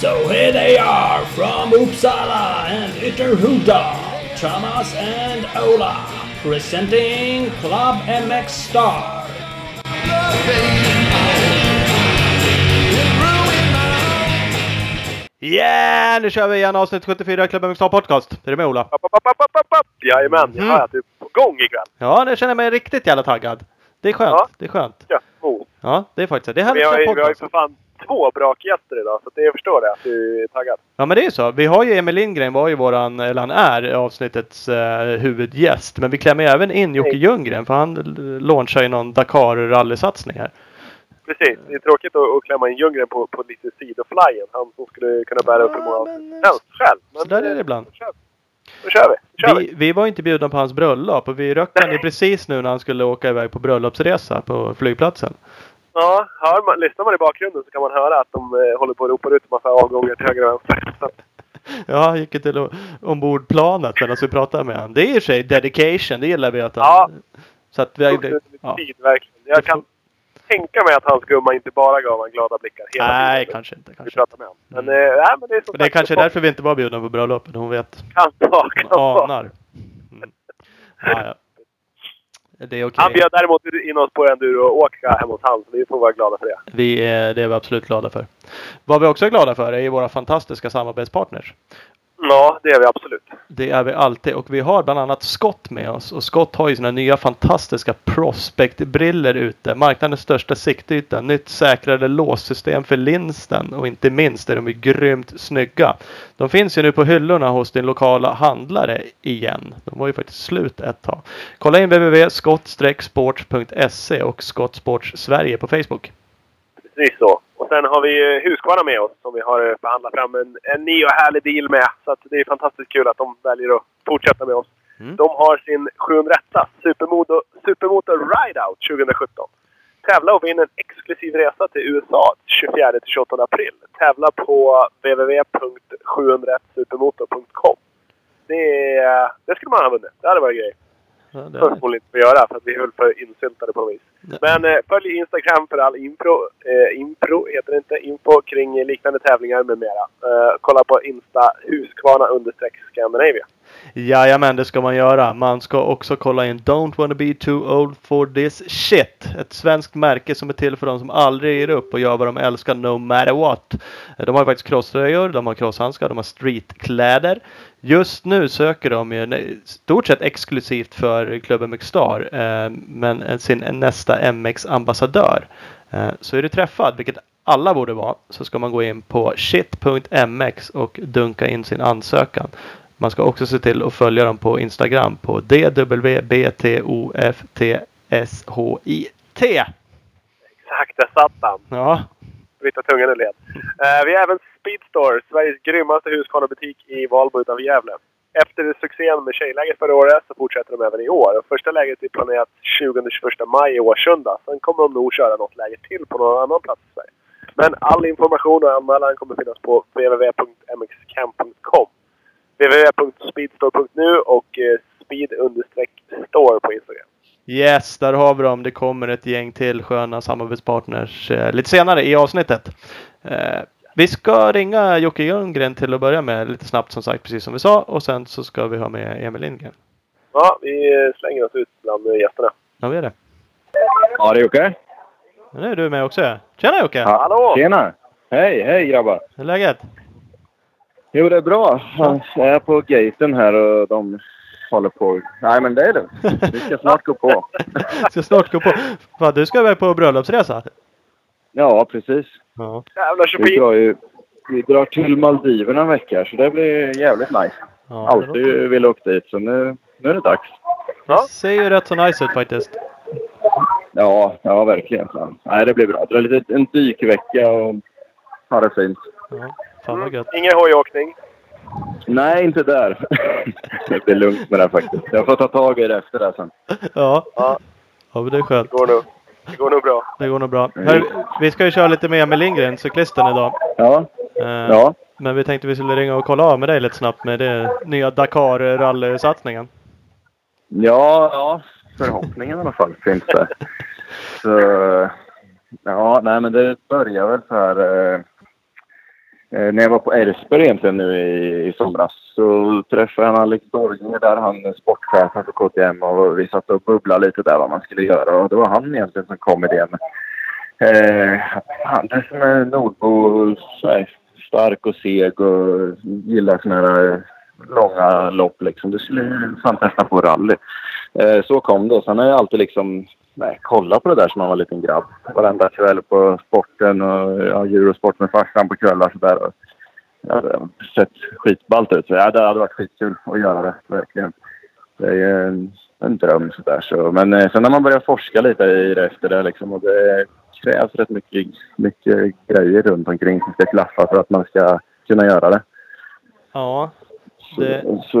So here they are from Uppsala and Ytterhuda, Thomas and Ola, presenting Club MX Star. Yeah! Nu kör vi igen avsnitt 74 Klubben Mixar Podcast. Är du med Ola? App, app, app, app, app. Jajamän, jag Mm. du är på gång ikväll. Ja, nu känner jag mig riktigt jävla taggad. Det är skönt. Ja. Det är skönt. Ja, oh. Ja, det är faktiskt det. Det är vi, har, ju- vi har ju för fan två brakgäster idag, så att jag förstår det att du är taggad. Ja, men det är ju så. Vi har ju Emil Lindgren var ju våran, eller han är avsnittets eh, huvudgäst. Men vi klämmer även in Jocke. Ljunggren för han launchar ju någon Dakar rallysatsning här. Precis, det är tråkigt att, att klämma in Ljunggren på, på lite sidoflyen. Han som skulle kunna bära upp hur många men, helst själv. så där är det ibland. Då kör vi. Då kör vi. Då kör vi. Vi, vi var inte bjudna på hans bröllop och vi röckade han ju precis nu när han skulle åka iväg på bröllopsresa på flygplatsen. Ja, hör man, lyssnar man i bakgrunden så kan man höra att de eh, håller på att ropa ut en massa avgångar till höger och vänster. Ja, han gick ju till o- ombordplanet medan vi pratade med honom. Det är i sig dedication, det gillar vi att han... Ja. Så att vi har... Ja. tid verkligen. Jag kan tänka mig att hans gumma inte bara gav honom glada blickar hela Nej, tiden. kanske inte. Kanske. pratar med honom. Men, Mm. eh, nej, men det är som Det är kanske det därför vi inte var bjudna på bröllopet. Hon vet. Kan vara, kan vara. Anar. Mm. Ja, ja. Det är okej. Han bjöd däremot in oss på enduro och åka hemma hos han, så vi får vara glada för det. Vi är, det är vi absolut glada för. Vad vi också är glada för är våra fantastiska samarbetspartners. Ja, det är vi absolut. Det är vi alltid och vi har bland annat Scott med oss och Scott har ju sina nya fantastiska Prospect-briller ute. Marknadens största siktyta, nytt säkrare låssystem för linsen och inte minst är de ju grymt snygga. De finns ju nu på hyllorna hos din lokala handlare igen. De var ju faktiskt slut ett tag. Kolla in www.skott-sports.se och Scott Sports Sverige på Facebook. Precis så. Och sen har vi eh, Husqvarna med oss som vi har eh, förhandlat fram en, en ny och härlig deal med. Så det är fantastiskt kul att de väljer att fortsätta med oss. Mm. De har sin 701 Supermoto, Supermoto Rideout 2017. Tävla och vinn en exklusiv resa till USA 24-28 april. Tävla på www.701supermoto.com. Det, är- det skulle man ha vunnit. Det hade varit grej. Ja, det är- får inte få göra för att vi är väl för insyltade på något vis. Nej. Men eh, följ Instagram för all info. Eh, impro heter det inte. Info kring liknande tävlingar med mera. Eh, kolla på Insta Husqvarna understreck Scandinavia. Jajamän, det ska man göra. Man ska också kolla in Don't wanna be too old for this shit. Ett svenskt märke som är till för de som aldrig ger upp och gör vad de älskar no matter what. De har faktiskt crosströjor, de har crosshandskar, de har streetkläder. Just nu söker de ju stort sett exklusivt för klubben McStar, eh, men sin nästa MX-ambassadör. Eh, så är du träffad, vilket alla borde vara, så ska man gå in på shit.mx och dunka in sin ansökan. Man ska också se till att följa dem på Instagram på DWBTOFTSHIT. Exakt, där satt han. Ja, Bryta tungan ur led. Eh, vi har även Speedstore, Sveriges grymmaste Husqvarna-butik i Valbo utanför Gävle. Efter succén med tjejläget förra året så fortsätter de även i år. Första läget är planerat 20-21 maj i Årsunda. Sen kommer de nog köra något läge till på någon annan plats i Sverige. Men all information och anmälan kommer finnas på www.mxcamp.com www.speedstore.nu och eh, speed-store på Instagram. yes, där har vi dem. Det kommer ett gäng till sköna samarbetspartners eh, lite senare i avsnittet. Eh, vi ska ringa Jocke Ljunggren till att börja med lite snabbt som sagt, precis som vi sa. Och sen så ska vi ha med Emil Lindgren. Ja, vi slänger oss ut bland eh, gästerna. Ja, vi är det. Ja, det är Jocke. Nu är du med också. Tjena Jocke! Ja. Hallå! Tjena! Hej, hej grabbar! Hur är läget? Jo, det är bra. Jag är på gaten här och de håller på. Nej, men det är lugnt. Vi ska snart gå på. Ska snart gå på. Fan, du ska iväg på bröllopsresa? Ja, precis. Ja. Jävlar Vi drar ju vi drar till Maldiverna en vecka, så det blir jävligt nice. ja Alltid vill åka dit, så nu, nu är det dags. Det ser ju rätt så nice ut faktiskt. Ja, ja verkligen. Nej, det blir bra. Dra lite en dykvecka och ha det fint. Ja, fan vad gött. Ingen hojåkning. Nej, inte där. det blir lugnt med det faktiskt. Jag får ta tag i det efter det sen. Ja. Ja. ja, men det är skönt. Det går nog. Det går nog bra. Det går nog bra. Hör, vi ska ju köra lite med Emil Lindgren, cyklisten idag. Ja, Eh, ja. Men vi tänkte vi skulle ringa och kolla av med dig lite snabbt med det nya Dakar rallysatsningen. Ja, ja, förhoppningen i alla fall finns det. Så, ja, nej men det börjar väl så här. Eh, eh, Eh, när jag var på Ersberg egentligen nu i, i somras så träffade jag Alex Borgner där, han är sportchefen för KTM och vi satt och bubblade lite där vad man skulle göra och det var han egentligen som kom med idén. Eh, han är som är nordbo, stark och seg och gillar såna här eh, långa lopp liksom. Du skulle fan testa på rally. Eh, så kom det. Sen har jag alltid liksom nej, kolla på det där som man var liten grabb. Varenda kväll på sporten och ja, Eurosport med farsan på kvällar sådär. Ja, det har sett skitballt ut. Så ja, det hade varit skitkul att göra det, verkligen. Det är en, en dröm sådär. Så. Men eh, sen har man börjat forska lite i det efter det liksom. Och det krävs rätt mycket, mycket grejer runt omkring som ska klaffa för att man ska kunna göra det. Ja, det- så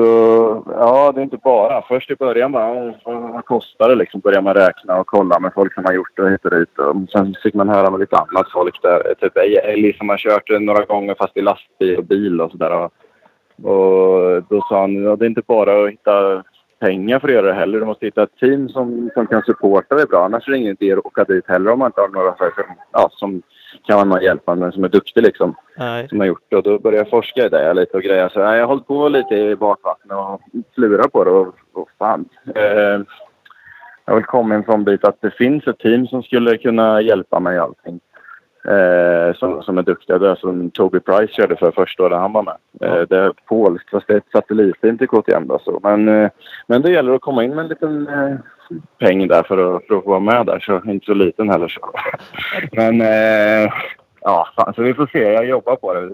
ja, det är inte bara. Först i början bara, "Åh, vad kostar det liksom? Börjar man räkna och kolla med folk som har gjort det och hit och dit. Och sen fick man höra med lite annat folk där. Typ Ellie som har kört några gånger fast i lastbil och bil och sådär. Och, och då sa han, ja, det är inte bara att hitta pengar för att göra det heller. Du måste hitta ett team som, som kan supporta dig bra. Annars är det ingen idé att åka dit heller om man inte har några som, ja, som kan man hjälpa men som är duktig liksom nej. som har gjort det. Och då började jag forska i det lite och grejer. Så jag har hållit på lite i bakvattnet och klurat på det. Och, och fan. Eh, jag väl kommit en sån bit att det finns ett team som skulle kunna hjälpa mig i allting. Eh, som, som är duktiga. Det är som Toby Price körde för första året han var med. Eh, det är polskt fast det är ett satellitteam till KTM. Då, så. Men, eh, men det gäller att komma in med en liten eh, peng där för att, för att få vara med där. Så inte så liten heller. Så. Men eh, ja, fan, så vi får se. Jag jobbar på det.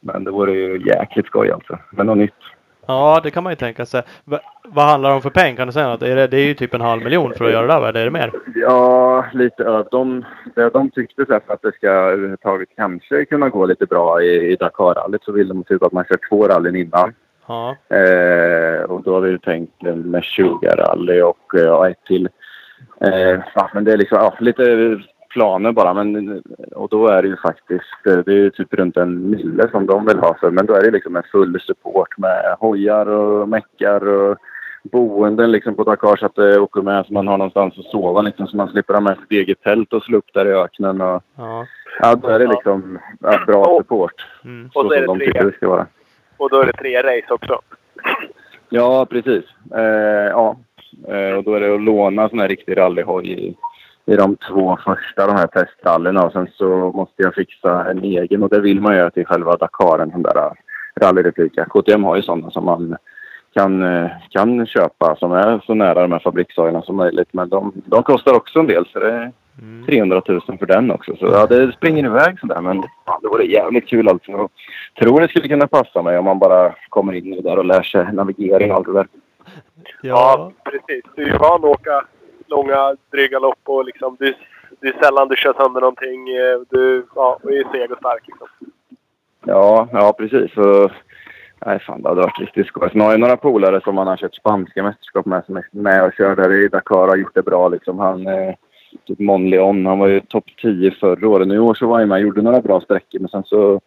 Men det vore ju jäkligt skoj alltså. Men något nytt. Ja, det kan man ju tänka sig. Va, vad handlar det om för peng? Kan du säga något? Är det, det är ju typ en halv miljon för att göra det där, eller är det mer? Ja, lite över. De, de tyckte så för att det ska överhuvudtaget kanske kunna gå lite bra i, i Dakar-rallyt så vill de typ att man kör två rallyn innan. Ja, Eh, och då har vi tänkt en med 20-rally och eh, ja, ett till. Eh, ja, men det är liksom ja, lite planer bara. Men, och då är det ju faktiskt eh, det är ju typ runt en mille som de vill ha. För, men då är det liksom en full support med hojar och meckar och boenden liksom på Dakar så att det åker med så man har någonstans att sova liksom så man slipper ha med sitt eget tält och slå upp där i öknen. Och, ja. ja, då är det liksom ja, bra support. Mm. Så Och så är som de tycker det ska vara. Och då är det tre race också. Ja, precis. Eh, ja. Eh, och då är det att låna sån här riktig rallyhoj i, i de två första de här testrallyna. Och sen så måste jag fixa en egen och det vill man göra till själva Dakar, en sån där eh, rallyreplika. KTM har ju sådana som man kan, eh, kan köpa som är så nära de här fabrikshojarna som möjligt. Men de, de kostar också en del så det Mm. 300 000 för den också. Så ja, det springer iväg sådär. Men ja, det vore jävligt kul alltså. Jag tror det skulle kunna passa mig om man bara kommer in i det där och lär sig navigering och allt det där. Ja, precis. Du är ju van att åka långa, dryga lopp och liksom du, det är sällan du kör sönder någonting. Eh, Du ja, och är seg och stark liksom. Ja, ja precis. Så, nej, fan, det hade varit riktigt skoj. Sen har jag några polare som man har kört spanska mästerskap med som är med och kör där i Dakar och har gjort det bra. Liksom. Han, eh, typ Mon Leon, han var ju topp 10 förra året. Nu i år så var han med och gjorde några bra sträckor men sen så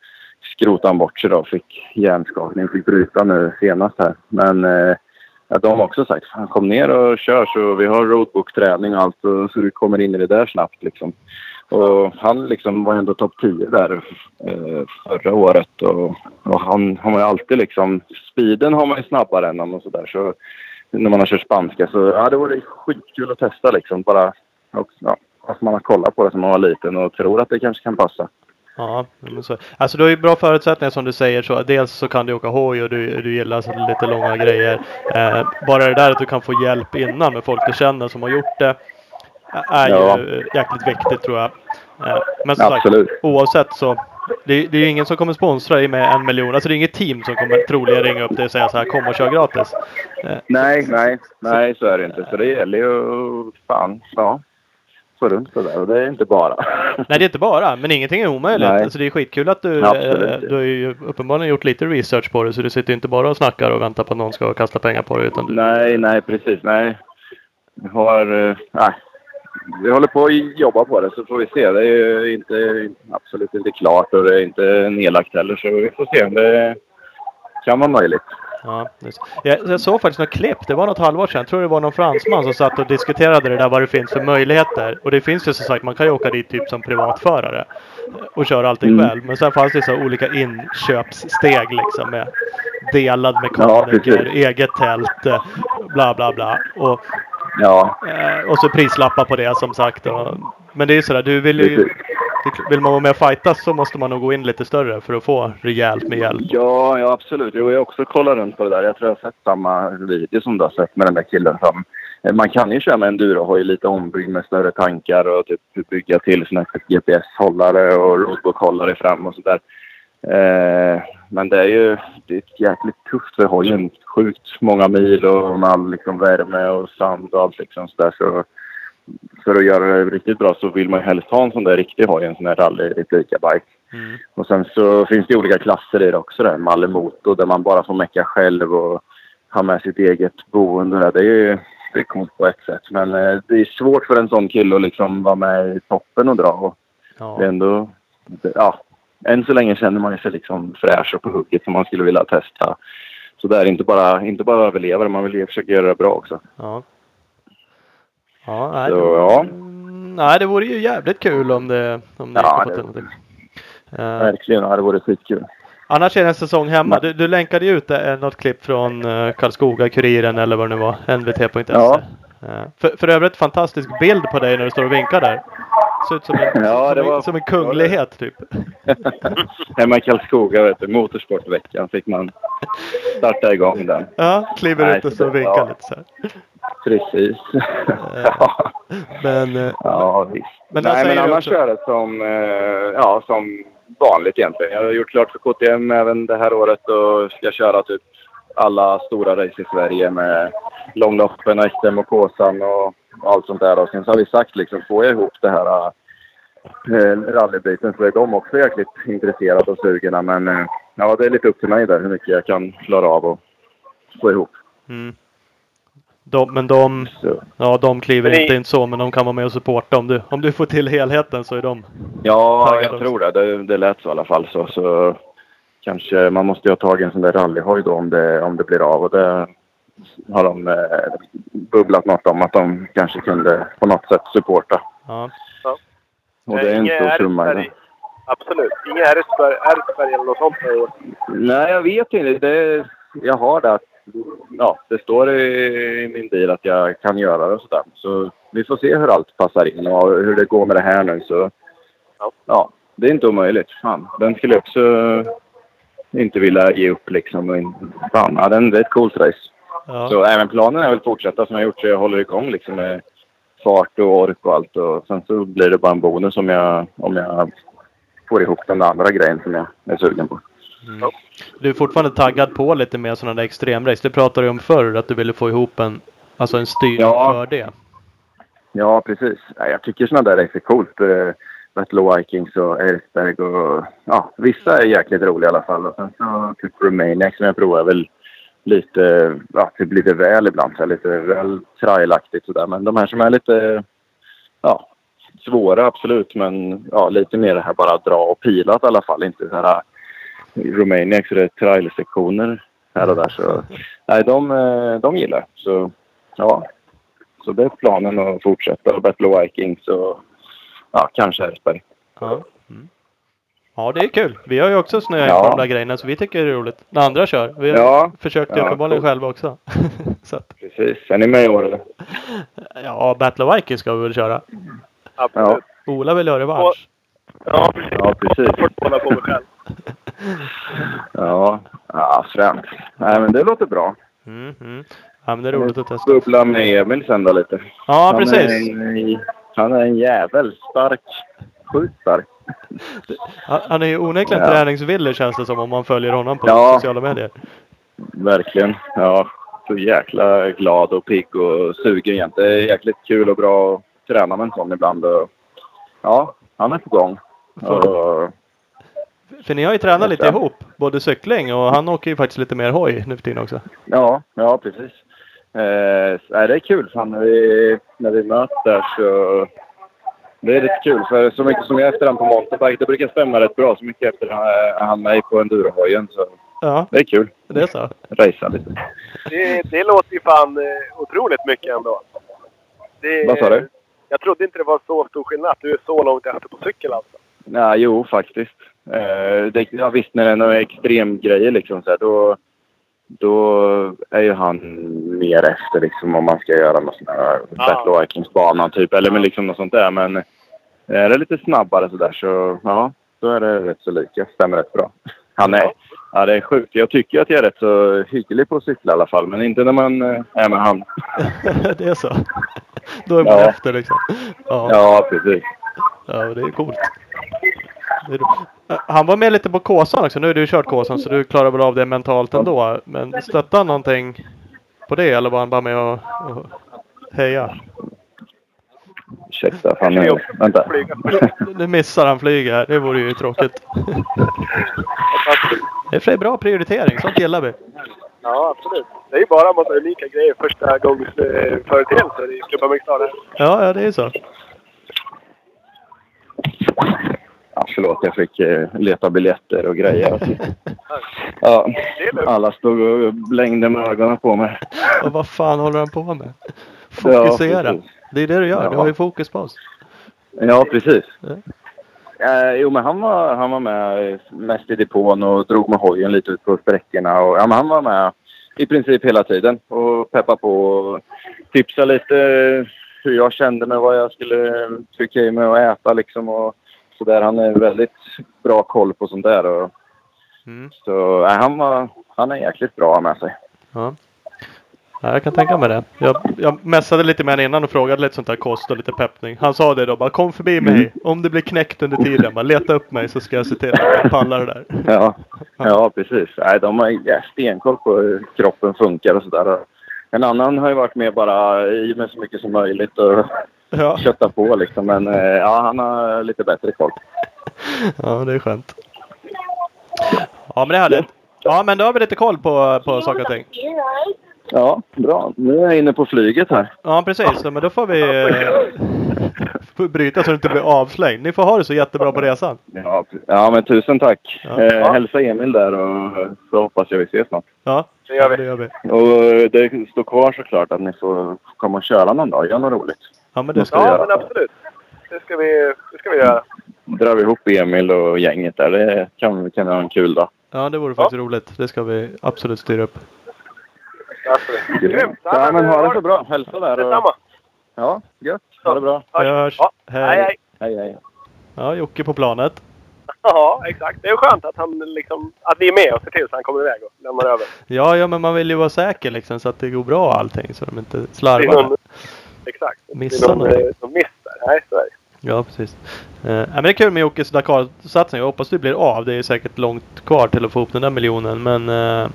skrotade han bort sig då och fick hjärnskakning. Fick bryta nu senast här. Men eh, ja, de har också sagt han kom ner och kör så vi har roadbook-träning och allt och, så du kommer in i det där snabbt liksom. Och han liksom var ändå topp 10 där eh, förra året. Och, och han, har man ju alltid liksom... Speeden har man ju snabbare än honom och sådär. Så när man har kört spanska så ja, det vore skitkul att testa liksom. Bara och, ja, att man har kollat på det som man var liten och tror att det kanske kan passa. ja. Så, alltså du har ju bra förutsättningar som du säger. Så dels så kan du åka hoj och du, du gillar så lite långa grejer. Eh, bara det där att du kan få hjälp innan med folk du känner som har gjort det. Är Ja. ju jäkligt viktigt tror jag. Eh, men som Absolut. sagt, oavsett så. Det, det är ju ingen som kommer sponsra dig med en miljon. Alltså det är inget team som kommer troligen ringa upp dig och säga så här kom och kör gratis. Eh, Nej, nej, nej så är det inte. Så det gäller ju fan, ja, få runt det där. Och det är inte bara. Nej det är inte bara, men ingenting är omöjligt. Nej. Alltså det är skitkul att du, eh, du har ju uppenbarligen gjort lite research på det. Så du sitter inte bara och snackar och väntar på att någon ska kasta pengar på det. Utan du, Nej, nej precis. Nej. Vi har... eh, Nej. Vi håller på att jobba på det så får vi se. Det är ju inte, absolut inte klart och det är inte nedlagt heller så vi får se om det kan vara möjligt. Ja, jag, jag såg faktiskt något klipp, det var något halvår sedan. Jag tror det var någon fransman som satt och diskuterade det där vad det finns för möjligheter. Och det finns ju som sagt, man kan ju åka dit typ som privatförare och köra allting Mm. själv. Men sen fanns det så olika inköpssteg liksom med delad Ja, mekaniker, precis. eget tält, eh, bla bla bla. Och, Ja, eh, och så prislappar på det som sagt. Och, men det är ju sådär, du vill ju... precis. Vill man vara med och fightas så måste man nog gå in lite större för att få rejält med hjälp. Ja, ja absolut. Jo, jag har också kollat runt på det där. Jag tror jag har sett samma video som du har sett med den där killen som... Eh, man kan ju köra med endurohoj lite ombyggd med större tankar och typ bygga till såna här GPS-hållare och roadbook-hållare fram och sådär. Eh, men det är ju det är ett jäkligt tufft för hojen. Sjukt många mil och med all liksom värme och sand och allt liksom sådär. Så för att göra det riktigt bra så vill man ju helst ha en sån där riktig hoj, en sån här rally-replika-bike. Mm. Och sen så finns det olika klasser i det också där. Malemoto där man bara får mecka själv och ha med sitt eget boende där. Det är ju det är coolt på ett sätt. Men eh, det är svårt för en sån kille att liksom vara med i toppen och dra. Och Ja. det är ändå... Ja, än så länge känner man sig liksom fräsch och på hugget som man skulle vilja testa. Så det är inte bara, inte bara överleva, man vill ju försöka göra det bra också. Ja. Ja, nej, Så, det, ja. Mm, nej, det vore ju jävligt kul om det, om det Ja, gick att. Eh, Verkligen, ja, det vore skitkul. annars är det en säsong hemma. Du, du länkade ju ut eh, något klipp från uh, Karlskoga-Kuriren eller vad det nu var. NVT.se. Ja. Eh, för, för övrigt fantastisk bild på dig när du står och vinkar där. Ser ut som en, Ja, som, en, var- som en kunglighet typ. Hemma i Karlskoga, vet du, motorsportveckan fick man starta igång den. Ja, kliver Nej, ut och står och ja. vinkar lite så här. Precis. ja. Men, eh, ja, visst. Men Nej, men annars också- kör det som, eh, ja, som vanligt egentligen. Jag har gjort klart för KTM även det här året och ska köra typ alla stora race i Sverige med långloppen, XM och Kåsan och allt sånt där. Och sen så har vi sagt liksom, får jag ihop det här eh, rallybiten så är de också jäkligt intresserade och sugna. Men eh, ja, det är lite upp till mig där hur mycket jag kan klara av och få ihop. mm. de, men de, Så. ja, de kliver det- inte in så, men de kan vara med och supporta. Om du, om du får till helheten så är de Ja, jag också. tror det. det. Det lät så i alla fall. Så, så kanske man måste ju ha tagit en sån där rallyhoj då om det, om det blir av. Och det har de eh, bubblat något om att de kanske kunde på något sätt supporta. ja. Och det är en stor summa. i. RS-Sverige. Absolut. Inga RS-Sverige eller något sånt i år. Nej, jag vet inte. Det, jag har det. att- Ja, det står i min bil att jag kan göra det och sådär. Så vi får se hur allt passar in och hur det går med det här nu. Så Ja. ja, det är inte omöjligt. Fan, den skulle jag också inte vilja ge upp liksom. Fan, ja, den, det är ett coolt race. ja. Så även planen är väl fortsätta som jag gjort så jag håller igång liksom med fart och ork och allt. Och sen så blir det bara en bonus om jag, om jag får ihop den andra grejen som jag är sugen på. Du är fortfarande taggad på lite mer sådana där extremrace. Det pratade du om förr, att du ville få ihop en, alltså en styrning Ja. för det. Ja, precis. Ja, Jag tycker sådana där race är coolt. Battle of Vikings och Ersberg och ja, vissa är jäkligt roliga i alla fall. Och sen så typ Romaniac som jag provar väl lite, ja, typ lite väl ibland. Så lite väl trailaktigt sådär. Men de här som är lite, ja, svåra absolut. Men ja, lite mer det här bara dra och pilat i alla fall. Inte så här Romaniac så det är trailsektioner här och där. Så nej, de, eh, de gillar jag. Så ja, så det är planen att fortsätta. Battle of Vikings och ja, kanske Ersberg. Ja. Mm. ja, det är kul. Vi har ju också snöat Ja. på de där grejerna så vi tycker det är roligt. När andra kör. Vi har Ja. försökt Ja, uppenbarligen själva också. så att, Precis. Är ni med i år eller? ja, Battle of Vikings ska vi väl köra. Absolut. Ola vill göra revansch. Ja, Ja, precis. Jag får kolla på mig själv. Ja, ja fränt. Nej, men det låter bra. Mm, mm. Ja, men det är roligt att testa. Bubbla med Emil sen då lite. Ja, Han precis. Är en, han är en jävel. Stark. Sjukt stark. Han är ju onekligen Ja. träningsvillig känns det som om man följer honom på Ja. sociala medier. Verkligen. Ja, så jäkla glad och pigg och sugen jämt. Det är jäkligt kul och bra att träna med en sån ibland. Ja, han är på gång. Och, För ni har ju tränat lite ihop. Både cykling och han åker ju faktiskt lite mer hoj nu för tiden också. Ja, ja precis. Eh, nej, det är kul. Fan, när, vi, när vi möts där så... Det är lite kul. För så mycket som jag efter han på mountainbike, det brukar stämma rätt bra. Så mycket efter han, han mig på endurohojen. Så Ja, Det är kul. det är så. Racea lite. Det, det låter ju fan eh, otroligt mycket ändå. Det, Vad sa du? Jag trodde inte det var så stor skillnad att du är så långt efter på cykel alltså. Ja, jo, faktiskt. Eh, det, ja, visst, när det är några extremgrejer liksom, så här, då, då är ju han mer efter liksom, om man ska göra någon sån här Ja. Battle Vikings-bana typ. Eller men liksom något sånt där. Men är det lite snabbare så där så ja, då är det rätt så lika. Stämmer rätt bra. Han är, ja, det är sjukt. Jag tycker att jag är rätt så hygglig på att cykla i alla fall. Men inte när man eh, är med han. det är så. Då är man Ja. efter liksom. Ja, Ja, precis. ja det är coolt. Han var med lite på Kåsan också. Nu har du kört Kåsan så du klarar väl av det mentalt ändå. Men stötte han någonting på det eller var han bara med och, och heja? Ursäkta, fan nu. Vänta. Nu missar han flyg här. Det vore ju tråkigt. Det är för bra prioritering. Sånt gillar vi. Ja, absolut. Det är ju bara en massa unika grejer. Första gångs eh, företeelser i Klubba McStar. Ja, ja det är så. Ja, förlåt, jag fick eh, leta biljetter och grejer. Ja, alla stod och blängde med ögonen på mig. Och vad fan håller han på med? Fokusera. Det är det du gör. Du har ju fokus på oss. Ja, precis. Ja. Eh, jo, men han var, han var med mest i depån och drog med hojen lite ut på sträckorna. Och, ja, men han var med i princip hela tiden och peppade på och tipsade lite hur jag kände med vad jag skulle trycka i mig och äta liksom. Och så där. Han är väldigt bra koll på sånt där. Och, Mm. så nej, han, var, han är jäkligt bra med sig. Ja. ja. Jag kan tänka mig det. Jag, jag messade lite med honom innan och frågade lite sånt där kost och lite peppning. Han sa det då bara kom förbi mig. Om det blir knäckt under tiden. Bara leta upp mig så ska jag se till att jag pallar det där. Ja, ja precis. Nej, de har ja, stenkoll på hur kroppen funkar och sådär. En annan har ju varit med bara i med så mycket som möjligt och Ja, kötta på liksom. Men eh, ja, han har lite bättre koll. ja det är skönt. Ja men det är härligt. Ja men då har vi lite koll på, på saker och ting. Ja, bra. Nu är jag inne på flyget här. Ja precis. Men då får vi eh, bryta så det inte blir avslängd. Ni får ha det så jättebra på resan. Ja, ja men tusen tack. Ja. Eh, hälsa Emil där och så hoppas jag vi ses snart. Ja, Det gör vi. det gör vi. Och det står kvar såklart att ni får komma och köra någon dag. Gör något roligt. Ja men det ska Ja, vi göra. men absolut. Det ska vi, det ska vi göra. Drar vi ihop Emil och gänget där. Det kan, kan vi ha en kul dag. Ja det vore faktiskt roligt. Det ska vi absolut styra upp. Absolut. Grymt! Ja, men ha det så bra. Hälsa där. Och, Detsamma. ja, gött. Ha det bra. Vi hörs. Ja. Hej. Hej, hej. Hej, hej. Ja, Jocke på planet. Ja, exakt. Det är skönt att, han liksom, att vi är med och ser till så han kommer iväg och lämnar över. Ja, ja, men man vill ju vara säker liksom så att det går bra allting så de inte Det är slarvar. Exakt. Missar någon, någonting. eh, någon miss där. Nej, så är det. Ja, precis. Eh, ja, men det är kul med Jockes Dakar-satsning. Jag hoppas det blir av. Det är säkert långt kvar till att få upp den där miljonen. Men eh,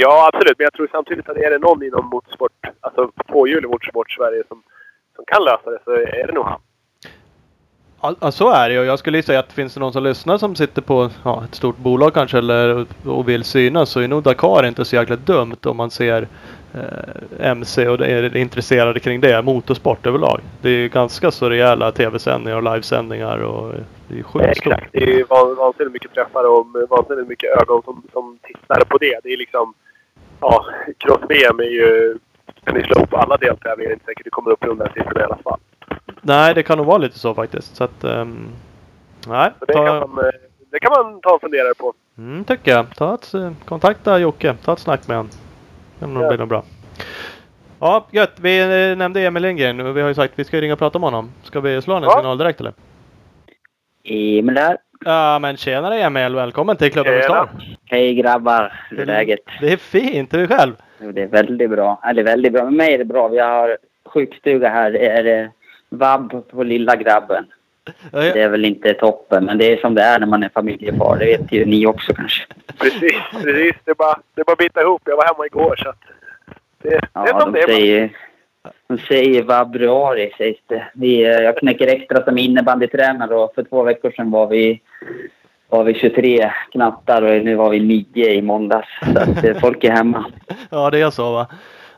Ja, absolut. Men jag tror samtidigt att är det någon inom motorsport, alltså tvåhjulig motorsport Sverige som, som kan lösa det så är det nog han. ja, så är det ju. Jag skulle säga att finns det någon som lyssnar som sitter på ja, ett stort bolag kanske eller och vill synas så är nog Dakar inte så jäkla dumt om man ser MC och är intresserade kring det. Motorsport överlag. Det är ju ganska så rejäla tv-sändningar och livesändningar och eh, det är sjukt stort. Exakt. Det är vansinnigt mycket träffar och vansinnigt mycket ögon som, som tittar på det. Det är liksom... Ja, cross-VM är ju... Kan ni slå upp alla deltävlingar? Är inte säkert det kommer upp i de där siffrorna i alla fall. Nej, det kan nog vara lite så faktiskt. Så att, ehm, nej, Så det, kan ta, man, eh, det kan man ta en funderare på. mm, tycker jag. Ta ett, eh, kontakta Jocke. Ta ett snack med honom. Det nog Ja. blir nog bra. Ja, gött. Vi eh, nämnde Emil Lindgren och vi har ju sagt att vi ska ringa och prata med honom. Ska vi slå en Ja. signal direkt eller? Emil där. Ja, men tjenare Emil. Välkommen till Klubben Tjena. Star. Hej grabbar. Hur är läget? Det är fint. Hur är det själv? Det är väldigt bra. Det är väldigt bra. Med mig är det bra. Vi har sjukstuga här. Det är vabb på lilla grabben. Ja, Det är väl inte toppen, men det är som det är när man är familjefar. Det vet ju ni också kanske. Precis, precis. Det är bara, det är bara att bita ihop. Jag var hemma igår så att... Det, det är Ja, som de det är. säger, de säger februari sägs det. Vi, eh, jag knäcker extra som innebandytränare och för två veckor sedan var vi, var vi 23 knattar och nu var vi 9 i måndags. Så att eh, folk är hemma. ja, det är så va?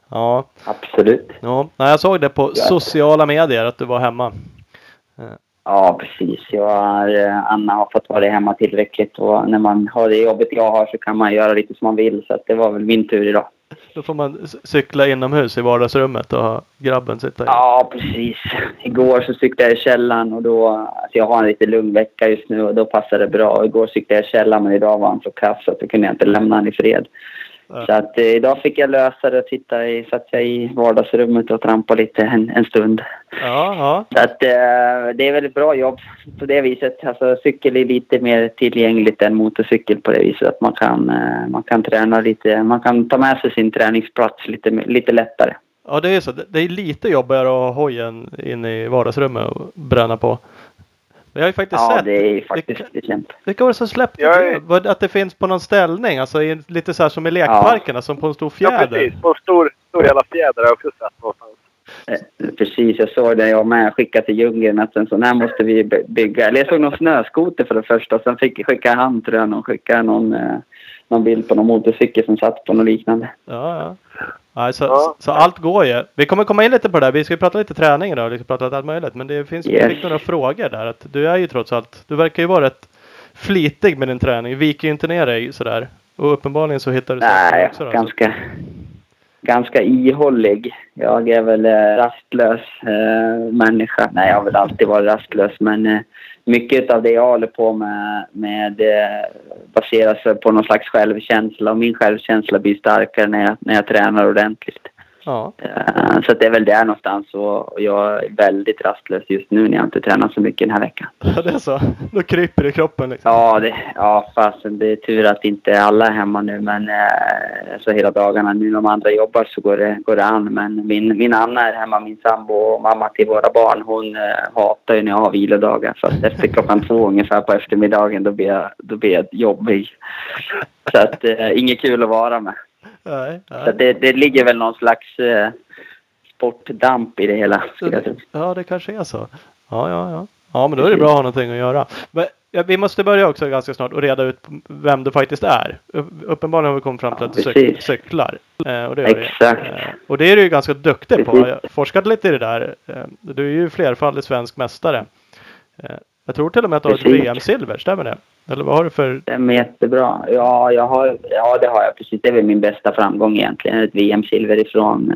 Ja. Absolut. ja. Jag såg det på sociala medier att du var hemma. Ja, precis. Jag har, eh, Anna har fått vara hemma tillräckligt och när man har det jobbet jag har så kan man göra lite som man vill. Så det var väl min tur idag. Då får man cykla inomhus i vardagsrummet och ha grabben sitta i. Ja, precis. Igår så cyklade jag i källaren och då... Alltså jag har en lite lugn vecka just nu och då passar det bra. Igår cyklade jag i källaren men idag var han så kass så att då kunde jag inte lämna honom i fred. Så att eh, idag fick jag lösa det och titta i, satt jag i vardagsrummet och trampa lite en, en stund. Ja, ja. Så att eh, det är väldigt bra jobb på det viset. Alltså cykel är lite mer tillgängligt än motorcykel på det viset att man kan, eh, man kan träna lite, man kan ta med sig sin träningsplats lite, lite lättare. Ja, det är så. Det är lite jobbigare att ha hojen inne i vardagsrummet och bränna på. Jag har ju faktiskt Ja, sett. det är faktiskt lite känt. Vilka var det som släppte Jag det? är- det Att det finns på någon ställning, alltså i, lite så här som i lekparkerna, som på en stor Ja, fjäder. precis. På en stor, stor jävla fjäder har jag också sett någonstans. Eh, Precis, jag såg det jag med. Skickade till Ljunggren att en sån här måste vi by- bygga. Eller jag såg någon snöskoter för det första. Sen fick skickade han tror jag någon, skickade någon, eh, någon bild på någon motorcykel som satt på något liknande. Ja, ja. Nej, så, Ja. så allt går ju. Vi kommer komma in lite på det där. Vi ska prata lite träning idag. Vi ska prata lite allt möjligt. Men det finns Yes. några frågor där. Att du är ju trots allt, du verkar ju vara rätt flitig med din träning. Viker ju inte ner dig sådär. Och uppenbarligen så hittar du Nej, också. Då, ganska, ganska ihållig. Jag är väl eh, rastlös eh, människa. Nej, jag har väl alltid varit rastlös. Men eh, mycket av det jag håller på med, med eh, baseras på någon slags självkänsla. Och min självkänsla blir starkare när jag, när jag tränar ordentligt. Ja. Eh, Så det är väl där någonstans och jag är väldigt rastlös just nu när jag inte tränar så mycket den här veckan. Ja, det är så. Då kryper det i kroppen liksom. Ja, det, ja fasen det är tur att inte alla är hemma nu men eh, så hela dagarna nu när de andra jobbar så går det, går det an. Men min, min Anna är hemma, min sambo och mamma till våra barn hon eh, hatar ju när jag har vilodagar. Så att efter klockan två ungefär på eftermiddagen då blir jag, då blir jag jobbig. Så att eh, inget kul att vara med. Nej, Så nej. det, det ligger väl någon slags eh, sportdamp i det hela jag tro. Ja, det kanske är så. Ja, ja, ja. Ja, men då är det bra att ha någonting att göra. Men, ja, vi måste börja också ganska snart och reda ut vem du faktiskt är. Upp- Uppenbarligen har vi kommit fram till att du cyk- precis. cyklar. Eh, och, det vi. Exakt. Eh, och det är du ju ganska duktig på. Precis. Jag har forskat lite i det där. Eh, du är ju flerfaldig svensk mästare. Eh, jag tror till och med att du har ett. VM-silver, stämmer det? Eller vad har du för... Det är jättebra. Ja, jag har, ja, det har jag precis. Det är väl min bästa framgång egentligen. Ett VM-silver ifrån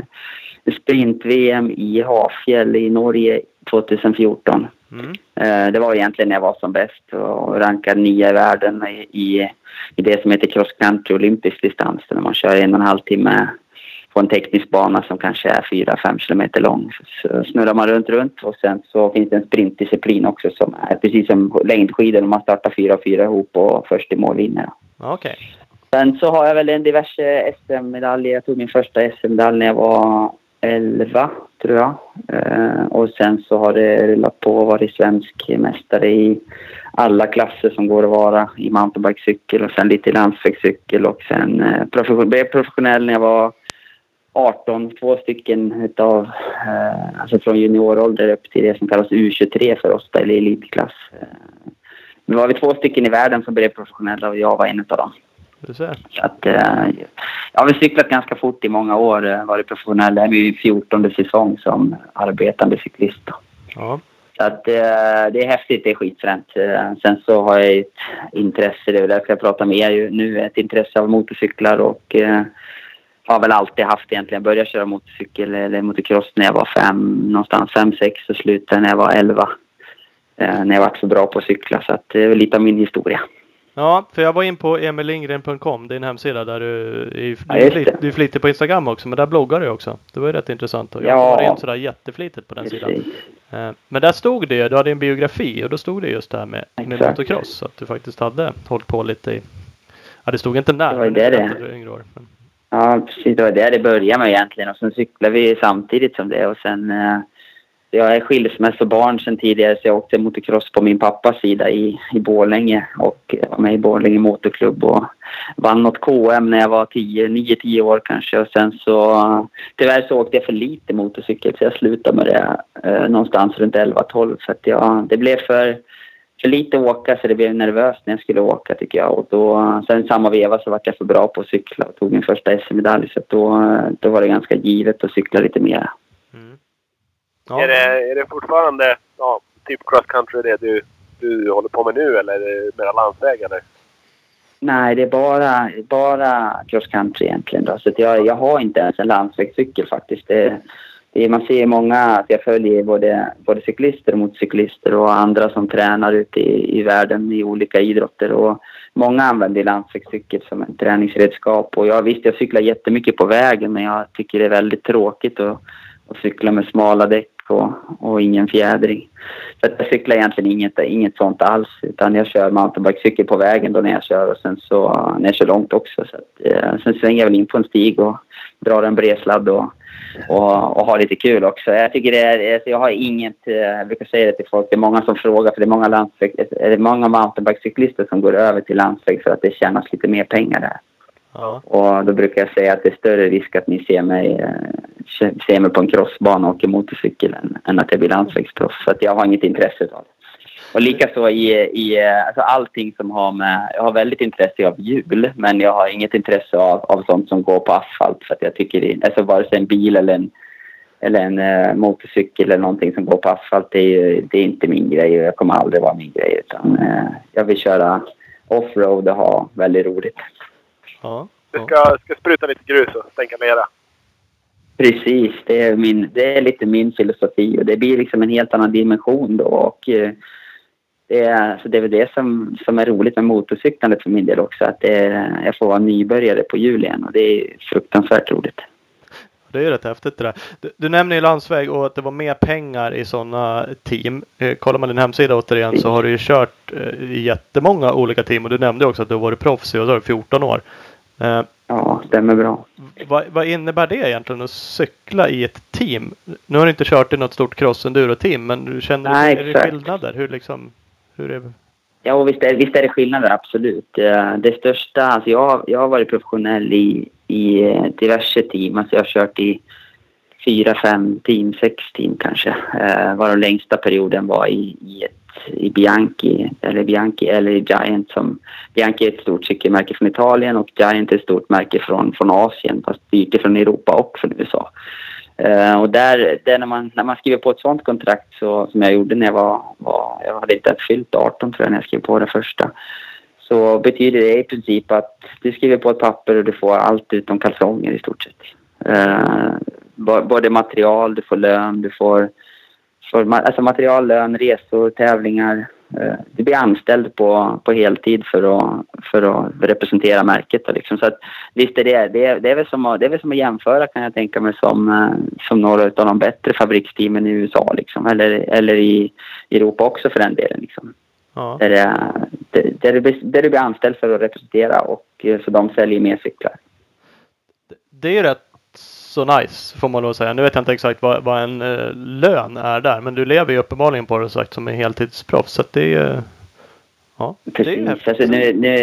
eh, sprint-VM i Hafjäll i Norge 2014. Mm. Eh, Det var egentligen när jag var som bäst och rankad nia i världen i, i, i det som heter cross country olympisk distans. När man kör en och en halv timme på en teknisk bana som kanske är 4-5 kilometer lång. Så snurrar man runt, runt och sen så finns det en sprintdisciplin också som är precis som längdskidor. Man startar 4-4 ihop och först i mål vinner. Okej. Sen så har jag väl en diverse SM-medaljer. Jag tog min första SM-medalj när jag var 11, tror jag. Eh, och sen så har det rullat på och varit svensk mästare i alla klasser som går att vara i mountainbikecykel och sen lite i landsvägscykel och sen eh, profession, blev professionell när jag var 18, två stycken utav, eh, alltså från juniorålder upp till det som kallas U23 för oss, eller elitklass. Eh, nu var vi två stycken i världen som blev professionella och jag var en utav dem. Du ser. Så att, eh, jag har väl cyklat ganska fort i många år, eh, varit professionell. Det är min 14 säsong som arbetande cyklist. Ja. Så att, eh, det är häftigt, det är skitfränt. Eh, sen så har jag ett intresse, det är därför jag pratar med er ju nu, ett intresse av motorcyklar och eh, har väl alltid haft egentligen. Jag började köra motorcykel eller motocross när jag var fem, någonstans fem, sex och slutade när jag var elva. Eh, när jag var så bra på att cykla så att det är lite av min historia. Ja, för jag var in på emillindgren.com, din hemsida där du är, Ja, du flit, du är flitig på Instagram också, men där bloggar du också. Det var ju rätt intressant. Och jag Ja. har varit in sådär jätteflitigt på den sidan. Precis. Eh, Men där stod det ju, du hade en biografi och då stod det just det här med, med Exakt. motocross. Så att du faktiskt hade hållit på lite i, ja det stod inte när, Det var det det. berättade du yngre år. Men, Ja, precis. Det var där det började med egentligen. Och sen cyklade vi samtidigt som det. Och sen... Eh, jag är skilsmässobarn sen tidigare så jag åkte motocross på min pappas sida i, i Borlänge. Och var med i Borlänge motorklubb och vann något KM när jag var 10, 9-10 år kanske. Och sen så... Tyvärr så åkte jag för lite motorcykel så jag slutade med det eh, någonstans runt 11-12. Så att jag, det blev för för lite åka så det blev nervöst när jag skulle åka tycker jag. Och då, sen samma veva så vart jag för bra på att cykla och tog min första SM-medalj. Så då, då var det ganska givet att cykla lite mer. mm. Är, det, är det fortfarande, ja, typ cross country det du, du håller på med nu eller är det mera landsväg eller? Nej, det är bara, bara cross country egentligen. Då. Så att jag, jag har inte ens en landsvägscykel faktiskt. Det, det, man ser många, att jag följer både, både cyklister och motorcyklister och andra som tränar ute i, i världen i olika idrotter. Och många använder landsvägscykel som ett träningsredskap. Och jag, visst, jag cyklar jättemycket på vägen men jag tycker det är väldigt tråkigt att, att cykla med smala däck och, och ingen fjädring. Så jag cyklar egentligen inget, inget sånt alls utan jag kör mountainbikecykel på vägen då när jag kör och sen så när jag kör långt också. Så att, eh, sen svänger jag väl in på en stig och drar en bredsladd och, och, och har lite kul också. Jag tycker det är, alltså, jag har inget, eh, jag brukar säga det till folk, det är många som frågar för det är många, landsväg, är det många mountainbikecyklister som går över till landsväg för att det tjänas lite mer pengar där. Ja. Och då brukar jag säga att det är större risk att ni ser mig, eh, ser mig på en crossbana och åker motorcykel än, än att jag blir landsvägsproffs. Så att jag har inget intresse av det. Och likaså i, i eh, alltså allting som har med... Jag har väldigt intresse av hjul men jag har inget intresse av, av sånt som går på asfalt. För att jag tycker det, alltså vare sig en bil eller en, eller en uh, motorcykel eller någonting som går på asfalt det är, ju, det är inte min grej och jag kommer aldrig vara min grej. Utan, uh, jag vill köra offroad och ha väldigt roligt. Ja. Du ja. ska, ska spruta lite grus och stänka lera. Precis, det är, min, det är lite min filosofi och det blir liksom en helt annan dimension då och eh, det är, så det är väl det som, som är roligt med motorcyklandet för min del också att det är, jag får vara nybörjare på hjul igen och det är fruktansvärt roligt. Det är ju rätt häftigt det där. Du, du nämner ju landsväg och att det var mer pengar i sådana team. Eh, kollar man din hemsida återigen så har du ju kört eh, i jättemånga olika team och du nämnde också att du har varit proffs i vad sa du, 14 år. Eh, Ja, stämmer bra. vad, vad innebär det egentligen att cykla i ett team? Nu har du inte kört i något stort cross-enduro-team men du känner Nej, är det skillnader? Hur liksom, hur är Ja, visst är, visst är det skillnader, absolut. Eh, Det största, alltså jag, jag har varit professionell i, i eh, diverse team. Alltså jag har kört i fyra, fem team, sex team kanske. Eh, Varav längsta perioden var i, i, ett, Bianchi, eller Bianchi eller i Giant. Som, Bianchi är ett stort cykelmärke från Italien och Giant är ett stort märke från, från Asien, fast lite från Europa och från USA. Uh, och där, där när, man, när man skriver på ett sånt kontrakt så, som jag gjorde när jag var, var jag hade inte ens fyllt 18 tror jag när jag skrev på det första. Så betyder det i princip att du skriver på ett papper och du får allt utom kalsonger i stort sett. Uh, både material, du får lön, du får, ma- alltså material, lön, resor, tävlingar. Eh, du blir anställd på, på heltid för att, för att representera märket. Liksom. Så att, visst är det, det, är, det, är väl som att, det är väl som att jämföra kan jag tänka mig som, eh, som några av de bättre fabriksteamen i USA liksom. eller, eller i Europa också för den delen. Liksom. Ja. Där, det, där, du, där du blir anställd för att representera och eh, så de säljer mer cyklar. Det är ju rätt så nice får man lov att säga. Nu vet jag inte exakt vad, vad en eh, lön är där men du lever ju uppenbarligen på det sagt som en heltidsproffs. Så att det är ju... Ja, det är Precis. häftigt. Alltså, nu, nu,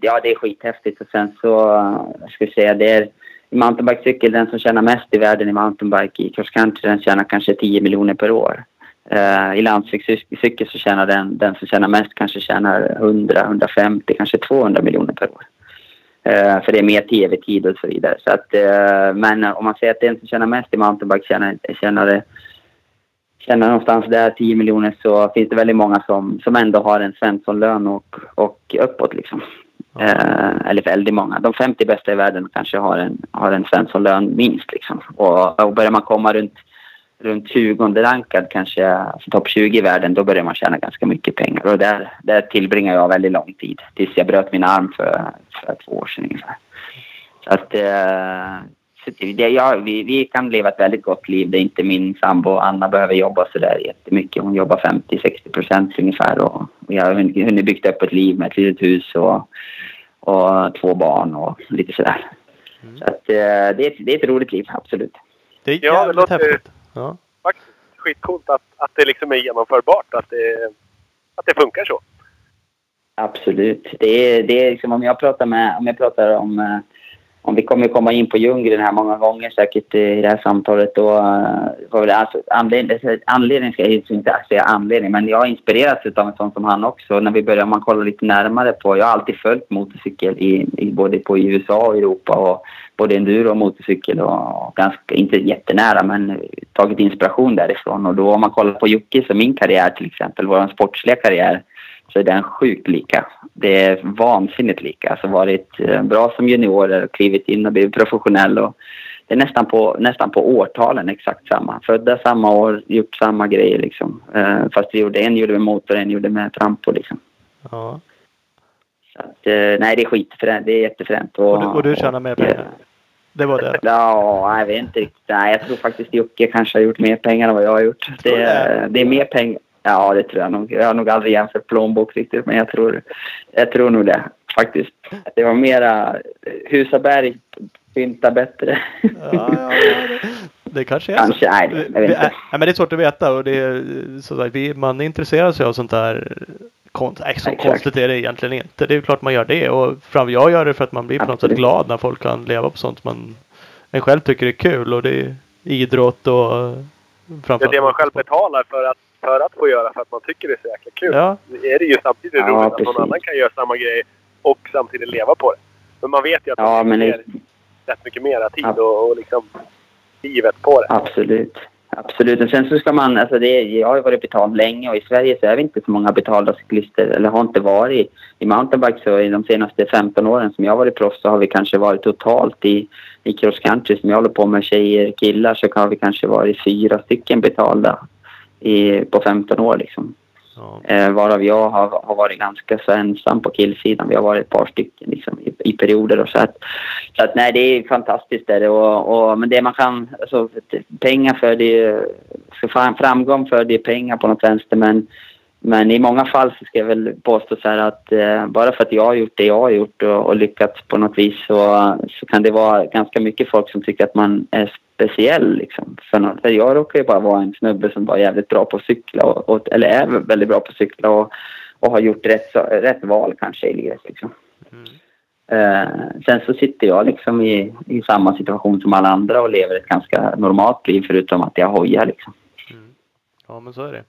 ja, det är skithäftigt. Och sen så, eh, jag ska säga, det är i mountainbikecykel, den som tjänar mest i världen i mountainbike i cross country, den tjänar kanske 10 miljoner per år. Eh, I landsvägscykel så tjänar den, den som tjänar mest kanske tjänar 100, 150, kanske 200 miljoner per år. Eh, för det är mer tv-tid och så vidare. Så att, eh, men om man säger att den som tjänar mest i mountainbike tjänar, tjänar, tjänar någonstans där 10 miljoner så finns det väldigt många som, som ändå har en Svensson-lön och, och uppåt liksom. Eh, eller väldigt många. De 50 bästa i världen kanske har en, har en Svensson-lön minst liksom. Och, och börjar man komma runt, runt 20 rankad kanske, alltså topp 20 i världen, då börjar man tjäna ganska mycket pengar. Och där, där tillbringar jag väldigt lång tid. Tills jag bröt min arm för, för två år sedan ungefär. Så att eh, så det, ja, vi, vi kan leva ett väldigt gott liv. Det är inte min sambo Anna behöver jobba så där jättemycket. Hon jobbar 50-60 procent ungefär. Och, och jag har hunnit byggt upp ett liv med ett litet hus och, och två barn och lite sådär. Så att, eh, det, är, ett- det är ett roligt liv, absolut. Det är Ja, det jävligt låter- häftigt. Ja. Faktiskt skitcoolt att, att det liksom är genomförbart. Att det, att det funkar så. Absolut. Det är, det är liksom om jag pratar med, om jag pratar om, eh, om vi kommer komma in på djungeln här många gånger säkert i det här samtalet då eh, var väl alltså anledning, anledning ska jag inte säga anledning men jag har inspirerats av en sån som han också när vi börjar man kolla lite närmare på, jag har alltid följt motorcykel i, i både på USA och Europa och både enduro och motorcykel och ganska, inte jättenära men tagit inspiration därifrån. Och då om man kollar på Jockes och min karriär till exempel, vår sportsliga karriär, så är den sjukt lika. Det är vansinnigt lika. Alltså varit eh, bra som juniorer, klivit in och blivit professionell. Och det är nästan på, nästan på årtalen exakt samma. Födda samma år, gjort samma grejer liksom. Eh, fast vi gjorde, en gjorde med motor, en gjorde med trampo liksom. Ja. Så att, eh, nej, det är skitfränt. Det är jättefränt. Och, du, och du tjänar mer pengar? Det var det? Ja, jag vet inte riktigt. Nej, jag tror faktiskt Jocke kanske har gjort mer pengar än vad jag har gjort. Det, det är mer pengar. Ja, det tror jag nog. Jag har nog aldrig jämfört plånbok riktigt, men jag tror, jag tror nog det faktiskt. Det var mera Husaberg pynta bättre. Ja, ja, det, det kanske är Kanske, så. nej, jag vet inte. nej, men det är svårt att veta och det är, så sagt, vi, man intresserar sig av sånt där konst, nej, så Exakt. konstigt är det egentligen inte. Det är klart man gör det och framför jag gör det för att man blir på något sätt glad när folk kan leva på sånt man en själv tycker är kul och det är idrott och eh, Det är framförallt det man själv betalar för att, för att få göra för att man tycker det är så jäkla kul. Ja. Det är det ju samtidigt Ja, roligt att precis. någon annan kan göra samma grej och samtidigt leva på det. Men man vet ju att Ja, man men ger det- rätt mycket mera tid Ja. och, och liksom livet på det. Absolut. Absolut. Och sen så ska man, alltså det, jag har ju varit betald länge och i Sverige så är vi inte så många betalda cyklister, eller har inte varit. I mountainbike så i de senaste 15 åren som jag har varit proffs så har vi kanske varit totalt i, i cross country som jag håller på med tjejer, killar så har vi kanske varit fyra stycken betalda i, på 15 år liksom. Ja. Eh, varav jag har, har varit ganska så ensam på killsidan. Vi har varit ett par stycken liksom, i, perioder. Och så att, så att nej, det är fantastiskt. Där. Och, och, men det man kan... Alltså, pengar för det... För framgång för det är pengar på något vänster. Men, men i många fall så ska jag väl påstå så här att eh, bara för att jag har gjort det jag har gjort och, och lyckats på något vis så, så kan det vara ganska mycket folk som tycker att man är speciell. Liksom. För, något, för jag råkar ju bara vara en snubbe som var jävligt bra på att cykla och, och, eller är väldigt bra på att cykla och, och har gjort rätt, rätt val kanske i livet. Liksom. Mm. Eh, sen så sitter jag liksom i, i samma situation som alla andra och lever ett ganska normalt liv förutom att jag hojar liksom. Ja, men så är det.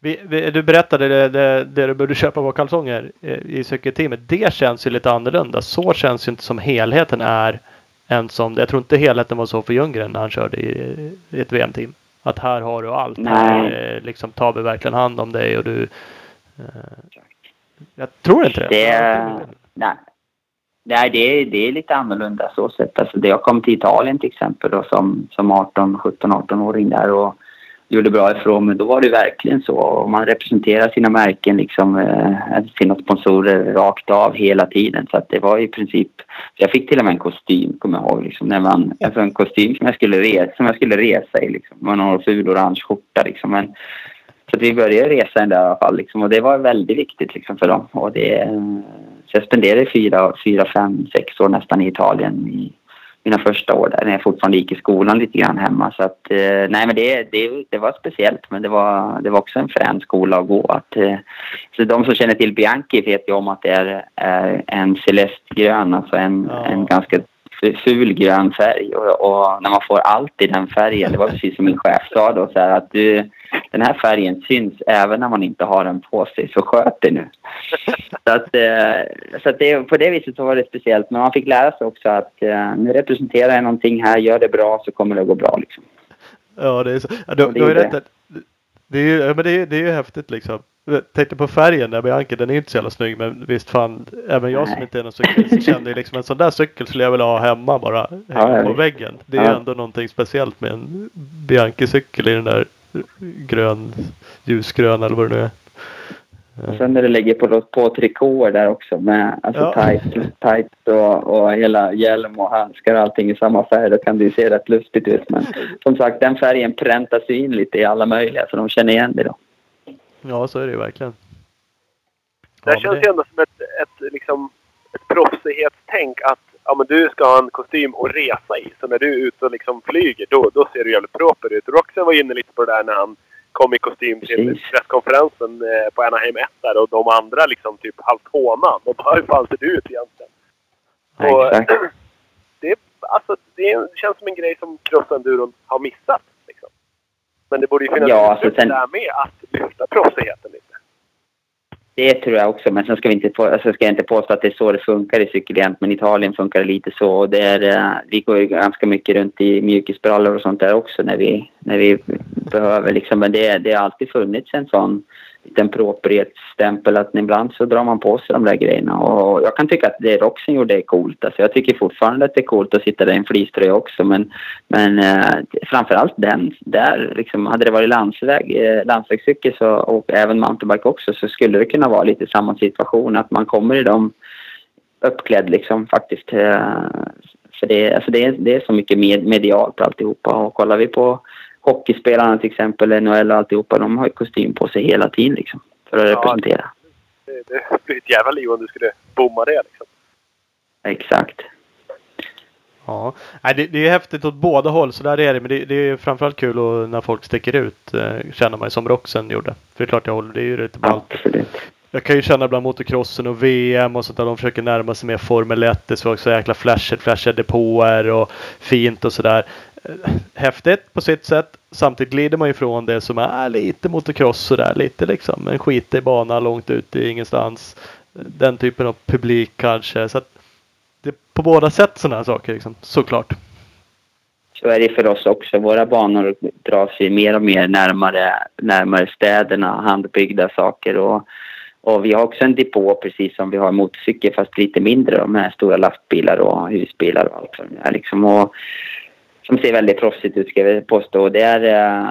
Vi, vi, du berättade det, det, det du borde köpa var kalsonger eh, i cykelteamet. Det känns ju lite annorlunda. Så känns ju inte som helheten är än som Jag tror inte helheten var så för Ljunggren när han körde i, i ett VM-team. Att här har du allt. Här Nej. eh, liksom tar vi verkligen hand om dig och du. Eh, jag tror inte det. Det nej, nej det, är, det är lite annorlunda så sett. Alltså det jag kom till Italien till exempel då, som, som 18, 17, 18-åring där och gjorde bra ifrån mig. Då var det verkligen så. Och man representerar sina märken, liksom, eh, sina sponsorer rakt av hela tiden. Så det var i princip... Jag fick till och med en kostym, kommer jag ihåg. Liksom, när man, alltså en kostym som jag skulle resa, som jag skulle resa i. Liksom. Med någon ful orange skjorta. Liksom. Men, så att vi började resa i alla fall. Liksom, och det var väldigt viktigt liksom, för dem. Och det, eh, så jag spenderade fyra, fyra, fem, sex år nästan i Italien i mina första år där när jag fortfarande gick i skolan lite grann hemma. Så att, eh, nej men det, det, det var speciellt men det var, det var också en frän skola att gå. Att, eh, så de som känner till Bianchi vet ju om att det är, är en celestgrön, alltså en, Ja. en ganska ful grön färg och, och när man får allt i den färgen, det var precis som min chef sa då så här att du, den här färgen syns även när man inte har den på sig, så sköt dig nu. Så, att, eh, så att det, på det viset så var det speciellt. Men man fick lära sig också att eh, nu representerar jag någonting här, gör det bra så kommer det att gå bra. Liksom. Ja, det är så. Ja, har ju är rätt. Det är ju, men det är, det är ju häftigt liksom. Jag tänkte på färgen där Bianca, den är inte så jävla snygg men visst fan, även jag som inte är någon cyklist kände liksom en sån där cykel skulle jag vilja ha hemma bara. Hänga ja, på väggen. Det är Ja. ändå någonting speciellt med en Bianchi-cykel i den där grön, ljusgrön eller vad det nu är. Och sen när du lägger på, på trikåer där också med alltså Ja. tight, tight och, och hela hjälm och handskar och allting i samma färg. Då kan det ju se rätt lustigt ut. Men som sagt, den färgen präntas ju in lite i alla möjliga så de känner igen det då. Ja, så är det ju verkligen. Det här Ja, men känns ju ändå som ett, ett, liksom, ett proffsighetstänk att ja, men du ska ha en kostym att resa i. Så när du är ute och liksom flyger, då, då ser du jävligt proper ut. Roxen var inne lite på det där när han kom i kostym till presskonferensen eh, på Anaheim 1 där och de andra liksom typ halvt hånade. Och bara, hur fan ser du ut egentligen? Och, Exakt. det, alltså, det känns som en grej som crossenduron har missat. Liksom. Men det borde ju finnas Ja, alltså sen- där med att lyfta proffsigheten lite. Det tror jag också, men sen ska, vi inte på, alltså ska jag inte påstå att det är så det funkar i cykelhjälp. men i Italien funkar det lite så. Och det är, eh, vi går ju ganska mycket runt i mjukisbrallor och sånt där också när vi, när vi behöver. Liksom. Men det, det har alltid funnits en sån liten proprietätsstämpel att ibland så drar man på sig de där grejerna. Och jag kan tycka att det Roxen gjorde är coolt. Alltså jag tycker fortfarande att det är coolt att sitta där i en fleecetröja också. Men, men eh, framförallt den där, liksom, hade det varit landsväg, eh, landsvägscykel så, och även mountainbike också så skulle det kunna vara lite samma situation. Att man kommer i dem uppklädd liksom faktiskt. Eh, för det, alltså det, är, det är så mycket med, medialt alltihopa. Och kollar vi på hockeyspelarna till exempel, NHL och alltihopa, de har ju kostym på sig hela tiden liksom. För att Ja. representera. Det, det blir ett jävla liv om du skulle bomma det liksom. Exakt. Ja, det, det är häftigt åt båda håll, så där är det. Men det, det är framförallt kul när folk sticker ut, eh, känner man som Roxen gjorde. För det är klart jag håller, det är ju lite ballt. Absolut. Jag kan ju känna bland motocrossen och VM och sånt där. De försöker närma sig mer Formel 1. Det är så jäkla flashigt, flashiga depåer och fint och sådär. Eh, häftigt på sitt sätt. Samtidigt glider man ifrån det som är lite motocross sådär. Lite liksom en skitig bana långt ute i ingenstans. Den typen av publik kanske. Så att det är på båda sätt sådana här saker liksom. Såklart. Så är det för oss också. Våra banor drar sig mer och mer närmare, närmare städerna, handbyggda saker. Och, och vi har också en depå precis som vi har motorcykel fast lite mindre De med stora lastbilar och husbilar och allt vad det är liksom. Och, som ser väldigt proffsigt ut ska jag påstå. Och där, eh,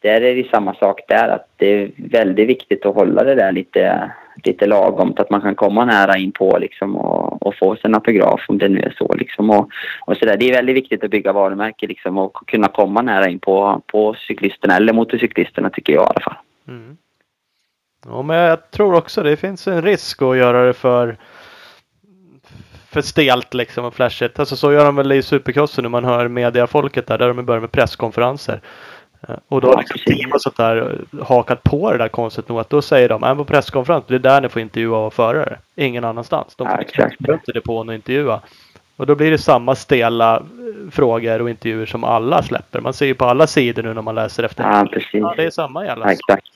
där är det samma sak där att det är väldigt viktigt att hålla det där lite, lite lagom så att man kan komma nära in på liksom och, och få sin autograf om det nu är så liksom. Och, och så där. Det är väldigt viktigt att bygga varumärke liksom och kunna komma nära in på, på cyklisterna eller motorcyklisterna tycker jag i alla fall. Mm. Ja, men jag tror också det finns en risk att göra det för för stelt liksom och flashigt. Alltså så gör de väl i supercrossen när man hör mediafolket där, där de börjar med presskonferenser. Eh, Och då Ja, har liksom team och sånt där eh, hakat på det där konstigt nog att då säger de, "Nej, på presskonferens, det är där ni får intervjua förare. Ingen annanstans. De Ja, får liksom inte depån och intervjua. Och då blir det samma stela eh, frågor och intervjuer som alla släpper. Man ser ju på alla sidor nu när man läser efter. Ja, precis. Ja, det är samma jävla Ja, exakt.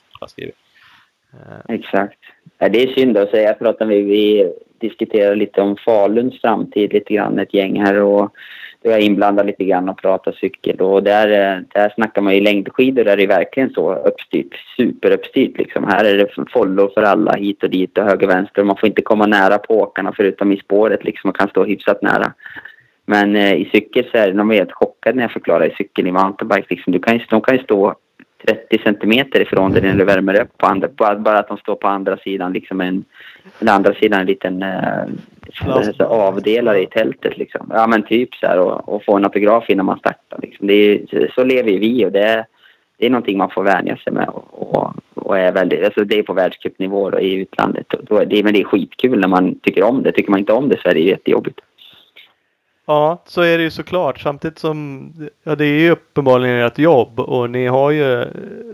Eh. Exakt. Ja, det är synd att säga. Jag pratar med, vi diskuterar lite om Faluns framtid lite grann, ett gäng här och då är jag inblandad lite grann och pratar cykel och där, eh, där snackar man ju längdskidor där är det verkligen så uppstyrt, superuppstyrt liksom. Här är det follow för alla hit och dit och höger och vänster man får inte komma nära på åkarna förutom i spåret liksom Man kan stå hyfsat nära. Men eh, i cykel så är de helt chockade när jag förklarar i cykel i mountainbike liksom. Du kan ju, de kan ju stå 30 centimeter ifrån dig när du värmer upp. På andra, bara, bara att de står på andra sidan, liksom en, den andra sidan en liten eh, avdelare i tältet. Liksom. Ja men typ så här och, och få en autograf innan man startar. Liksom. Det är, så lever ju vi och det är, det är någonting man får vänja sig med. Och, och, och är väldigt, alltså det är på världscupnivå i utlandet. Och då är det, men det är skitkul när man tycker om det. Tycker man inte om det så är det jättejobbigt. Ja, så är det ju såklart. Samtidigt som ja, det är ju uppenbarligen ert jobb och ni har ju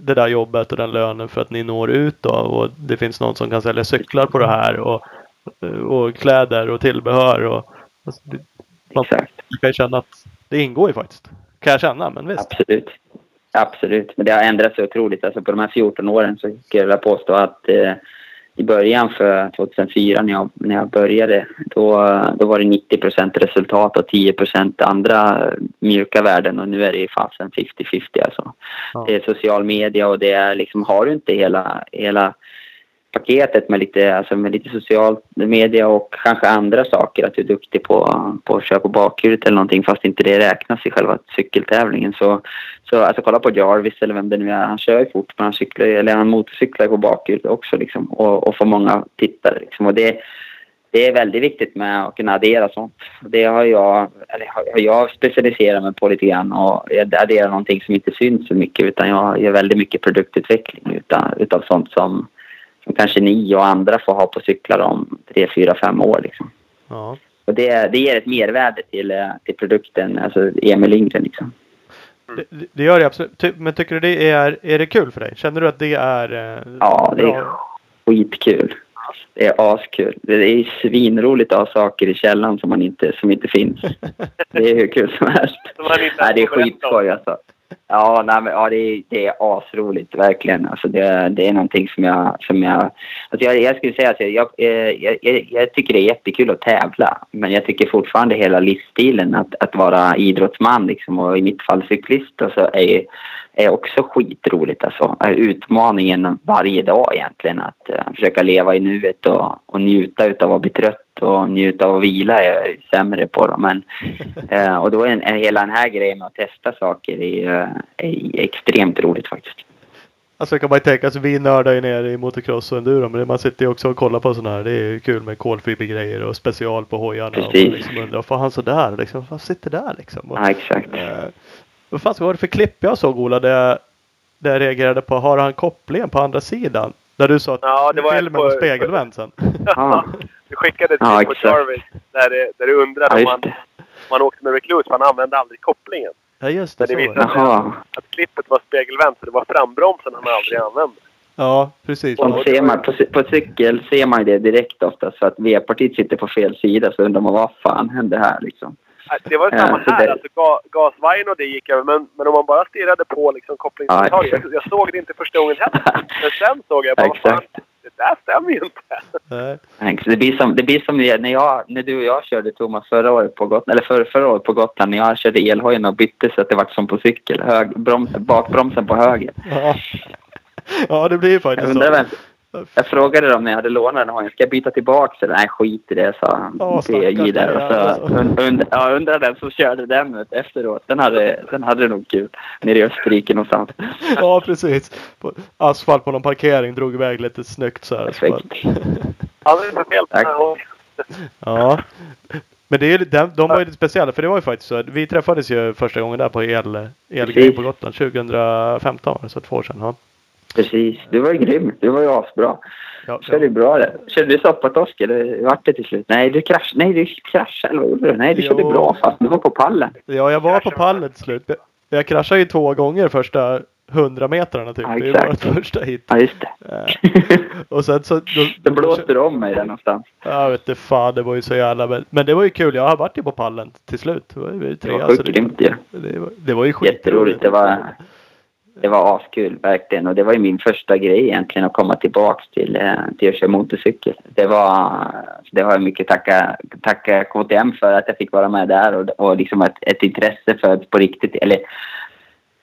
det där jobbet och den lönen för att ni når ut då och det finns någon som kan sälja cyklar på det här och, och kläder och tillbehör och alltså, det, man Exakt. kan ju känna att det ingår ju faktiskt. Kan jag känna, men visst. Absolut. Absolut. Men det har ändrats så otroligt. Alltså på de här 14 åren så skulle jag vilja påstå att eh, i början för 2004 när jag, när jag började då, då var det 90% resultat och 10% andra mjuka värden och nu är det fasen 50-50 alltså. Ja. Det är social media och det är liksom, har du inte hela, hela paketet med lite, alltså med lite social media och kanske andra saker. Att du är duktig på, på att köra på bakhjulet eller någonting fast inte det räknas i själva cykeltävlingen. Så, så alltså kolla på Jarvis eller vem det nu är. Han kör ju fort men han cyklar eller han motorcyklar på bakhjulet också liksom. Och, och får många tittare liksom. Och det, det är väldigt viktigt med att kunna addera sånt. Det har jag, eller har jag specialiserat mig på lite grann och jag adderar någonting som inte syns så mycket utan jag gör väldigt mycket produktutveckling utan, utav sånt som, som kanske ni och andra får ha på cyklar om tre, fyra, fem år. Liksom. Ja. Och det, det ger ett mervärde till, eh, till produkten, alltså Emil Lindgren. Liksom. Det, det gör det absolut. Ty, men tycker du det är, är det kul för dig? Känner du att det är eh, Ja, det är skitkul. Det är askul. Det är svinroligt att ha saker i källan som, man inte, som inte finns. Det är hur kul som helst. Som Nej, det är skitskoj alltså. Ja, nej, men, ja det, är, det är asroligt, verkligen. Alltså, det, det är någonting som jag... Som jag, alltså, jag, jag skulle säga att jag, jag, jag, jag tycker det är jättekul att tävla. Men jag tycker fortfarande hela livsstilen att, att vara idrottsman liksom, och i mitt fall cyklist alltså, är, är också skitroligt. Alltså. Utmaningen varje dag egentligen. Att uh, försöka leva i nuet och, och njuta av att bli trött och njuta av att vila är jag sämre på. Då. Men, uh, och då är en, hela den här grejen med att testa saker är, uh, är extremt roligt faktiskt. Alltså kan man tänka, alltså, vi nördar ju ner i motocross och enduro men man sitter ju också och kollar på sådana här. Det är ju kul med kolfibergrejer och special på hojarna. Precis. Och liksom undrar, får han sådär liksom? Vad sitter där liksom? Och, Ja, exakt. eh, vad fan var det för klipp jag såg Ola? Där jag, där jag reagerade på, har han kopplingen på andra sidan? Där du sa att Ja, det var filmen var spegelvänd sen. Ja. Du skickade ett Ja, klipp på. Jarvis där, det- där du undrade Ja, om han, om han åkte med recluse, för han använde aldrig kopplingen. Ja just det, Men det visade sig Jaha. att klippet var spegelvänt, så det var frambromsen han aldrig använde. Ja precis. Och ser man, på, på cykel ser man det direkt ofta. Så att V-partiet sitter på fel sida så undrar man vad fan hände här liksom. Det var Ja, samma så här. det- Alltså, ga, gasvajern och det gick över. Men, men om man bara stirrade på liksom, kopplingshandtaget. Ja, jag, jag såg det inte första gången heller. Men sen såg jag bara, fan, Exakt. det där stämmer ju inte. Nej. Det blir som, det blir som när, jag, när du och jag körde Thomas förra året på Gotland, eller för, förra året på Gotland när jag körde elhojen och bytte så att det var som på cykel. Hög, broms, bakbromsen på höger. Ja. ja det blir ju faktiskt så. vem, jag frågade dem när jag hade lånat den hojen. Ska jag byta tillbaka? Så, Nej, skit i det, sa han. Ja, PJ där. Och så, alltså. und, und, ja, undrar den som körde den efteråt. Den hade, den hade nog kul. Nere i Österrike någonstans. Ja precis. På asfalt på någon parkering drog iväg lite snyggt så här. Perfekt. Fel på den här. Ja. Men det är, ju- de, de var ju lite speciella för det var ju faktiskt så att vi träffades ju första gången där på el, elgrej Precis. på Gotland 2015 var det, så två år sedan. Ja. Precis. Du var ju grym. Du var ju asbra. Ja, Körde ju bra där. Körde du soppatorsk eller vart det till slut? Nej, du kraschade. Nej, du kraschade. Eller vad gjorde du? Nej, du körde Jo. bra fast du var på pallen. ja, jag var på pallen till slut. Jag- Jag kraschade ju två gånger första 100 metrarna typ. Ja, det var vårt första hit. Ja, just det. Eh, Och sen så... Då, Då blåste du om mig där någonstans. Jag vet inte fan, det var ju så jävla... Men, men det var ju kul. Jag har varit ju på pallen till slut. Det var ju Det tre. var alltså, sjukt grymt ju. det, var, det var ju Jätteroligt. skitroligt. Det var, det var askul verkligen. Och det var ju min första grej egentligen att komma tillbaks till, eh, till att köra motorcykel. Det var, det jag mycket tacka, tacka KTM för att jag fick vara med där och, och liksom ett, ett intresse för att på riktigt, eller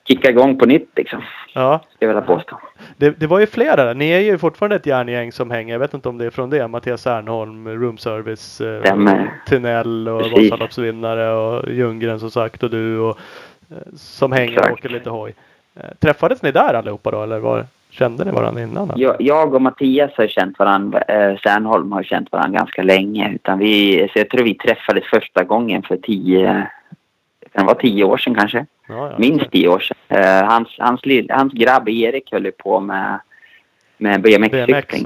kicka igång på nytt liksom. Ja. Ska jag vilja påstå. Det, det var ju flera. Ni är ju fortfarande ett järngäng som hänger. Jag vet inte om det är från det. Mattias Ernholm, Room Service, eh. Tunnell och. Vasaloppsvinnare och Ljunggren som sagt och du och eh, som hänger och Exakt. åker lite hoj. Eh, Träffades ni där allihopa då eller var, kände ni varandra innan? eller? Jag, och Mattias har känt varandra, eh, Särnholm har känt varandra ganska länge. Utan vi, så jag tror vi träffades första gången för tio, det var tio år sedan kanske. Ja, ja. Minst tio år sedan. Eh, hans, hans, lill, hans grabb Erik höll ju på med, med BMX-cykling.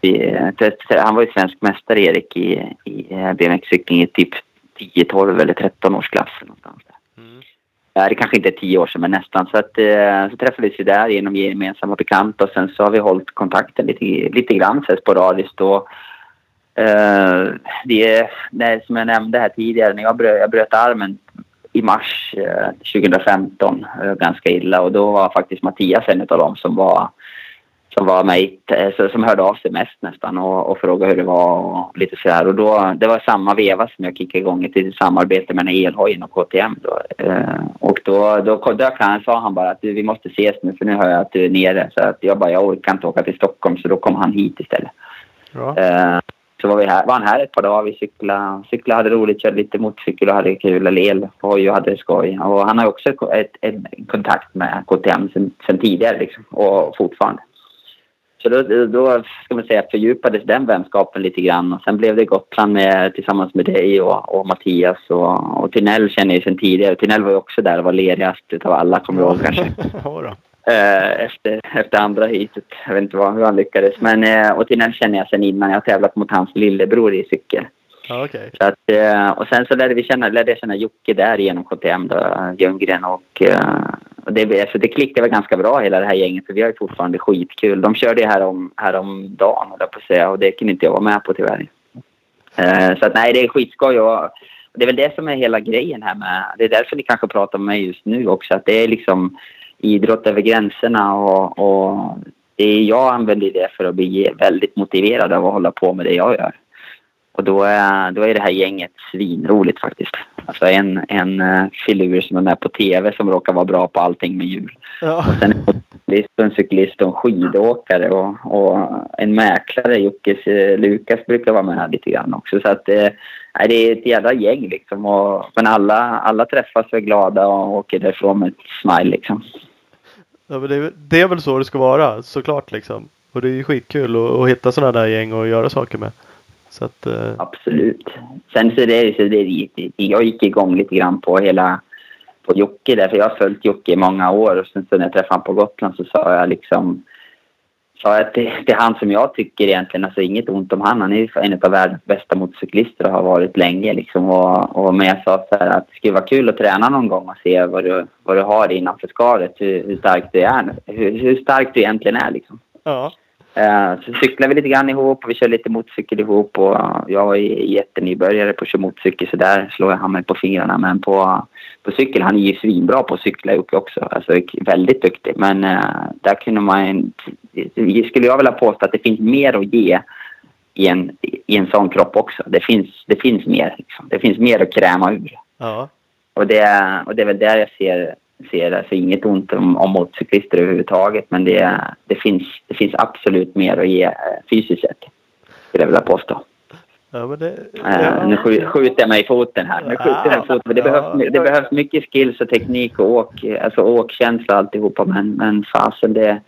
BMX? Ja. Han var ju svensk mästare Erik i, i BMX-cykling i typ 10, 12 eller 13 årsklassen någonstans. Där. Mm. Ja, det kanske inte är tio år sedan men nästan. Så, att, eh, så träffades vi där genom gemensamma bekanta och sen så har vi hållit kontakten lite, lite grann så här sporadiskt. Och, eh, det, det, som jag nämnde här tidigare, när jag bröt, jag bröt armen i mars eh, 2015 eh, ganska illa och då var faktiskt Mattias en av dem som var som var med eh, som hörde av sig mest nästan och, och frågade hur det var och lite så här. Och då, det var samma veva som jag kickade igång ett samarbete mellan elhojen och KTM då. Eh, och då, då dök han, sa han bara att vi måste ses nu för nu hör jag att du är nere. Så att jag bara, jag orkar inte åka till Stockholm så då kom han hit istället. Ja. Eh, så var, vi här, var han här ett par dagar. Vi cyklade, cyklade hade roligt, körde lite motorcykel och hade kul. Eller el och hade skoj. Och han har också ett, ett, kontakt med KTM sen, sen tidigare liksom, och fortfarande. Så då, då ska man säga, fördjupades den vänskapen lite grann. Och sen blev det Gotland med, tillsammans med dig och, och Mattias. Och, och Tinell känner jag sen tidigare. Tinell var ju också där och var ledigast av alla, kommer du ihåg kanske. Eh, efter, efter andra heatet. Jag vet inte vad, hur han lyckades. Men, eh, och Tinell känner jag sen innan. Jag har tävlat mot hans lillebror i cykel. Okej. Så att, eh, och sen så lärde, vi känna, lärde jag känna Jocke där genom KTM, då, Ljunggren. Och, eh, och det, alltså det klickade väl ganska bra hela det här gänget. För vi har ju fortfarande skitkul. De körde ju härom, häromdagen, höll jag på att säga. Och det kunde inte jag vara med på tyvärr. Eh, så att nej, det är skitskoj. Och, det är väl det som är hela grejen här med... Det är därför ni kanske pratar med mig just nu också. Att det är liksom idrott över gränserna och, och det är, jag använder det för att bli väldigt motiverad av att hålla på med det jag gör. Och då är, då är det här gänget svinroligt faktiskt. Alltså en, en uh, filur som är med på TV som råkar vara bra på allting med hjul. Ja. Och sen en cyklist och en cyklist och en skidåkare och, och en mäklare, Jockes uh, Lukas brukar vara med lite grann också. Så att uh, det är ett jävla gäng liksom. Och, men alla, alla träffas och är glada och åker därifrån med ett smile liksom. Ja, men det, är- det är väl så det ska vara såklart liksom. Och det är ju skitkul att, att hitta sådana där gäng och göra saker med. Så att, eh, Absolut. Sen så det, så det, jag gick igång lite grann på hela på Jocke där, för jag har följt Jocke i många år och sen så när jag träffade honom på Gotland så sa jag liksom sa jag till, till han som jag tycker egentligen, alltså inget ont om han, han är ju en av världens bästa motorcyklister och har varit länge liksom. Och, och, men jag sa så här att det skulle vara kul att träna någon gång och se vad du, vad du har innanför skalet, hur, hur stark du är, hur, hur stark du egentligen är liksom. ja. Eh, Så cyklade vi lite grann ihop och vi körde lite motorcykel ihop och jag är jättenybörjare på att köra motorcykel så där slår jag han mig på fingrarna. Men på, på cykel, han är ju svinbra på att cykla upp också. Alltså väldigt duktig. Men eh, där kunde man, skulle jag vilja påstå att det finns mer att ge i en, i en sån kropp också. Det finns, det finns mer. Liksom. Det finns mer att kräma ur. Ja. Och det, och det är väl där jag ser, ser alltså inget ont om, om motorcyklister överhuvudtaget men det, det, finns, det finns absolut mer att ge eh, fysiskt sett. Skulle jag vilja påstå. Ja, men det, Eh, nu skj- skjuter jag mig i foten här. Nu skjuter jag mig i foten. Det, Ja. behövs, det behövs mycket skills och teknik och åk, alltså åkkänsla alltihopa men, men fasen det,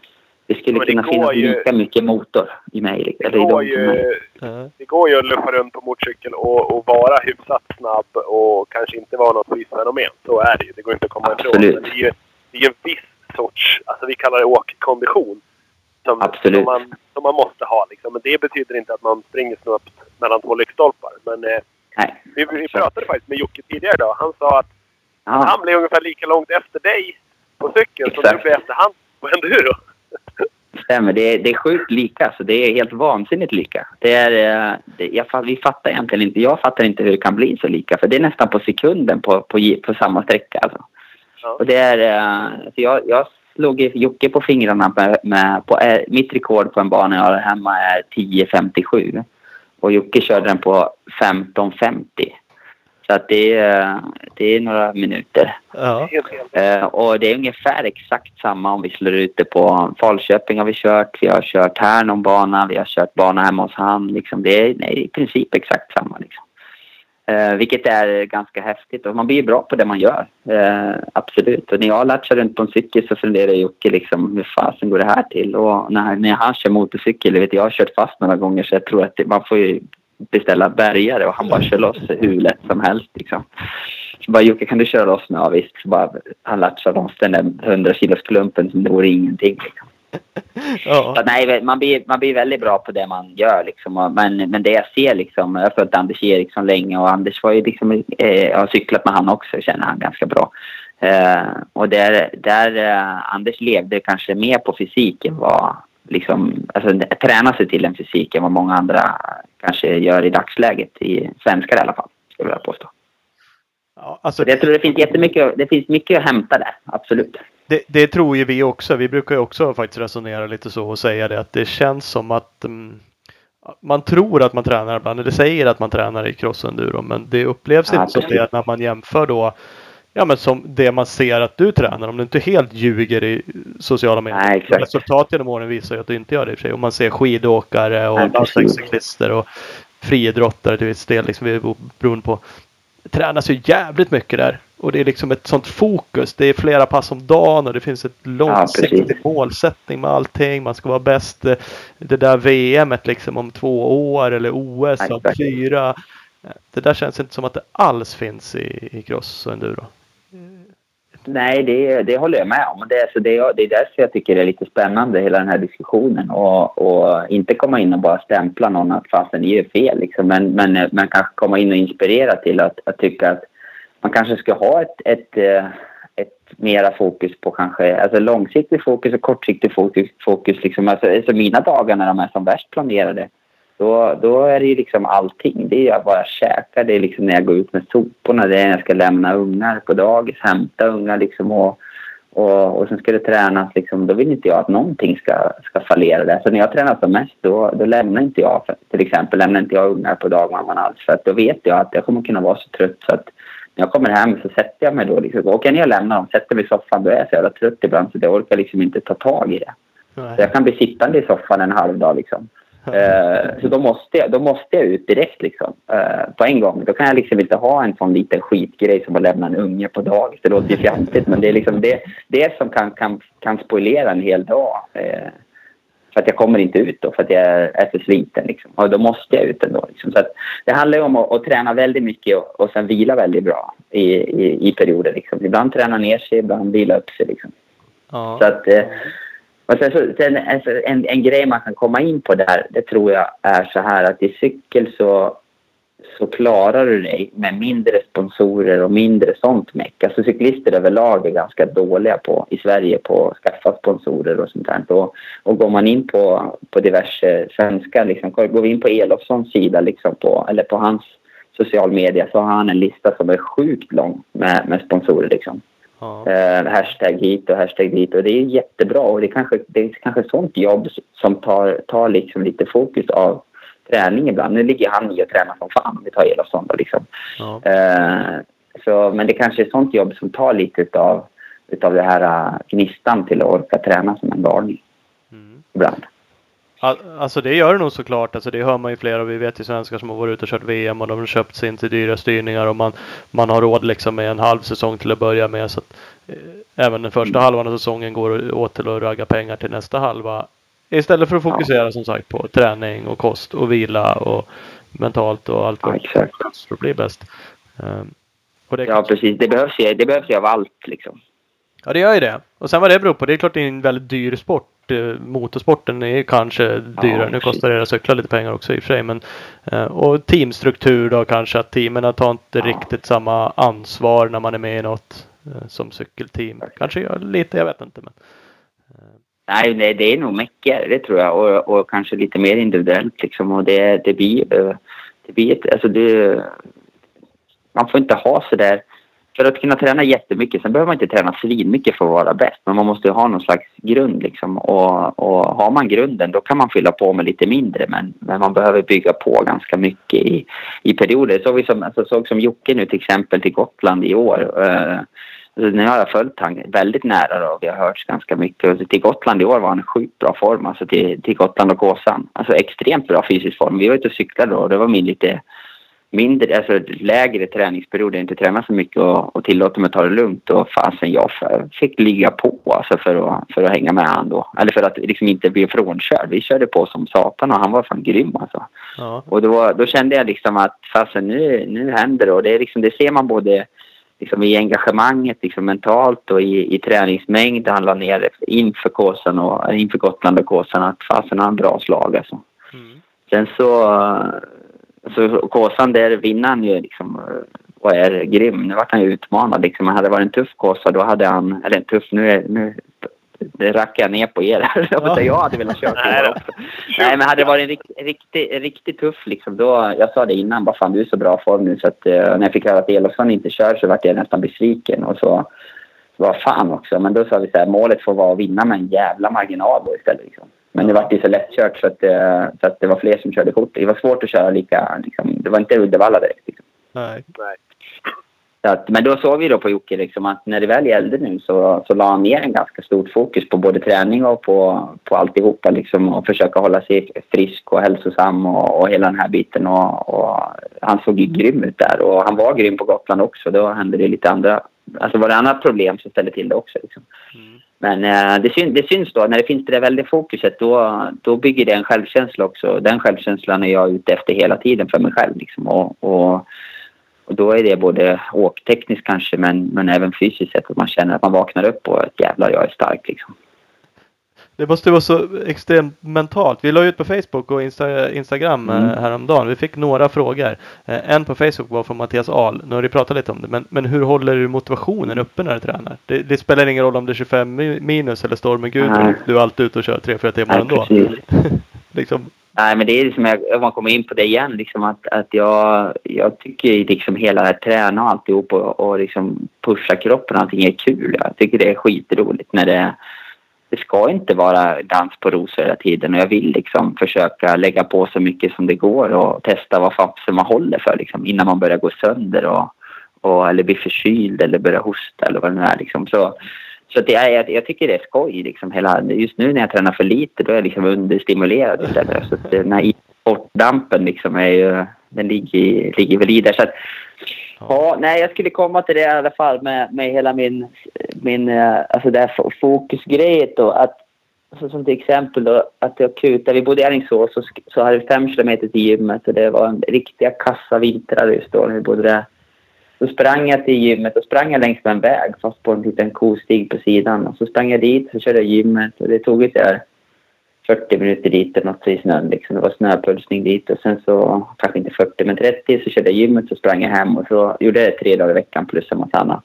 det skulle det kunna finnas ju- lika mycket motor i mig. Det går, mig. ju, det går ju att luffa runt på motorcykel och, och vara hyfsat snabb och kanske inte vara något fysfenomen. Så är det ju. Det går inte att komma ifrån. Men det är ju det är en viss sorts, alltså vi kallar det åkkondition. Som, Absolut. som, man, som man måste ha liksom. Men det betyder inte att man springer snabbt mellan två lyktstolpar. Men eh, Nej. vi, vi pratade faktiskt med Jocke tidigare idag. Han sa att Ja. han blev ungefär lika långt efter dig på cykeln som du Exakt. blev efter han på enduro. Stämmer. Det är, det är sjukt lika. Så det är helt vansinnigt lika. Det är, eh, det, jag, vi fattar egentligen inte. Jag fattar inte hur det kan bli så lika. För det är nästan på sekunden på, på, på samma sträcka. Alltså. Ja. Och det är, eh, så jag, jag slog Jocke på fingrarna med, med på, eh, mitt rekord på en bana jag har hemma är 10.57. Och Jocke körde den på 15.50. Så att det, är, det är några minuter. Ja. Eh, och det är ungefär exakt samma om vi slår ut det på Falköping har vi kört, vi har kört här någon bana, vi har kört bana hemma hos han. Liksom. Det är nej, i princip exakt samma. Liksom. Eh, vilket är ganska häftigt och man blir ju bra på det man gör. Eh, absolut. Och när jag latchar runt på en cykel så funderar Jocke liksom hur fasen går det här till? Och när, när han kör motorcykel, vet, jag har kört fast några gånger så jag tror att det, man får ju beställa bärgare och han bara kör loss hur lätt som helst. Liksom. Så bara Jocke kan du köra loss nu? Ja visst. Så bara, han latchar loss den där 100 kilos klumpen som vore ingenting. Liksom. Ja. Så, nej, man blir, man blir väldigt bra på det man gör. Liksom. Men, men det jag ser, liksom, jag har följt Anders Eriksson länge och Anders var ju liksom, eh, har cyklat med han också, känner han ganska bra. Eh, och där, där eh, Anders levde kanske mer på fysik än vad, liksom, alltså träna sig till en fysik än vad många andra kanske gör i dagsläget, i svenskar i alla fall, skulle jag vilja påstå. Ja, alltså, Så jag tror det finns jättemycket, det finns mycket att hämta där, absolut. det, det tror ju vi också. Vi brukar ju också faktiskt resonera lite så och säga det att det känns som att mm, man tror att man tränar ibland, eller säger att man tränar i crossenduro, men det upplevs Ja, inte som det när man jämför då Ja men som det man ser att du tränar, om du inte helt ljuger i sociala medier. Nej, exakt. Resultat genom åren visar ju att du inte gör det i och för sig. Om man ser skidåkare och landsvägscyklister och friidrottare till viss del, liksom, beroende på. Det tränas ju jävligt mycket där. Och det är liksom ett sånt fokus. Det är flera pass om dagen och det finns ett långsiktig precis. målsättning med allting. Man ska vara bäst. eh, Det där VMet liksom om två år eller OS om fyra. Det där känns inte som att det alls finns i, i cross och enduro. Nej, det, det håller jag med om. Det, är- så det, det är därför jag tycker det är lite spännande, hela den här diskussionen. Och, och inte komma in och bara stämpla någon att fasen ni gör fel. Liksom. Men, men, men kanske komma in och inspirera till att, att tycka att man kanske ska ha ett, ett, eh, ett mera fokus på kanske alltså långsiktig fokus och kortsiktig fokus. fokus liksom. alltså, alltså mina dagar när de är som värst planerade då, då är det ju liksom allting. Det är vad jag käkar, det är liksom när jag går ut med soporna, det är när jag ska lämna ungar på dagis, hämta ungar liksom och, och, och sen ska det tränas liksom. Då vill inte jag att någonting ska, ska fallera där. Så när jag tränar som mest då, då lämnar inte jag, för, till exempel lämnar inte jag ungar på dagmamman alls för att då vet jag att jag kommer kunna vara så trött så att när jag kommer hem så sätter jag mig då liksom, åker ner och lämnar dem, sätter mig i soffan, då är jag så jävla trött ibland så jag orkar liksom inte ta tag i det. Nej. Så jag kan bli sittande i soffan en halv dag liksom. Eh, så då måste, jag, då måste jag ut direkt liksom, eh, på en gång. Då kan jag liksom inte ha en sån liten skitgrej som att lämna en unge på dagis. Det låter ju fjantigt men det är liksom det, det som kan, kan, kan spoilera en hel dag. Eh, för att jag kommer inte ut då för att jag är för sliten liksom. Och då måste jag ut ändå liksom. Så att det handlar om att, att träna väldigt mycket och, och sen vila väldigt bra i, i, i perioder liksom. Ibland träna ner sig, ibland vila upp sig liksom. Ja. Så att, och sen, så, sen, alltså, en, en grej man kan komma in på där, det tror jag är så här att i cykel så, så klarar du dig med mindre sponsorer och mindre sånt meck. Alltså cyklister överlag är ganska dåliga på, i Sverige på att skaffa sponsorer och sånt där. Och, och går man in på, på diverse svenska, liksom, går vi in på Elofssons sida liksom på, eller på hans social media så har han en lista som är sjukt lång med, med sponsorer liksom. Ja. Eh, hashtag hit och hashtag dit och det är jättebra och det är kanske, det är kanske sånt jobb som tar, tar liksom lite fokus av träning ibland. Nu ligger han i och tränar som fan, vi tar Elofsson då liksom. Ja. Eh, så, men det kanske är sånt jobb som tar lite utav, utav det här uh, gnistan till att orka träna som en galning Mm. ibland. Al- Alltså det gör det nog såklart. Alltså det hör man ju flera och vi vet ju svenskar som har varit ute och kört VM och de har köpt sig in till dyra styrningar och man, man har råd liksom med en halv säsong till att börja med. Så att, eh, även den första halvan av säsongen går åt till att ragga pengar till nästa halva. Istället för att fokusera som sagt på träning och kost och vila och mentalt och allt Ja, vad exakt. för att bli bäst. Ehm, det, Ja, precis. Det behövs ju, det behövs ju av allt liksom. Ja, det gör ju det. Och sen vad det beror på, det är klart det är en väldigt dyr sport. Eh, Motorsporten är kanske dyrare. nu precis. kostar det att cykla lite pengar också i och för sig. Men, eh, och teamstruktur då kanske att teamen tar inte Ja. riktigt samma ansvar när man är med i något eh, som cykelteam. Kanske gör lite, jag vet inte. Men, Nej, nej, det är nog mycket, det tror jag. Och, och kanske lite mer individuellt liksom. Och det, det blir, det blir ett, alltså det, man får inte ha så där för att kunna träna jättemycket, sen behöver man inte träna svinmycket för att vara bäst. Men man måste ju ha någon slags grund liksom. Och, och har man grunden då kan man fylla på med lite mindre. Men, men man behöver bygga på ganska mycket i, i perioder. Så vi som, alltså, såg som Jocke nu till exempel till Gotland i år. Uh, alltså, nu har jag följt han väldigt nära då. Vi har hört ganska mycket. Och till Gotland i år var han i sjukt bra form. Alltså till, till Gotland och Åsan. Alltså extremt bra fysisk form. Vi var ute och cyklade då och det var min lite mindre, alltså lägre träningsperioder, inte träna så mycket och, och tillåter mig att ta det lugnt. Och fasen, jag fick ligga på alltså för, att, för att hänga med han då. Eller för att liksom inte bli frånkörd. Vi körde på som satan och han var fan grym alltså. ja. Och då, då kände jag liksom att fasen, nu, nu händer det. Och det, är liksom, det ser man både liksom i engagemanget liksom mentalt och i, i träningsmängd han la ner inför, Kåsan och, inför Gotland och Kåsan att fasen har en bra slag alltså. Mm. Sen så, så Kåsan där vinner han ju liksom och är grym. Nu vart han ju utmanad liksom. Hade det varit en tuff Kåsa då hade han, eller en tuff, nu, är, nu det rackar jag ner på er här. Ja. Jag hade velat köra Nej också. Nej men hade det varit en rikt, riktigt, riktigt tuff liksom då, jag sa det innan, bara fan du är så bra form nu så att eh, när jag fick höra att Elofsson inte kör så vart jag nästan besviken och så vad fan också. Men då sa vi så här, målet får vara att vinna med en jävla marginal då istället liksom. Men det vart ju så lättkört så att, så att det var fler som körde kort. Det var svårt att köra lika, liksom, det var inte Uddevalla direkt liksom. Nej. Nej. Så att, men då såg vi då på Jocke liksom att när det väl gällde nu så, så la han ner en ganska stort fokus på både träning och på, på alltihopa liksom och försöka hålla sig frisk och hälsosam och, och hela den här biten och, och han såg ju grym ut där och han var grym på Gotland också. Då hände det lite andra, alltså var det annat problem som ställde till det också liksom. Mm. Men eh, det, syn, det syns då, när det finns det där väldiga fokuset då, då bygger det en självkänsla också. Den självkänslan är jag ute efter hela tiden för mig själv liksom. och, och och då är det både åktekniskt kanske men, men även fysiskt sett att man känner att man vaknar upp och att jävlar jag är stark liksom. Det måste vara så extremt mentalt. Vi la ut på Facebook och Insta Instagram Mm. mm. häromdagen. Vi fick några frågor. Eh, En på Facebook var från Mattias Ahl. Nu har du pratat lite om det. Men, men hur håller du motivationen uppe när du tränar? Det, det spelar ingen roll om det är 25 mi- minus eller storm med Gud. Nej. Du är alltid ute och kör 3-4 timmar Nej, ändå. liksom, Nej, men det är liksom, om man kommer in på det igen, liksom att, att jag, jag tycker liksom hela det här träna och alltihop och, och liksom pusha kroppen och allting är kul. Jag tycker det är skitroligt när det det ska inte vara dans på rosor hela tiden och jag vill liksom försöka lägga på så mycket som det går och testa vad fan man håller för liksom innan man börjar gå sönder och, och eller blir förkyld eller börjar hosta eller vad det nu är liksom. Så, så det är, jag, jag tycker det är skoj liksom hela, just nu när jag tränar för lite då är jag liksom understimulerad istället. Så att den här sportdampen liksom är ju, den ligger, ligger väl i där. Så att, Ja, nej, jag skulle komma till det i alla fall med, med hela min, min eh, alltså det här fokusgrejet då. Att, alltså som till exempel då, att jag kutade, vi bodde i Alingsås så, så hade vi fem kilometer till gymmet och det var en riktiga kassa vintrar just då när vi bodde där. Så sprang jag till gymmet och sprang jag längs med en väg fast på en liten kostig på sidan. Och så sprang jag dit och körde gymmet och det tog ett 40 minuter dit eller något i snön. Liksom. Det var snöpulsning dit och sen så, kanske inte 40 men 30, så körde jag gymmet så sprang jag hem och så gjorde jag det tre dagar i veckan plus en massa annat.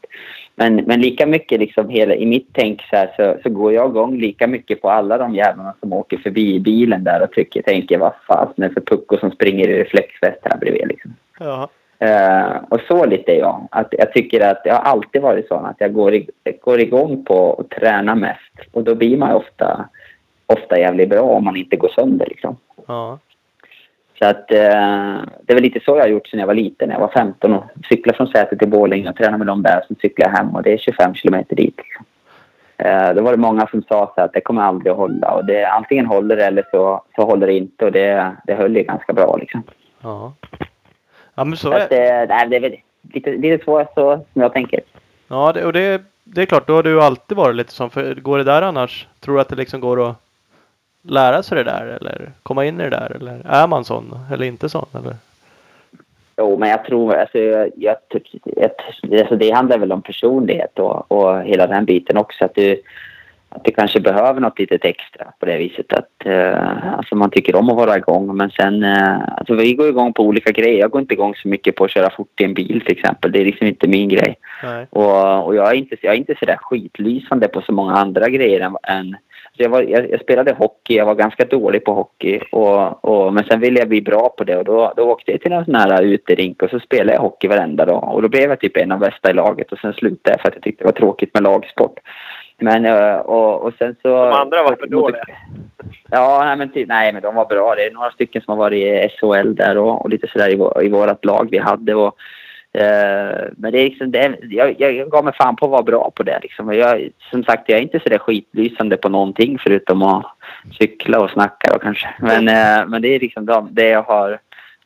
Men, men lika mycket liksom hela, i mitt tänk så, här, så, så går jag igång lika mycket på alla de jävlarna som åker förbi bilen där och tycker, tänker vad fan det är för pucko som springer i reflexväst här bredvid liksom. Ja. Uh, och så lite är jag. Att jag tycker att jag har alltid varit sån att jag går, i, går igång på att träna mest. Och då blir man ofta ofta jävligt bra om man inte går sönder liksom. Ja. Så att eh, det är väl lite så jag har gjort sedan jag var liten. När jag var 15 och cyklade från Säter till Borlänge och tränade med dem där. Sen cyklade jag hem och det är 25 kilometer dit. Liksom. Eh, då var det många som sa så att det kommer aldrig att hålla. Och det, antingen håller det eller så, så håller det inte. Och det, det höll ju ganska bra liksom. Ja. Ja men så, så att, är eh, nej, det. är väl lite, lite så, så som jag tänker. Ja det, och det, det är klart, då har du alltid varit lite som. För går det där annars? Tror du att det liksom går att lära sig det där eller komma in i det där? Eller är man sån eller inte sån? Eller? Jo, men jag tror, alltså, jag, jag, alltså det handlar väl om personlighet och, och hela den biten också. Att du, att du kanske behöver något litet extra på det viset att uh, alltså man tycker om att vara igång men sen uh, alltså vi går igång på olika grejer. Jag går inte igång så mycket på att köra fort i en bil till exempel. Det är liksom inte min grej. Och, och jag är inte, jag är inte sådär skitlysande på så många andra grejer än, än jag, var, jag, jag, spelade hockey, jag var ganska dålig på hockey. Och, och, men sen ville jag bli bra på det och då, då åkte jag till en sån här uterink och så spelade jag hockey varenda dag. Och då blev jag typ en av bästa i laget och sen slutade jag för att jag tyckte det var tråkigt med lagsport. Men eh, och, och sen så... De andra var för dåliga? Ja, nej men, typ, nej men de var bra. Det är några stycken som har varit i SHL där och, och lite sådär i, i vårt lag vi hade. Och, Uh, men det är liksom, det, jag, jag gav mig fan på att vara bra på det. Liksom. Jag, som sagt, jag är inte så där skitlysande på någonting förutom att cykla och snacka då, kanske. Men, uh, men det är liksom det jag har,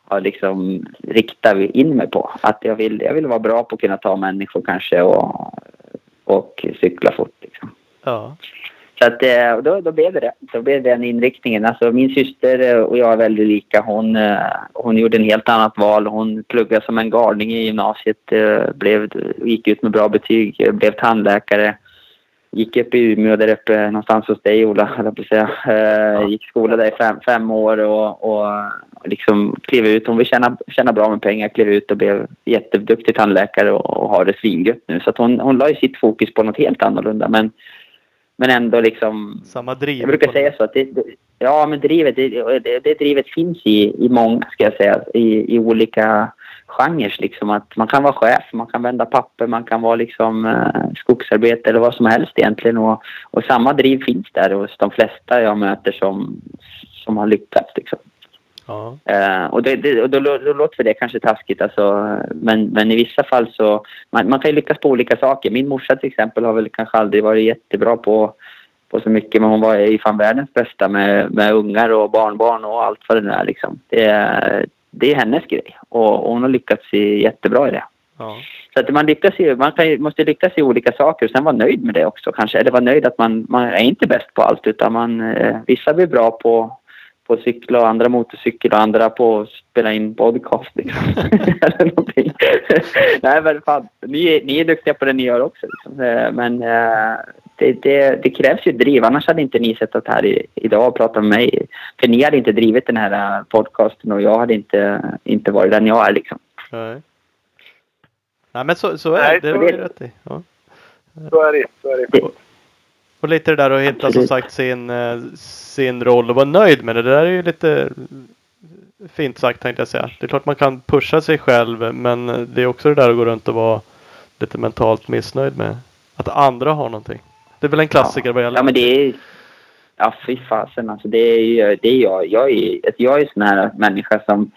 har liksom riktat in mig på. Att jag vill, jag vill vara bra på att kunna ta människor kanske och, och cykla fort. Liksom. Ja. Så att, eh, då, då blev det det. Då blev det den inriktningen. Alltså min syster och jag är väldigt lika. Hon, eh, hon gjorde en helt annat val. Hon pluggade som en galning i gymnasiet. Eh, blev, gick ut med bra betyg. Blev tandläkare. Gick upp i Umeå där uppe någonstans hos dig Ola, jag på säga. Gick skola där i fem, fem år och, och liksom klev ut. Hon vill tjäna, tjäna bra med pengar. Klev ut och blev jätteduktig tandläkare och, och har det svingött nu. Så hon, hon la ju sitt fokus på något helt annorlunda. Men men ändå liksom... Samma driv. Jag brukar säga så att det, ja, men drivet, det, det, det drivet finns i, i många, ska jag säga, i, i olika genrer liksom. Att man kan vara chef, man kan vända papper, man kan vara liksom eh, skogsarbete eller vad som helst egentligen. Och, och samma driv finns där hos de flesta jag möter som, som har lyckats liksom. Ja. Uh, och, det, det, och då, då, låter det kanske taskigt alltså, men, men i vissa fall så... Man, man kan ju lyckas på olika saker. Min morsa till exempel har väl kanske aldrig varit jättebra på, på så mycket men hon var ju fan världens bästa med, med ungar och barnbarn och allt vad det nu är liksom. Det, det är hennes grej och, och hon har lyckats jättebra i det. Ja. Så att man, lyckas ju, man kan, måste lyckas i olika saker och sen vara nöjd med det också kanske. Eller vara nöjd att man, man är inte bäst på allt utan man, eh, vissa blir bra på på cykla och andra motorcykel och andra på att spela in podcast. Liksom. Eller någonting. Nej men fan, ni, ni är duktiga på det ni gör också. Liksom. Eh, men uh, det, det, det, krävs ju driv, annars hade inte ni suttit här i, idag och pratat med mig. För ni hade inte drivit den här eh, podcasten och jag hade inte, inte varit den jag är liksom. Nej. Nej men så, så är Nej, det, det rätt i. Ja. Så är det. Så är det. Och lite det där att hitta som sagt sin, eh, sin roll och vara nöjd med det. Det där är ju lite fint sagt tänkte jag säga. Det är klart man kan pusha sig själv men det är också det där att gå runt och vara lite mentalt missnöjd med att andra har någonting. Det är väl en klassiker vad gäller Ja, men det är... Ja, fy fasen alltså. Det är ju... Det är jag. Jag är, jag är sån här människa som,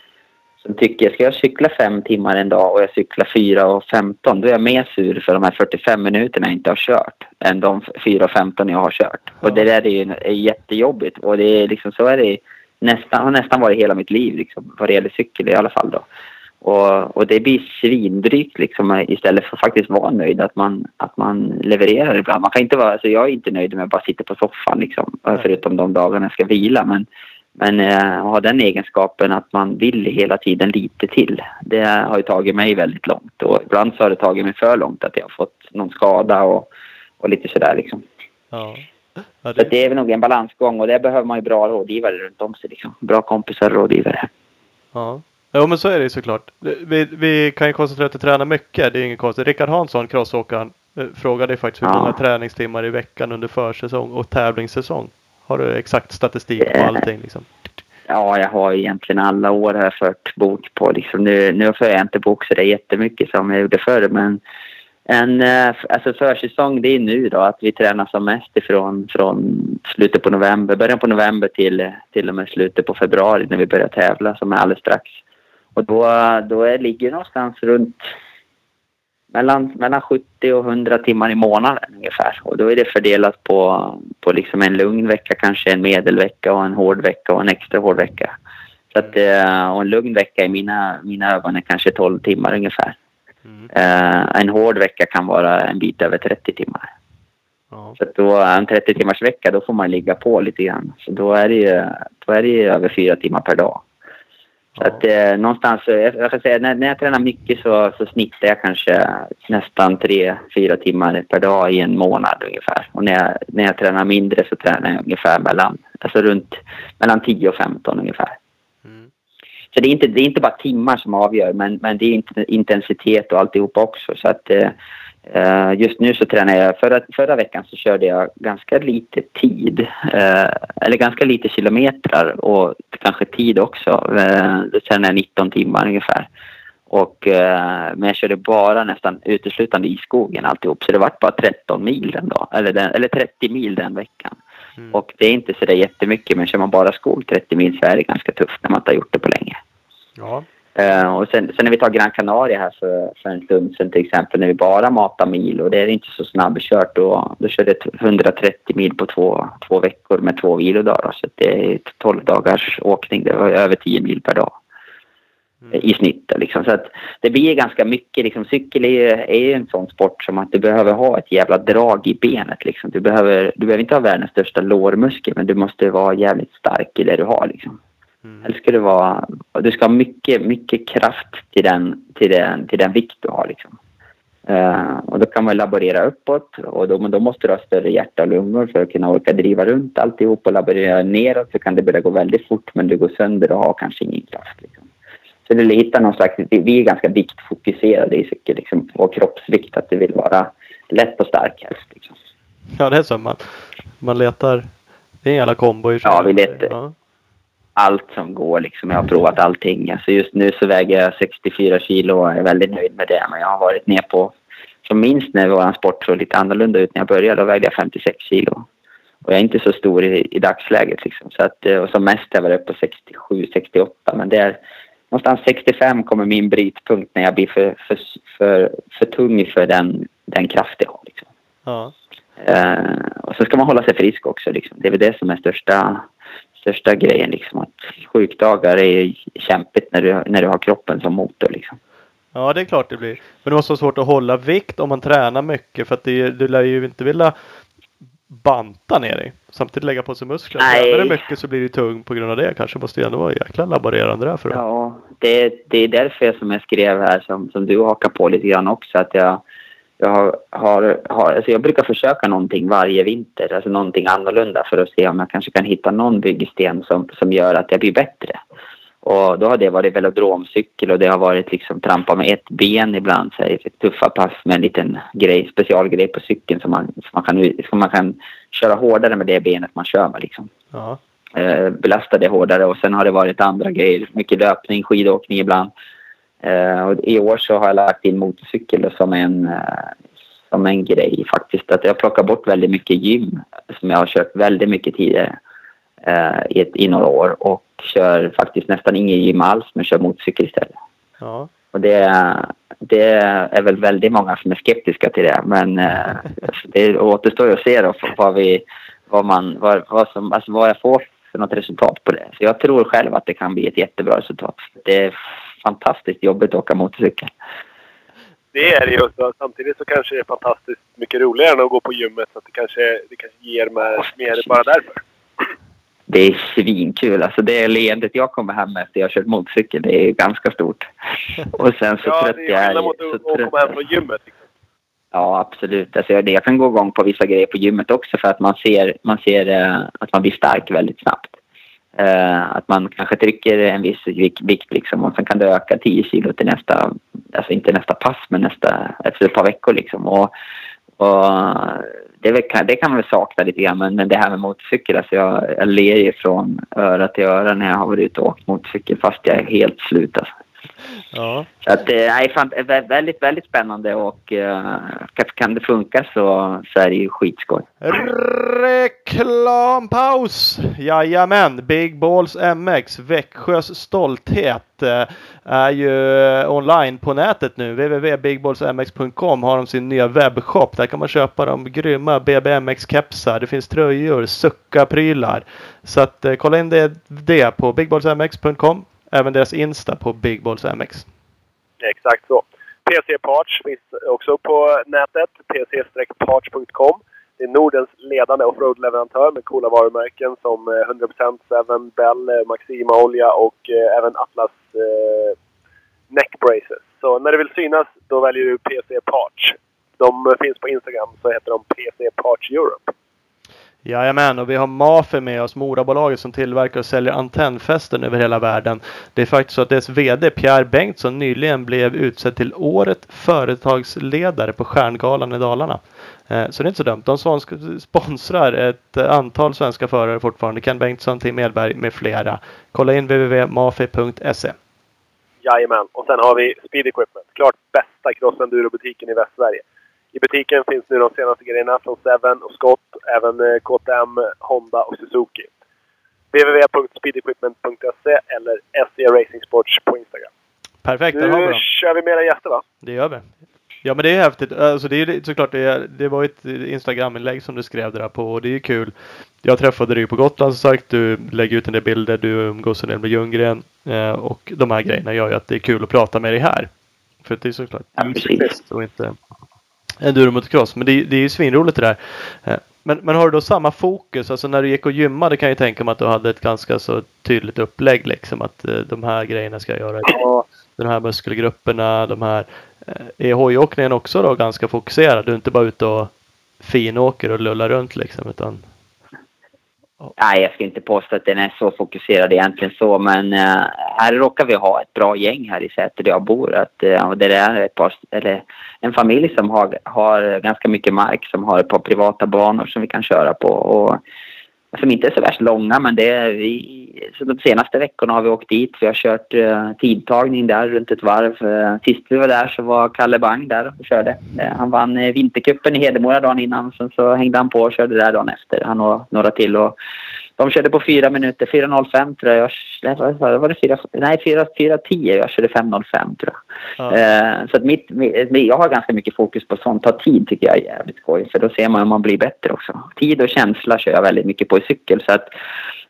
som tycker... Ska jag cykla fem timmar en dag och jag cyklar fyra och 15 då är jag mer sur för de här 45 minuterna jag inte har kört än de fyra och 15 jag har kört. Och det där är ju är jättejobbigt. Och det är liksom så är det nästan, har nästan varit hela mitt liv liksom, vad det gäller cykel i alla fall då. Och, och det blir svindrygt liksom istället för att faktiskt vara nöjd att man, att man levererar ibland. Man kan inte vara, alltså jag är inte nöjd med att bara sitta på soffan liksom, förutom de dagarna jag ska vila. Men, men eh, ha den egenskapen att man vill hela tiden lite till. Det har ju tagit mig väldigt långt och ibland så har det tagit mig för långt att jag har fått någon skada och, och lite sådär liksom. Ja. Ja, Så att det är väl nog en balansgång och där behöver man ju bra rådgivare runt om sig liksom. Bra kompisar och rådgivare. Ja. Jo men så är det ju såklart. Vi, vi kan ju konstatera att du tränar mycket. Det är inget konstigt. Rickard Hansson, crossåkaren, eh, frågade faktiskt hur Ja. många träningstimmar i veckan under försäsong och tävlingssäsong. Har du exakt statistik på Eh. allting liksom? Ja, jag har egentligen alla år här fört bok på. Liksom nu, nu för jag inte bok så det är jättemycket som jag gjorde förr. Men en eh, alltså försäsong det är nu då att vi tränar som mest ifrån från slutet på november, början på november till till och med slutet på februari när vi börjar tävla som är alldeles strax. Och då, då är, ligger någonstans runt mellan, mellan 70 och 100 timmar i månaden ungefär. Och då är det fördelat på, på liksom en lugn vecka, kanske en medelvecka och en hård vecka och en extra hård vecka. Så att, eh, och en lugn vecka i mina, mina ögon är kanske 12 timmar ungefär. Mm. Eh, en hård vecka kan vara en bit över 30 timmar. Ja. Så då, en 30 timmars vecka, då får man ligga på lite grann. Så då är det ju, då är det över fyra timmar per dag. Så att eh, någonstans, så- jag, kan säga, när, när jag tränar mycket så, så snittar jag kanske nästan tre, fyra timmar per dag i en månad ungefär. Och när jag, när jag tränar mindre så tränar jag ungefär mellan, alltså runt mellan 10 och 15 ungefär. Mm. Så det är inte, det är inte bara timmar som avgör, men, men det är inte intensitet och alltihop också. Så att, eh, eh, just nu så tränar jag, förra, förra veckan så körde jag ganska lite tid, eh, eller ganska lite kilometrar och kanske tid också. Eh, då tränade jag 19 timmar ungefär. Och, eh, men jag körde bara nästan uteslutande i skogen alltihop, så det var bara 13 mil den dag, eller, den, eller 30 mil den veckan. Mm. Och det är inte så där jättemycket, men kör man bara skog 30 mil så är det ganska tufft när man inte har gjort det på länge. Ja. Eh, och sen, sen när vi tar Gran Canaria här för, för en stund sedan till exempel när vi bara matar mil och det är inte så snabbkört då, då körde jag 130 mil på två, två veckor med två vilodagar. Så det är 12 dagars åkning, det var över 10 mil per dag eh, i snitt. Liksom. Så att det blir ganska mycket. Liksom, cykel är ju, är ju en sån sport som att du behöver ha ett jävla drag i benet. Liksom. Du, behöver, du behöver inte ha världens största lårmuskel men du måste vara jävligt stark i det du har. Liksom. Mm. Eller ska det vara... Du ska ha mycket, mycket kraft till den, till den, till den vikt du har. Liksom. Eh, och då kan man laborera uppåt och då, men då måste du ha större hjärta och lungor för att kunna orka driva runt alltihop och laborera neråt så kan det börja gå väldigt fort men du går sönder och har kanske ingen kraft. Liksom. Så du hittar någon slags... Vi är ganska viktfokuserade i cykel, liksom, och kroppsvikt, att du vill vara lätt och stark helst. Liksom. ja, det är så. Man, man letar. Det är en jävla kombo i Ja, vi letar. Ja. Allt som går. Liksom. Jag har provat allting. Alltså just nu så väger jag 64 kilo och är väldigt nöjd med det. Men jag har varit ner på, som minst när vår sport såg lite annorlunda ut när jag började, då vägde jag 56 kilo. Och jag är inte så stor i, i dagsläget liksom. Så att, eh, och som mest har jag varit uppe på 67, 68. Men det är någonstans 65 kommer min brytpunkt när jag blir för, för, för, för tung för den, den kraft jag har. Liksom. Ja. Eh, och så ska man hålla sig frisk också. Liksom. Det är väl det som är största, största grejen. Liksom. Att sjukdagar är kämpigt när du, när du har kroppen som motor. Liksom. Ja, det är klart det blir. Men det måste vara svårt att hålla vikt om man tränar mycket för att det, du lär ju inte vilja banta ner dig. Samtidigt lägga på sig muskler. Nej. Tränar du mycket så blir du tung på grund av det. Kanske måste ju ändå vara jäkla laborerande där för att... Ja, det, det är därför som jag skrev här som, som du hakar på lite grann också. Att jag, jag, har, har, har, alltså jag brukar försöka någonting varje vinter. Alltså någonting annorlunda för att se om jag kanske kan hitta någon byggsten som, som gör att jag blir bättre. Och då har det varit velodromcykel och det har varit liksom trampa med ett ben ibland. Så här, tuffa pass med en liten grej, specialgrej på cykeln som man, som man, kan, som man kan köra hårdare med det benet man kör med. Liksom. Eh, belasta det hårdare och sen har det varit andra grejer. Mycket löpning, skidåkning ibland. Eh, och I år så har jag lagt in motorcykel som en, eh, som en grej faktiskt. Att jag plockar bort väldigt mycket gym som jag har kört väldigt mycket tidigare eh, i, i några år och kör faktiskt nästan ingen gym alls men kör motorcykel istället. Ja. Och det, det är väl väldigt många som är skeptiska till det men det återstår ju att se då vad, vi, vad, man, vad, vad, som, alltså vad jag får för något resultat på det. Så jag tror själv att det kan bli ett jättebra resultat. Det fantastiskt jobbigt att åka motorcykel. Det är det ju. Samtidigt så kanske det är fantastiskt mycket roligare än att gå på gymmet. Så att det kanske, det kanske ger mer, mer bara därför. Det är svinkul. Alltså det leendet jag kommer hem med efter jag kört motorcykel, det är ganska stort. Och sen så ja, trött det jag är är. skillnad mot att komma hem från gymmet. Liksom. Ja, absolut. Alltså jag, jag kan gå igång på vissa grejer på gymmet också för att man ser, man ser eh, att man blir stark väldigt snabbt. Eh, att man kanske trycker en viss vikt, vikt liksom och sen kan det öka 10 kilo till nästa, alltså inte nästa pass men nästa, efter ett par veckor liksom. Och, och det, väl- det kan man väl sakna lite grann men, men det här med motorcykel, alltså jag, jag ler ju från öra till öra när jag har varit ute och åkt motorcykel fast jag är helt slut alltså. Ja. Att, eh, nej, fan, väldigt, väldigt spännande och eh, kan- det funka så, så är det ju skitskoj. Reklampaus! Jajamän! Big Balls MX, Växjös stolthet, eh, är ju online på nätet nu. www.bigballsmx.com har de sin nya webbshop. Där kan man köpa de grymma BBMX-kepsar. Det finns tröjor, sucka-prylar. Så att kolla in det, det på bigballsmx.com. Även deras Insta på bigballsmx. Exakt så. PC Parts finns också på nätet. pc-parts.com. Det är Nordens ledande offroad-leverantör med coola varumärken som eh, 100% Seven, Bell, eh, Maxima Olja och eh, även Atlas eh, Neck Braces. Så när du vill synas, då väljer du PC Parts. De finns på Instagram, så heter de PC Parts Europe. Jajamän, och vi har Mafe med oss, Morabolaget som tillverkar och säljer antennfästen över hela världen. Det är faktiskt så att dess VD Pierre Bengtsson nyligen blev utsedd till Året företagsledare på Stjärngalan i Dalarna. Eh, så det är inte så dumt. De sponsrar ett antal svenska förare fortfarande. Ken Bengtsson, Tim Edberg med flera. Kolla in www.mafe.se. Jajamän. Och sen har vi Speed Equipment. Klart bästa crossendurobutiken i Västsverige. I butiken finns nu de senaste grejerna från Seven och Scott, även eh, KTM, Honda och Suzuki. www.speedequipment.se eller SE Racing Sports på Instagram. Perfekt, där har vi Nu kör vi mera gäster va? Det gör vi. Ja men det är häftigt. Alltså det är såklart det, är, det var ett Instagram-inlägg som du skrev det där på och det är kul. Jag träffade dig på Gotland som sagt. Du lägger ut en del bilder. Du umgås en del med Ljunggren. Eh, och de här grejerna gör ju att det är kul att prata med dig här. För det är såklart Ja, precis. och inte enduro motocross. Men det, det är ju svinroligt det där. Eh, Men, men har du då samma fokus? Alltså när du gick och gymmade kan jag ju tänka mig att du hade ett ganska så tydligt upplägg liksom. Att eh, de här grejerna ska jag göra. De här muskelgrupperna, de här. eh, Är hojåkningen också då ganska fokuserad? Du är inte bara ute och finåker och lullar runt liksom utan Nej, jag ska inte påstå att den är så fokuserad egentligen så, men eh, här råkar vi ha ett bra gäng här i Säter där jag bor. Att, eh, och det är ett par, eller en familj som har, har ganska mycket mark, som har ett par privata banor som vi kan köra på. Och, som inte är så värst långa, men det är vi, så de senaste veckorna har vi åkt dit. Vi har kört uh, tidtagning där runt ett varv. Uh, sist vi var där så var Kalle Bang där och körde. Uh, han vann uh, vintercupen i Hedemora dagen innan. Sen så hängde han på och körde där dagen efter. Han och några till. Och de körde på fyra minuter. 4.05 tror jag. jag var det 4, nej, 4.10. Jag körde 5.05 tror jag. Ja. Eh, så att mitt, mitt, jag har ganska mycket fokus på sånt. Ta tid tycker jag är jävligt skoj. För då ser man om man blir bättre också. Tid och känsla kör jag väldigt mycket på i cykel. Så att,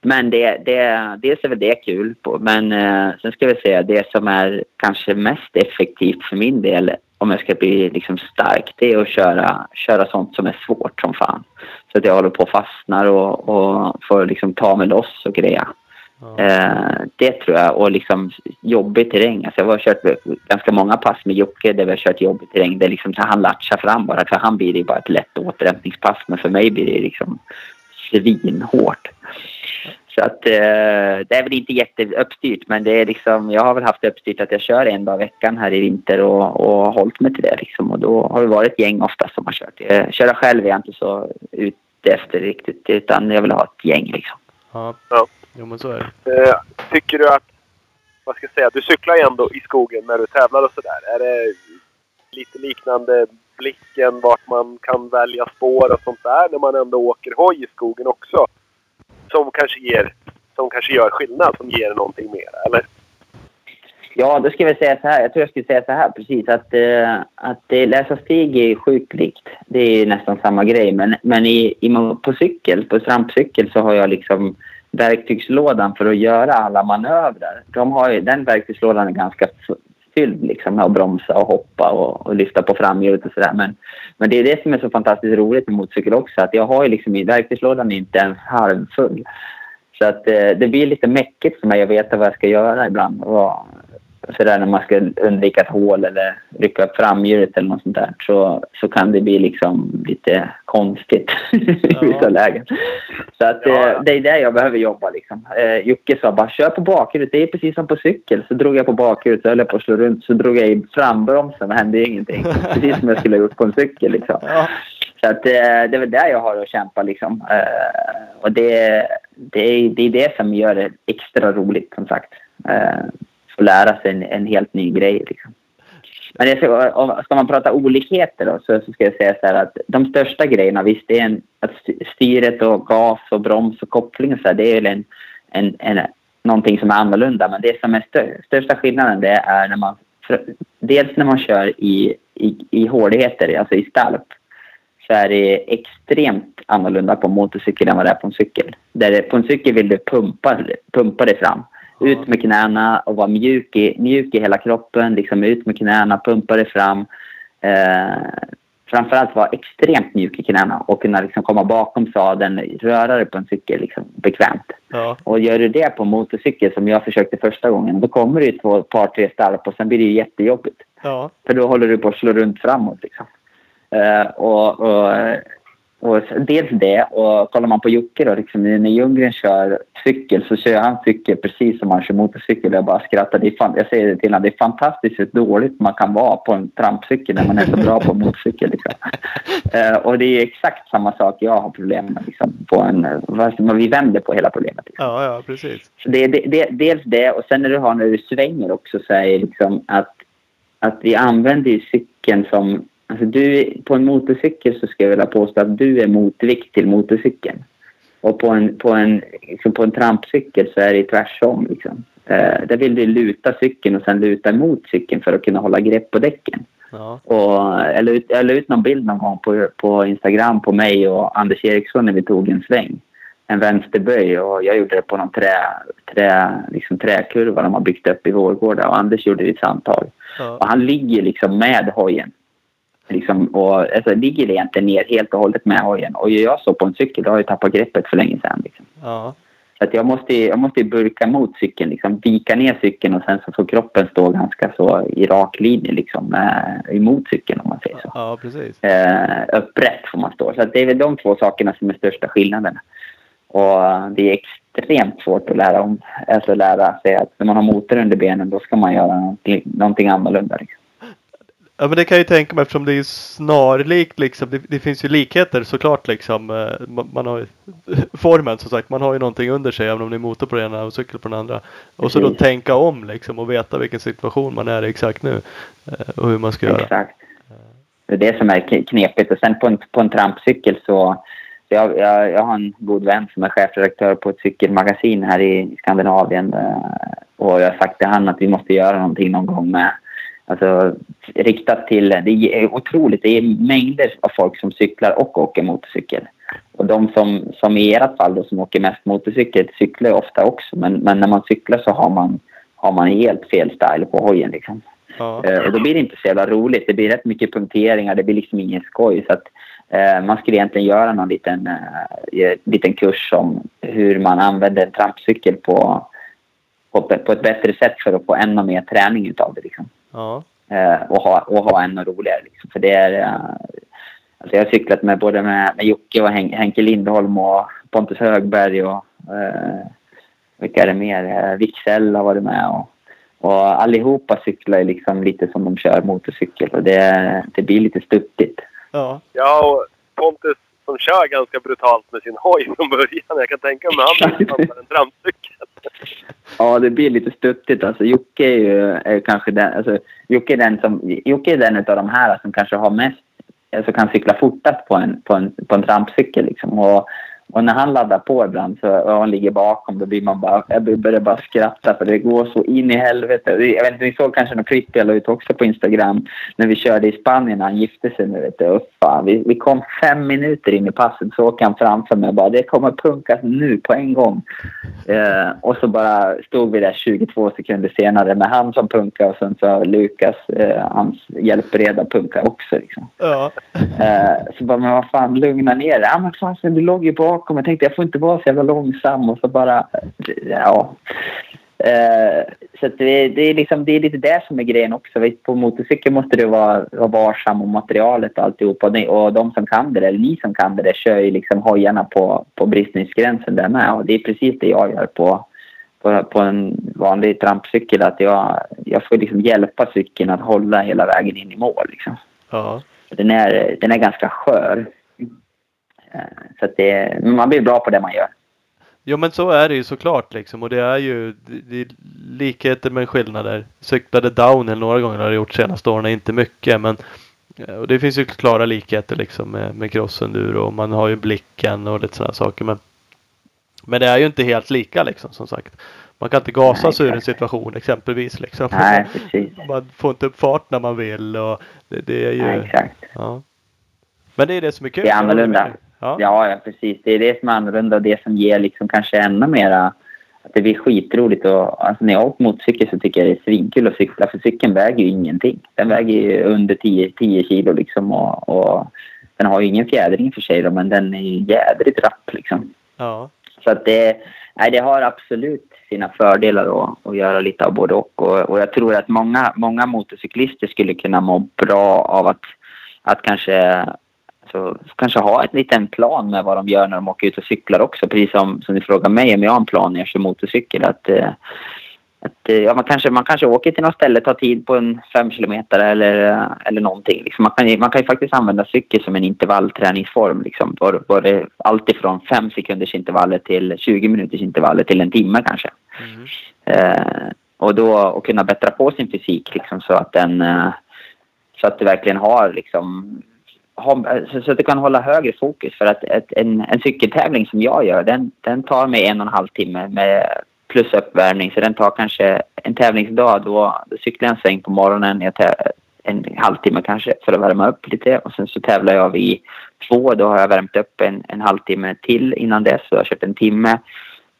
men det, det, dels är väl det kul. På, men eh, sen ska vi säga det som är kanske mest effektivt för min del om jag ska bli liksom stark, det är att köra, köra sånt som är svårt som fan. Så att jag håller på och fastnar och, och får liksom ta mig loss och grejer. Ja. Eh, det tror jag. Och liksom jobbig terräng. Alltså jag har kört ganska många pass med Jocke där vi har kört jobbig terräng. Där liksom så han latchar fram bara. För han blir det bara ett lätt återhämtningspass. Men för mig blir det liksom svinhårt. Så att eh, det är väl inte jätteuppstyrt men det är liksom, jag har väl haft uppstyrt att jag kör en dag i veckan här i vinter och, och hållit mig till det liksom. Och då har det varit ett gäng ofta som har kört. Eh, köra själv är jag inte så ute efter riktigt utan jag vill ha ett gäng liksom. Ja. Ja. Jo men så är det. Eh, tycker du att, vad ska jag säga, du cyklar ju ändå i skogen när du tävlar och sådär. Är det lite liknande blicken vart man kan välja spår och sånt där när man ändå åker hoj i skogen också? Som kanske ger, som kanske gör skillnad, som ger någonting mer, eller? Ja, då ska jag säga så här. Jag tror jag skulle säga så här precis. Att, eh, att läsa stig är sjukplikt. Det är nästan samma grej. Men, men i, i, på cykel, på trampcykel så har jag liksom verktygslådan för att göra alla manövrar. De har ju, den verktygslådan är ganska fylld liksom med att bromsa och hoppa och, och lyfta på framhjulet och sådär. Men, men det är det som är så fantastiskt roligt med motorcykel också. Att jag har ju liksom i verktygslådan inte ens halvfull. Så att eh, det blir lite mäckigt för mig att veta vad jag ska göra ibland. Och, sådär när man ska undvika ett hål eller rycka upp framhjulet eller något sånt där så, så kan det bli liksom lite konstigt i Ja. vissa lägen. Så att Ja, ja. eh, det är det jag behöver jobba liksom. Eh, Jocke sa bara kör på bakhjulet, det är precis som på cykel. Så drog jag på bakhjulet, så höll på att slå runt, så drog jag i frambromsen och hände ingenting. Precis som jag skulle ha gjort på en cykel liksom. Ja. Så att, eh, det är väl där jag har att kämpa. Liksom. Eh, och det, det, är, det är det som gör det extra roligt, som sagt. Få lära sig en, en helt ny grej. Liksom. Men jag ska, om- ska man prata olikheter då, så, så ska jag säga så här att de största grejerna, visst det är en, att styret och gas och broms och koppling och så här, det är väl en, en, en, någonting som är annorlunda. Men det som är stö, största skillnaden det är när man, för, dels när man kör i, i, i hårdheter, alltså i stalp så är det extremt annorlunda på en motorcykel än vad det är på en cykel. Där på en cykel vill du pumpa, pumpa dig fram. Ut med knäna och vara mjuk i, mjuk i hela kroppen. Liksom ut med knäna, pumpa dig fram. Eh, framförallt vara extremt mjuk i knäna och kunna liksom komma bakom sadeln, röra dig på en cykel liksom, bekvämt. Ja. Och gör du det på motorcykel som jag försökte första gången, då kommer det ju två, ett par, tre stalp och sen blir det ju jättejobbigt. Ja. För då håller du på att slå runt framåt. Liksom. Eh, och, och, och dels det, och kollar man på Jocke då, liksom, när Ljunggren kör cykel så kör han cykel precis som han kör motorcykel. Jag bara skrattar. Det är fan, jag säger det till honom, det är fantastiskt hur dåligt man kan vara på en trampcykel när man är så bra på motorcykel. Liksom. Eh, och det är exakt samma sak jag har problem med. Liksom, på en, vi vänder på hela problemet. Liksom. Ja, ja, precis. Så det, det, det, dels det och sen när du har när du svänger också så är liksom att, att vi använder cykeln som... Alltså du, på en motorcykel så ska jag vilja påstå att du är motvikt till motorcykeln. Och på en, på en, liksom på en trampcykel så är det tvärtom. Liksom. Eh, där vill du luta cykeln och sen luta emot cykeln för att kunna hålla grepp på däcken. Ja. Och jag la ut, jag la ut någon bild någon gång på, på Instagram på mig och Anders Eriksson när vi tog en sväng. En vänsterböj och jag gjorde det på någon trä, trä, liksom träkurva de har byggt upp i Vårgårda och Anders gjorde det i samtal. Ja. Och han ligger liksom med hojen. Liksom, och, alltså, ligger egentligen ner helt och hållet med hojen. Och gör jag så på en cykel då har jag tappat greppet för länge sedan. Liksom. Ja. Så att jag måste, jag måste burka mot cykeln, liksom, vika ner cykeln och sen så får kroppen stå ganska så i rak linje liksom, eh, emot cykeln om man säger så. ja, precis. Eh, upprätt får man stå. Så att det är väl de två sakerna som är största skillnaden. Och eh, det är extremt svårt att lära om. Alltså lära sig att när man har motor under benen då ska man göra någonting, någonting annorlunda. Liksom. Ja men det kan jag ju tänka mig eftersom det är snarlikt liksom. Det, det finns ju likheter såklart liksom. Eh, Man, man har ju formen som sagt. Man har ju någonting under sig även om det är motor på den ena och cykel på den andra. Och så då tänka om liksom och veta vilken situation man är i exakt nu. eh, Och hur man ska göra. Exakt. Det är det som är knepigt. Och sen på en, på en trampcykel så... Jag, jag, jag har en god vän som är chefredaktör på ett cykelmagasin här i Skandinavien. eh, Och jag har sagt till han att vi måste göra någonting någon gång med... Alltså riktat till... Det är otroligt. Det är mängder av folk som cyklar och åker motorcykel. Och de som, som i ert fall då, som åker mest motorcykel cyklar ofta också. Men, men när man cyklar så har man, har man helt fel style på hojen liksom. Ja. Eh, och då blir det inte så jävla roligt. Det blir rätt mycket punkteringar. Det blir liksom ingen skoj. Så att, eh, man skulle egentligen göra någon liten, eh, liten kurs om hur man använder en trampcykel på, på, på ett bättre sätt för att få ännu mer träning utav det. Liksom. Ja. Eh, och, ha, och ha ännu roligare. Liksom. För det är... Eh, alltså jag har cyklat med både med, med Jocke och Hen Henke Lindholm och Pontus Högberg och, eh, vilka är det mer? Eh, Wicksell har varit med och, och allihopa cyklar liksom lite som de kör motorcykel och det, det blir lite stuttigt. Ja. Ja, och Pontus som kör ganska brutalt med sin hoj från början. Jag kan tänka mig att han blir en trampcykel. Ja, det blir lite stuttigt. Alltså, Jocke är ju är kanske den, alltså, Jocke är den som, Jocke är den av de här som kanske har mest, alltså kan cykla fortast på en, på en, på en trampcykel liksom. Och och när han laddar på ibland så, och han ligger bakom då blir man bara, jag börjar bara skratta för det går så in i helvete. Jag vet inte, ni såg kanske något klipp jag la ut också på Instagram när vi körde i Spanien när han gifte sig nu vet du. fan, vi, vi kom fem minuter in i passet så åker han framför mig och bara det kommer punkas nu på en gång. Eh, och så bara stod vi där 22 sekunder senare med han som punkar och sen så Lukas, eh, hans hjälpreda punkar också liksom. Ja. Eh, så bara, men vad fan, lugna ner dig. Ja, men fan, du låg ju bakom. Jag tänkte jag får inte vara så jävla långsam och så bara, ja. Eh, så det, det, är liksom, det är lite det som är grejen också. På motorcykel måste du vara, vara varsam om materialet och alltihopa. Och de som kan det, eller ni som kan det, kör ju liksom hojarna på, på bristningsgränsen där med. Och det är precis det jag gör på, på, på en vanlig trampcykel. Att jag, jag får liksom hjälpa cykeln att hålla hela vägen in i mål. Liksom. Ja. Den är, den är ganska skör. Eh, så det, man blir bra på det man gör. Jo men så är det ju såklart liksom och det är ju det är likheter men skillnader. Cyklade downhill några gånger har jag gjort senaste åren, inte mycket men eh, och det finns ju klara likheter liksom med, med crossenduro och man har ju blicken och lite sådana saker men Men det är ju inte helt lika liksom som sagt. Man kan inte gasa sig ur en situation exempelvis liksom. Nej. Man får inte upp fart när man vill och det, det är ju... Nej, exakt. Ja. Men det är det som är kul. Det är annorlunda. Ja. ja, ja, precis. Det är det som är annorlunda och det som ger liksom kanske ännu mera att det blir skitroligt. Och, alltså när jag åker motorcykel så tycker jag det är svinkul att cykla för cykeln väger ju ingenting. Den väger ju under 10, 10 kilo liksom och, och den har ju ingen fjädring för sig då, men den är ju jädrigt rapp liksom. Ja. Så att det, nej, det har absolut sina fördelar att, att göra lite av både och. och. Och jag tror att många, många motorcyklister skulle kunna må bra av att, att kanske så kanske ha en liten plan med vad de gör när de åker ut och cyklar också. Precis som, som ni frågar mig om jag har en plan när jag kör motorcykel. Att, eh, att, eh, ja, man, kanske, man kanske åker till något ställe, tar tid på en fem kilometer eller, eller någonting. Liksom man, kan, man kan ju faktiskt använda cykel som en intervallträningsform. Liksom. Både, allt ifrån fem sekunders intervaller till 20 minuters intervaller till en timme kanske. Mm. Eh, och då och kunna bättra på sin fysik liksom, så att den eh, så att du verkligen har liksom så att du kan hålla högre fokus. För att ett, en, en cykeltävling som jag gör, den, den tar mig en och en halv timme med plus uppvärmning. Så den tar kanske en tävlingsdag, då, då cyklar jag en sväng på morgonen, jag en halvtimme kanske för att värma upp lite. Och sen så tävlar jag vid två, då har jag värmt upp en, en halvtimme till innan dess. Så jag har kört en timme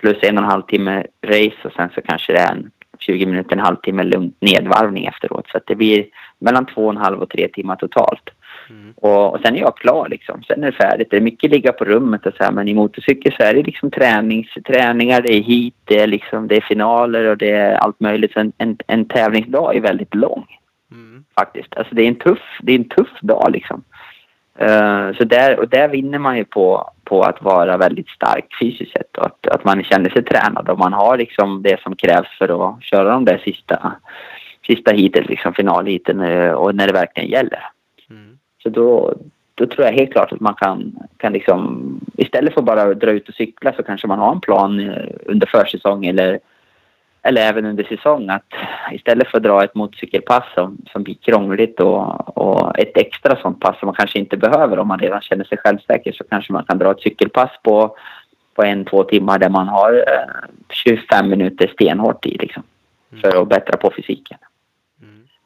plus en och en halv timme race och sen så kanske det är en 20 minuter, en halvtimme lugn nedvarvning efteråt. Så att det blir mellan två och en halv och tre timmar totalt. Mm. Och, och, sen är jag klar liksom. Sen är det färdigt. Det är mycket ligga på rummet och så här, men i motorcykel så är det liksom tränings, träningar, det är hit, det är liksom, det är finaler och det är allt möjligt. Så en, en, en tävlingsdag är väldigt lång. Mm. Faktiskt. Alltså det är en tuff, det är en tuff dag liksom. Uh, så där, och där vinner man ju på, på att vara väldigt stark fysiskt sett och att, att man känner sig tränad och man har liksom det som krävs för att köra de där sista, sista heatet, liksom finalheaten eh, och när det verkligen gäller. Så då, då tror jag helt klart att man kan, kan liksom, istället för bara dra ut och cykla så kanske man har en plan eh, under försäsong eller, eller även under säsong att istället för att dra ett motorcykelpass som, som blir krångligt och, och ett extra sånt pass som man kanske inte behöver om man redan känner sig självsäker så kanske man kan dra ett cykelpass på, på en, två timmar där man har eh, 25 minuter stenhårt tid liksom, mm. för att bättra på fysiken.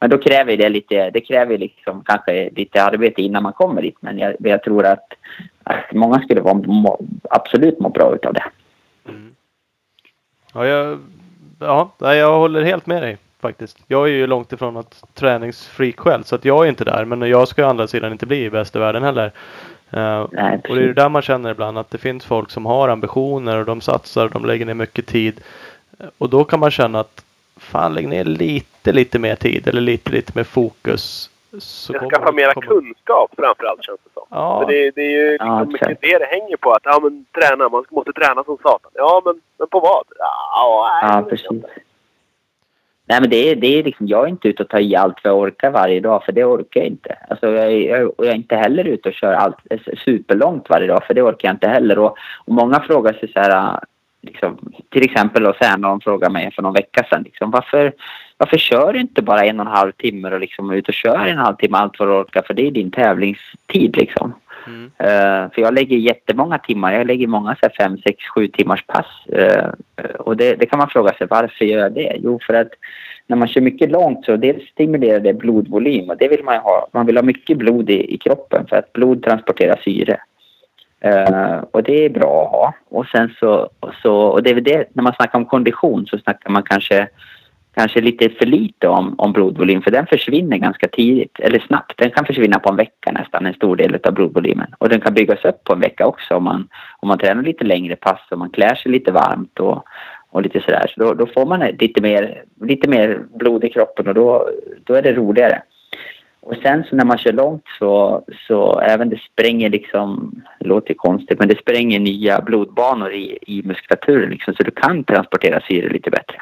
Men då kräver det lite, det kräver liksom kanske lite arbete innan man kommer dit. Men jag, jag tror att, att många skulle vara, må, absolut må bra utav det. Mm. Ja, jag, ja, jag håller helt med dig faktiskt. Jag är ju långt ifrån att träningsfreak själv så att jag är inte där. Men jag ska å andra sidan inte bli bäst i världen heller. Uh, Nej, och det är ju där man känner ibland att det finns folk som har ambitioner och de satsar och de lägger ner mycket tid. Och då kan man känna att fan lägg ner lite, lite mer tid eller lite, lite mer fokus. Så jag skaffa mera kommer... kunskap framförallt känns det som. Ja. För det, det är ju liksom ja, mycket det det hänger på. Att ja, men, träna, man måste träna som satan. Ja, men, men på vad? Ja, Ja, nej, Ja, precis. Nej, men det är, det är liksom, jag är inte ute och tar i allt vad jag orkar varje dag, för det orkar jag inte. Alltså, jag, är- jag, och jag är inte heller ute och kör allt eh, superlångt varje dag, för det orkar jag inte heller. Och, och många frågar sig så här, liksom, till exempel då, så här, någon frågade mig för någon vecka sedan, liksom, varför, varför kör du inte bara en och en halv timme och liksom ute och kör en och en halv timme allt vad du orkar, för det är din tävlingstid liksom. Mm. Eh, för jag lägger jättemånga timmar. Jag lägger många så här, fem, sex, sju timmars pass. Eh, och det, det kan man fråga sig, varför gör jag det? Jo, för att när man kör mycket långt så dels stimulerar det blodvolym och det vill man ha. Man vill ha mycket blod i, i kroppen för att blod transporterar syre. Eh, och det är bra att ha. Och sen så, och så och det är det, när man snackar om kondition så snackar man kanske kanske lite för lite om, om blodvolym för den försvinner ganska tidigt eller snabbt. Den kan försvinna på en vecka nästan en stor del av blodvolymen och den kan byggas upp på en vecka också om man, om man tränar lite längre pass och man klär sig lite varmt och, och lite sådär. Så då, då får man lite mer, lite mer blod i kroppen och då, då är det roligare. Och sen så när man kör långt så, så även det spränger liksom, det låter konstigt, men det spränger nya blodbanor i, i muskulaturen liksom, så du kan transportera syre lite bättre.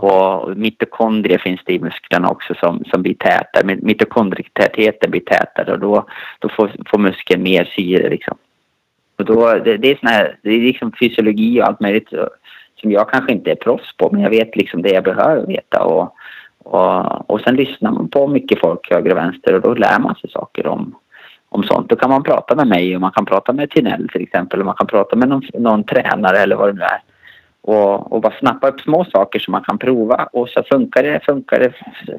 Och mitokondrier finns det i musklerna också som, som blir tätare. Mitokondrietätheten blir tätare och då, då får, får muskeln mer syre liksom. Och då, det, det är såna här, det är liksom fysiologi och allt möjligt som jag kanske inte är proffs på men jag vet liksom det jag behöver veta och, och, och sen lyssnar man på mycket folk höger och vänster och då lär man sig saker om, om sånt. Då kan man prata med mig och man kan prata med Tinell till exempel och man kan prata med någon, någon tränare eller vad det nu är. Och, och bara snappa upp små saker som man kan prova och så funkar det, funkar det,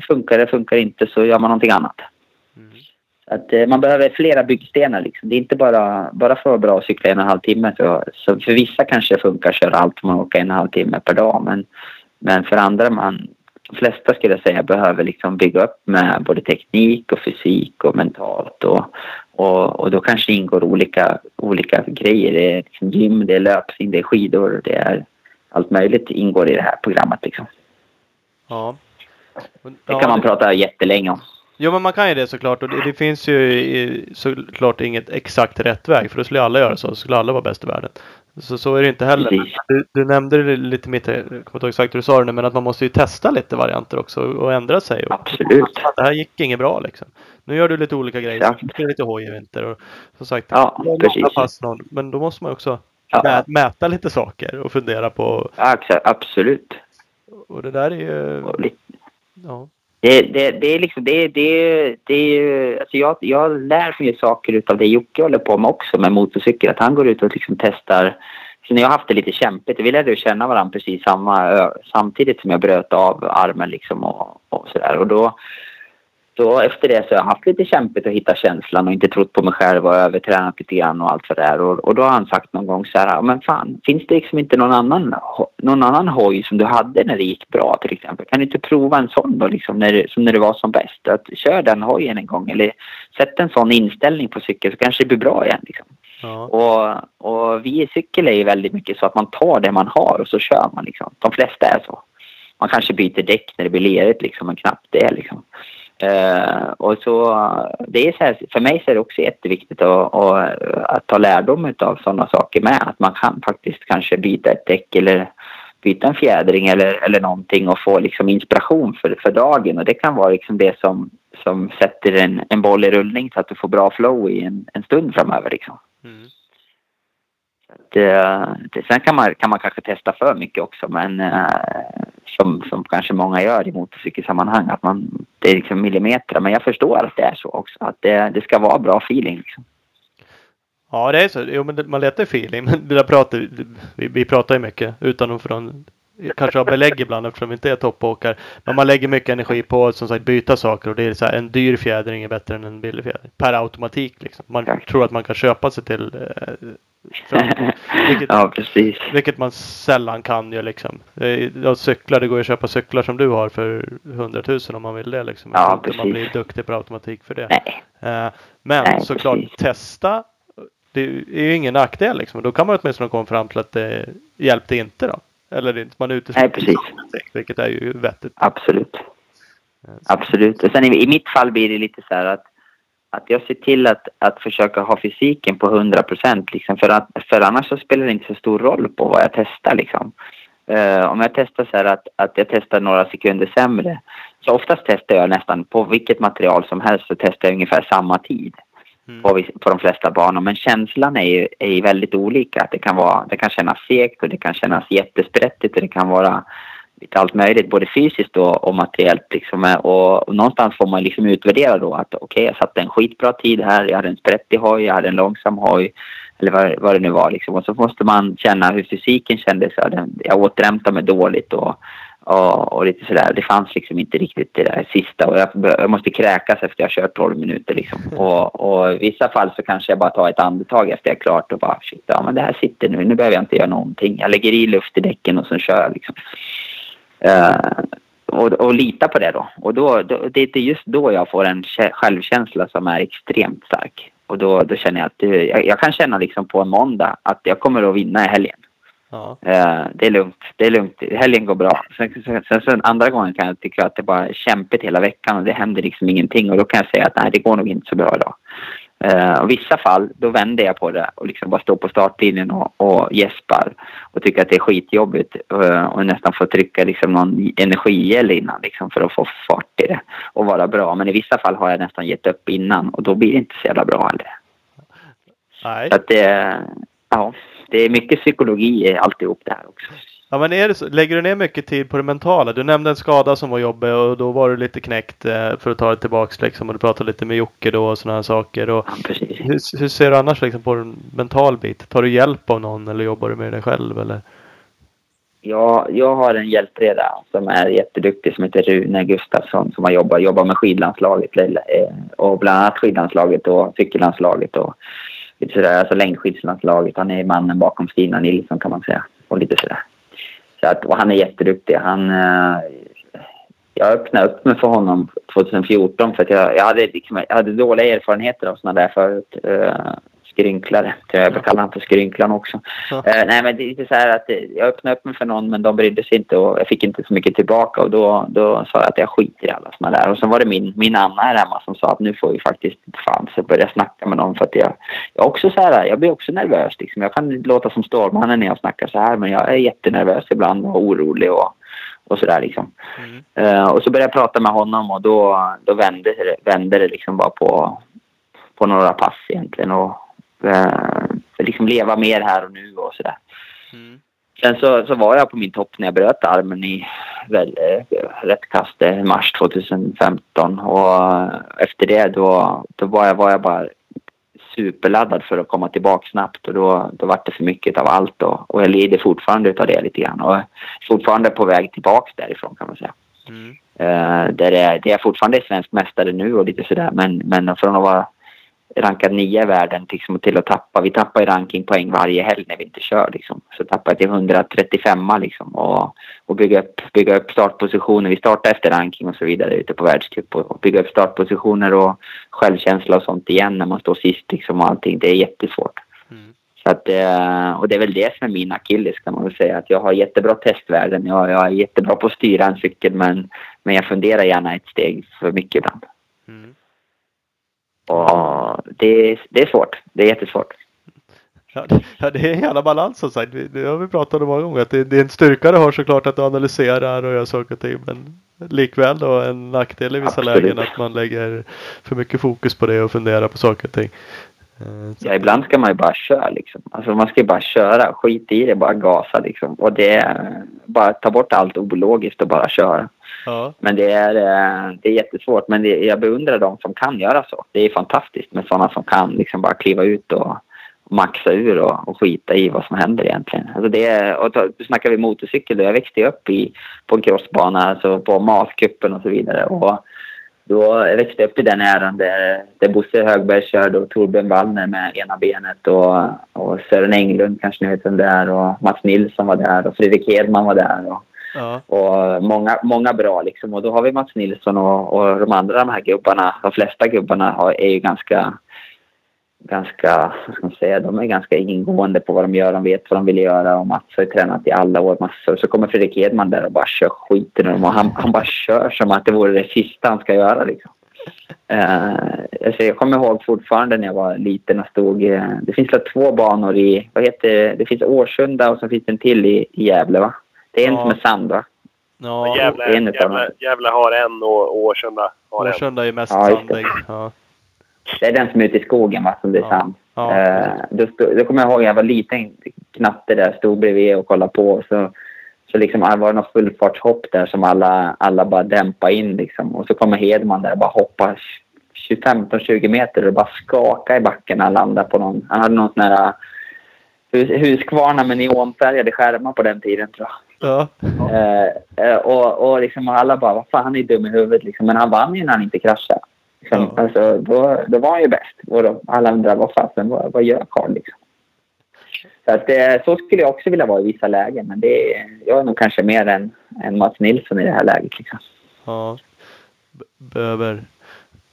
funkar det, funkar inte så gör man någonting annat. Så Att, eh, man behöver flera byggstenar liksom. Det är inte bara, bara för att vara bra att cykla en och en halv timme. Så, så för vissa kanske det funkar att köra allt man åker en och en halv timme per dag. Men, men för andra, man, de flesta skulle jag säga behöver liksom bygga upp med både teknik och fysik och mentalt. Och, och, och då kanske det ingår olika, olika grejer. Det är liksom gym, det är löpning, det är skidor, det är allt möjligt ingår i det här programmet. Liksom. Ja. Det Ja, kan man prata jättelänge om. Jo men man kan ju det såklart och det, det finns ju såklart inget exakt rätt väg för då skulle alla göra så, så skulle alla vara bäst i världen. Så, så är det inte heller. Du, du nämnde det lite mitt, jag kommer inte ihåg exakt hur du sa det nu, men att man måste ju testa lite varianter också och ändra sig. Och, Absolut. det här gick inget bra liksom. Nu gör du lite olika grejer. Du kör lite hoj i vinter och som sagt. Ja, precis. pass, någon, men då måste man också Ja. mä, mäta lite saker och fundera på. Absolut. Och det där är ju. Ja. Det, det, det är liksom, det, det, det alltså jag, jag lär mig saker utav det Jocke håller på med också med motorcykel. Att han går ut och liksom testar. Så när jag har haft det lite kämpigt, vi lärde känna varandra precis samma, samtidigt som jag bröt av armen liksom och, och sådär. Och då, då efter det så har jag haft lite kämpigt att hitta känslan och inte trott på mig själv och övertränat lite grann och allt för det där. Och, och då har han sagt någon gång så här, "Ja, men fan, finns det liksom inte någon annan, någon annan hoj som du hade när det gick bra till exempel? Kan du inte prova en sån då liksom när, det- som när det var som bäst? Att kör den hojen en gång eller sätt en sån inställning på cykeln så kanske det blir bra igen liksom. Ja. Och, och vi i cykel är ju väldigt mycket så att man tar det man har och så kör man liksom. De flesta är så. Man kanske byter däck när det blir lerigt liksom, men knappt det liksom. Eh, och så, det är så här, för mig så är det också jätteviktigt att, att, att ta lärdom av sådana saker med. Att man kan faktiskt kanske byta ett däck eller byta en fjädring eller, eller någonting och få liksom inspiration för, för dagen. Och det kan vara liksom det som, som sätter en, en boll i rullning så att du får bra flow i en, en stund framöver. Liksom. Mm. Det, eh, det, sen kan man, kan man kanske testa för mycket också men eh, som, som kanske många gör i motorcykelsammanhang att man, det är liksom millimeter. Men jag förstår att det är så också. Att det, det ska vara bra feeling. Liksom. Ja, det är så. Jo, men man letar feeling. Men det där pratar, vi, vi pratar ju mycket utan och från kanske ha belägg ibland eftersom vi inte är toppåkare. Men man lägger mycket energi på att som sagt byta saker och det är så här, en dyr fjädring är bättre än en billig fjädring. Per automatik liksom. Man Exakt. tror att man kan köpa sig till eh, framgång. Vilket, ja, precis. vilket man sällan kan ju liksom. Eh, cyklar, det går ju att köpa cyklar som du har för 100 000 om man vill det liksom. Ja, inte man precis. blir duktig på automatik för det. Nej. Eh, Men Nej, såklart precis. testa. Det är ju ingen nackdel liksom. Då kan man åtminstone komma fram till att det hjälpte inte då. Eller inte, man utesluter Nej, precis. ingenting, Vilket är ju vettigt. Absolut. Absolut. Och sen i, i mitt fall blir det lite så här att, att jag ser till att, att försöka ha fysiken på 100 procent. Liksom, för, att, för annars så spelar det inte så stor roll på vad jag testar. Liksom. Eh, om jag testar så här att, att jag testar några sekunder sämre. Så oftast testar jag nästan på vilket material som helst så testar jag ungefär samma tid. Mm. På, på de flesta banor. Men känslan är ju, är ju väldigt olika. Det, kan vara, det kan kännas segt och det kan kännas jättesprättigt och det kan vara lite allt möjligt, både fysiskt och, och materiellt. Liksom. Eh, och, och någonstans får man liksom utvärdera då att okej, jag satte en skitbra tid här, jag hade en sprättig hoj, jag hade en långsam hoj eller vad, vad det nu var. Liksom. Och så måste man känna hur fysiken kändes. Jag återhämtade mig dåligt och, och, och lite sådär. Det fanns liksom inte riktigt det där sista. Och jag, jag måste kräkas efter jag kört 12 minuter. Liksom. Och, och i vissa fall så kanske jag bara tar ett andetag efter jag är klart och bara shit, ja men det här sitter nu. Nu behöver jag inte göra någonting. Jag lägger i luft i däcken och så kör jag liksom. Eh, och, och lita på det då. Och då, då, det är just då jag får en kä- självkänsla som är extremt stark. Och då, då känner jag att det, jag, jag kan känna liksom på en måndag att jag kommer att vinna i helgen. Ja. Eh, det är lugnt. Det är lugnt. Helgen går bra. Sen, sen, sen, sen andra gången kan jag tycka att det bara kämpigt hela veckan och det händer liksom ingenting. Och då kan jag säga att nej, det går nog inte så bra idag. Eh, och vissa fall, då vänder jag på det och liksom bara står på startlinjen och, och gäspar och tycker att det är skitjobbigt eh, och nästan får trycka liksom någon energigel innan liksom för att få fart i det och vara bra. Men i vissa fall har jag nästan gett upp innan och då blir det inte så jävla bra heller. Nej. Så att det, ja, det är mycket psykologi i alltihop det här också. Ja men är det så, lägger du ner mycket tid på det mentala? Du nämnde en skada som var jobbig och då var du lite knäckt eh, för att ta det tillbaks liksom och du pratade lite med Jocke då och sådana här saker. Och Ja, hur, hur ser du annars liksom på en mental bit? Tar du hjälp av någon eller jobbar du med dig själv eller? Ja, jag har en hjälpreda som är jätteduktig som heter Rune Gustafsson som har jobbat, jobbat med skidlandslaget eh, och bland annat skidlandslaget och cykellandslaget och lite sådär, alltså längdskidslandslaget. Han är mannen bakom Stina Nilsson kan man säga och lite sådär. Så att, och han är jätteduktig. Han, eh, jag öppnade upp mig för honom 2014 för att jag, jag, hade, liksom, jag hade dåliga erfarenheter av sådana där förut. Eh, skrynklare. Jag kallar honom för skrynklan också. Ja. Eh, nej men det är lite så här att eh, jag öppnade upp mig för någon men de brydde sig inte och jag fick inte så mycket tillbaka och då, då sa jag att jag skiter i alla sådana där. Och så var det min, min Anna här hemma som sa att nu får vi faktiskt fan så börja snacka med någon för att jag, jag är också så här, jag blir också nervös liksom. Jag kan låta som Stålmannen när jag snackar så här men jag är jättenervös ibland och orolig och, och sådär liksom. Mm. Eh, och så började jag prata med honom och då, då vände, vände det liksom bara på, på några pass egentligen. Och liksom leva mer här och nu och sådär. Mm. Sen så, så var jag på min topp när jag bröt armen i väl, eh, rätt kast i mars 2015. Och eh, efter det då, då var, jag, var jag bara superladdad för att komma tillbaka snabbt och då, då var det för mycket av allt och, och jag lider fortfarande utav det lite grann och är fortfarande på väg tillbaka därifrån kan man säga. Mm. Uh, där är, det är fortfarande svensk mästare nu och lite sådär men, men från att vara rankad nia i världen liksom, till att tappa. Vi tappar i rankingpoäng varje helg när vi inte kör. Liksom. Så tappar jag till 135 liksom, och, och bygga, upp, bygga upp startpositioner. Vi startar efter ranking och så vidare ute på världscup och, och bygga upp startpositioner och självkänsla och sånt igen när man står sist liksom, och allting. Det är jättesvårt. Mm. Så att, eh, och det är väl det som är min akilles kan man väl säga. Att jag har jättebra testvärden. Jag, jag är jättebra på att styra en cykel men, men jag funderar gärna ett steg för mycket ibland. Mm. Och det, det är svårt. Det är jättesvårt. Ja, det, ja, det är en jävla balans som sagt. Det, har vi pratat om många gånger. Att det, det är en styrka du har såklart att du analyserar och gör saker och ting. Men likväl då en nackdel i vissa Absolut. lägen att man lägger för mycket fokus på det och funderar på saker och ting. Eh, så- Ja, ibland ska man ju bara köra liksom. Alltså man ska ju bara köra. Skit i det, bara gasa liksom. Och det är bara ta bort allt ologiskt och bara köra. Ja, Men det är, eh, det är jättesvårt. Men det, jag beundrar de som kan göra så. Det är fantastiskt med sådana som kan liksom bara kliva ut och maxa ur och, och skita i vad som händer egentligen. Alltså det är, och då snackar vi motorcykel. Då jag växte upp i, på en crossbana, alltså på MAS-cupen och så vidare. Och då jag växte upp i den äran där, där Bosse Högberg körde och Torbjörn Wallner med ena benet och, och Sören Englund kanske ni vet vem det är och Mats Nilsson var där och Fredrik Hedman var där. Och, ja, och eh, många, många bra liksom. Och då har vi Mats Nilsson och, och de andra de här gubbarna, de flesta gubbarna har, är ju ganska, ganska, vad ska man säga, de är ganska ingående på vad de gör, de vet vad de vill göra och Mats har ju tränat i alla år massor. Så kommer Fredrik Edman där och bara kör skiten ur dem och han, han bara kör som att det vore det sista han ska göra liksom. Uh, alltså jag kommer ihåg fortfarande när jag var liten och stod... Uh, det finns väl två banor i... Vad heter det? Det finns Årsunda och så finns det en till i, i Gävle, va? Det är en Ja. som är sand va? Ja, Gävle, en Gävle. Gävle har en och Årsunda har en. Årsunda är ju mest Ja, sandig. Ja. Det är den som är ute i skogen va, som det är Ja. sand. Ja, Eh, då, stod, då kommer jag ihåg jag var liten knatte där, stod bredvid och kollade på. Så, så liksom, det var något fullfartshopp där som alla, alla bara dämpade in. Liksom. Och så kommer Hedman där och bara hoppar 15-20 meter och bara skakade i backen när han landade på någon. Han hade någon sån här eh, hus, Husqvarna med neonfärgade skärmar på den tiden tror jag. Ja. Eh, eh, och, och liksom alla bara, vad fan han är dum i huvudet liksom. Men han vann ju när han inte kraschade. Liksom, Ja. alltså, då, då var han ju bäst. Och då, alla undrar, vad fasen, vad, vad gör Karl liksom? Så, att, eh, så skulle jag också vilja vara i vissa lägen. Men det är, jag är nog kanske mer än, än Mats Nilsson i det här läget. Liksom. ja. Be- Behöver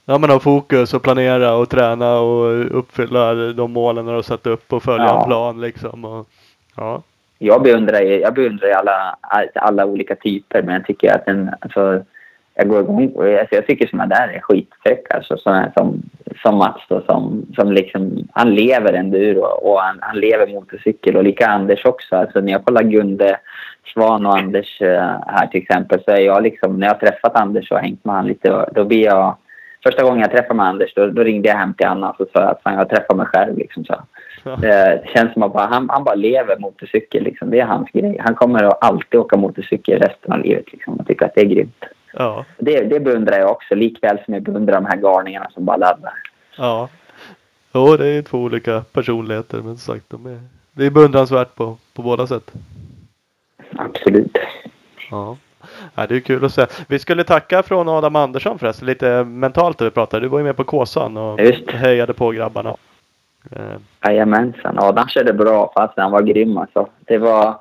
ja, men ha fokus och planera och träna och uppfylla de målen du satt upp och följa Ja. en plan liksom. Och, ja. Jag beundrar, ju- jag beundrar alla, alla olika typer, men jag tycker att en, alltså, jag går igång alltså, jag tycker såna där är skitfräcka. Alltså, såna som, som Mats då, som, som liksom, han lever enduro och han, han lever motorcykel och lika Anders också. Alltså, när jag kollar Gunde Svan och Anders eh, här till exempel så är jag liksom, när jag har träffat Anders och hängt med han lite, då blir jag Första gången jag träffade med Anders då, då ringde jag hem till Anna och sa att fan, jag träffar mig själv. Liksom, så. Ja. Det känns som att bara, han, han bara lever motorcykel. Liksom. Det är hans grej. Han kommer att alltid åka motorcykel resten av livet. Liksom. Jag tycker att det är grymt. Ja. Det, det beundrar jag också, likväl som jag beundrar de här garningarna som bara laddar. Ja. Jo, det är två olika personligheter men som sagt de är, det är beundransvärt på, på båda sätt. Absolut. Ja. ja, det är kul att se. Vi skulle tacka från Adam Andersson förresten, lite mentalt när vi pratade. Du var ju med på Kåsan och Just. hejade på grabbarna. Eh, Jajamensan. Adam körde bra fast han var grym alltså. Det var,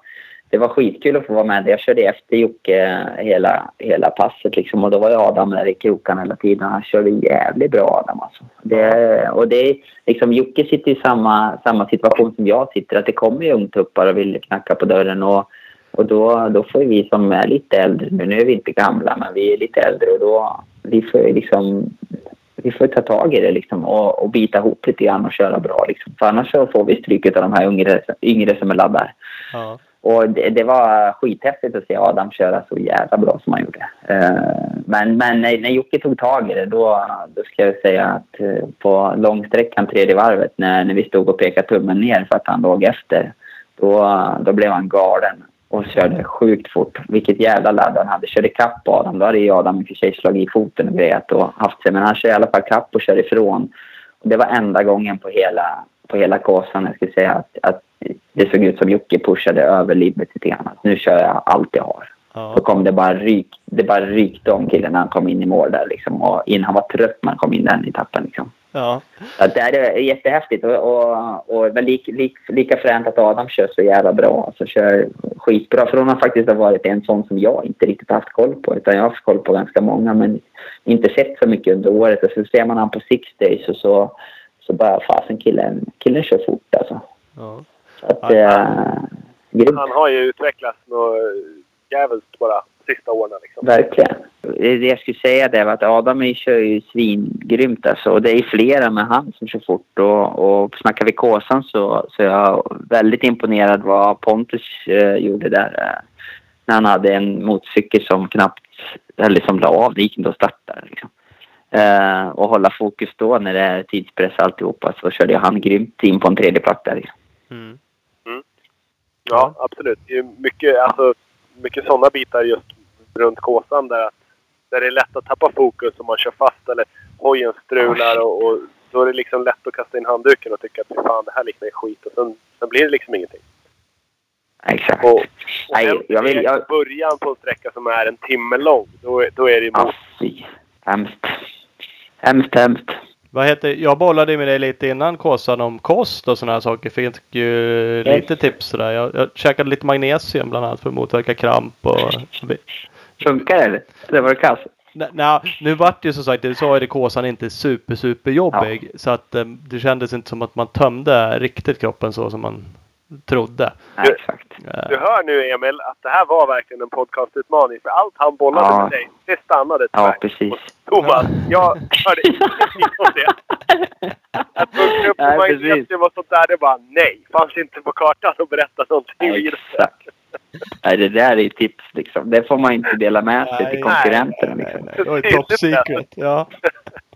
det var skitkul att få vara med. Jag körde efter Jocke eh, hela, hela passet liksom. Och då var ju Adam där i krokarna hela tiden. Han körde jävligt bra Adam alltså. Det, och det liksom, Jocke sitter i samma, samma situation som jag sitter. Att det kommer ju ungtuppar och vill knacka på dörren. Och, och då, då får vi som är lite äldre, nu, nu är vi inte gamla men vi är lite äldre och då vi får liksom vi får ta tag i det liksom och, och bita ihop lite grann och köra bra. Liksom. För annars så får vi stryk av de här yngre, yngre som är laddar. ja. Och det, det var skithäftigt att se Adam köra så jävla bra som han gjorde. Eh, men men när, när Jocke tog tag i det då, då ska jag säga att eh, på långsträckan tredje varvet när, när vi stod och pekade tummen ner för att han låg efter. Då, då blev han galen och körde sjukt fort. Vilket jävla ladd han hade. Körde kapp Adam. Då hade ju Adam i och för sig slagit i foten och grejat och haft sig. Men han kör i alla fall kapp och kör ifrån. Och det var enda gången på hela, på hela kåsan jag skulle säga att, att det såg ut som Jocke pushade över livet lite grann. Nu kör jag allt jag har. Så ja. kom det bara ryk, det bara rykte om killen när han kom in i mål där liksom. Och innan han var trött när han kom in den i tappen liksom. Ja. Att det är jättehäftigt och, och, och väl lik, lik, lika fränt att Adam kör så jävla bra. Alltså kör skitbra. För hon har faktiskt varit en sån som jag inte riktigt haft koll på. Utan jag har haft koll på ganska många men inte sett så mycket under året. Och så ser man han på Six Days och så, så bara fasen killen, killen kör fort alltså. ja. Så att, Ja. eh, grymt. Han har ju utvecklats något jävligt bara sista åren liksom. Verkligen. Det jag skulle säga det var att Adam kör ju svingrymt alltså. Och det är flera med han som kör fort. Och, och snackar vi Kåsan så, så är jag väldigt imponerad vad Pontus eh, gjorde där. Eh, när han hade en motorcykel som knappt, eller som la av. Det gick inte att starta liksom. Eh, och hålla fokus då när det är tidspress alltihopa så körde han grymt in på en tredje plats där. liksom. Mm. Ja, absolut. Det är mycket, alltså, mycket sådana bitar just runt Kåsan där, där det är lätt att tappa fokus om man kör fast eller hojen strular och, och då är det liksom lätt att kasta in handduken och tycka att "Fy fan det här liknar skit och sen, sen blir det liksom ingenting. Exakt. Och, och Nej, jag vill- jag- i början på en sträcka som är en timme lång, då, är- då är det Ja, emot. fy. Hemskt. Hemskt, hemskt. Vad heter, jag bollade med dig lite innan Kåsan om kost och sådana här saker. Fick ju lite tips sådär. Jag, jag käkade lite magnesium bland annat för att motverka kramp och... Funkar det eller? Det var kass. Nej, nu vart det ju som sagt, du sa ju det Kåsan inte super super jobbig. Så att eh, det kändes inte som att man tömde riktigt kroppen så som man trodde. Eh, Du hör nu Emil att det här var verkligen en podcastutmaning för allt han bollade Ja. med dig, det stannade Ja, tyvärr. precis. Thomas, jag hörde ingenting om det. Att punkta upp på magnesium och sånt där, det bara nej. Fanns inte på kartan att berätta någonting vidare. Exakt. Nej, det där är tips liksom. Det får man inte dela med sig till Nej, konkurrenterna. Nej, Liksom. nej, nej. Det var top secret. Ja.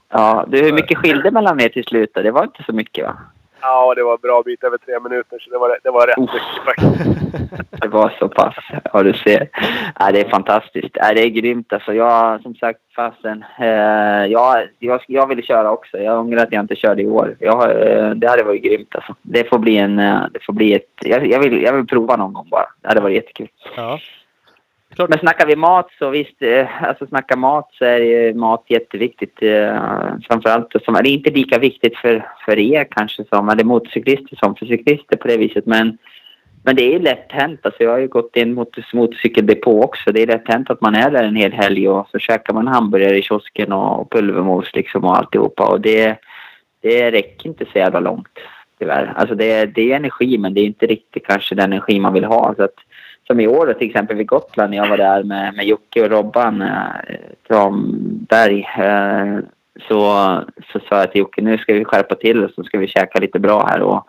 Ja, du, hur mycket skilde mellan er till slut då? Det var inte så mycket va? Ja, det var bra bit över tre minuter, så det var, det var rätt mycket faktiskt. Det var så pass. Ja, du ser. Ja, det är fantastiskt. Ja, det är grymt alltså. Jag, som sagt, fasen. Eh, jag, jag, jag ville köra också. Jag ångrar att jag inte körde i år. Jag, eh, det hade varit grymt alltså. Det får bli en... eh, Det får bli ett... Jag, jag, vill, jag vill prova någon gång bara. Det hade varit jättekul. ja. Klart. Men snackar vi mat så visst, eh, alltså snacka mat så är ju mat jätteviktigt. Eh, framförallt som, det är inte lika viktigt för, för er kanske som, eller motorcyklister som för cyklister på det viset. Men, men det är lätt hänt. Alltså jag har ju gått in mot motorcykeldepå också. Det är lätt hänt att man är där en hel helg och så käkar man hamburgare i kiosken och pulvermos liksom och alltihopa. Och det, det räcker inte så jävla långt tyvärr. Alltså det, det är energi men det är inte riktigt kanske den energi man vill ha. Så att, som i år till exempel vid Gotland när jag var där med, med Jocke och Robban eh, Tranberg. Eh, så, så sa jag till Jocke nu ska vi skärpa till oss och ska vi käka lite bra här. Och,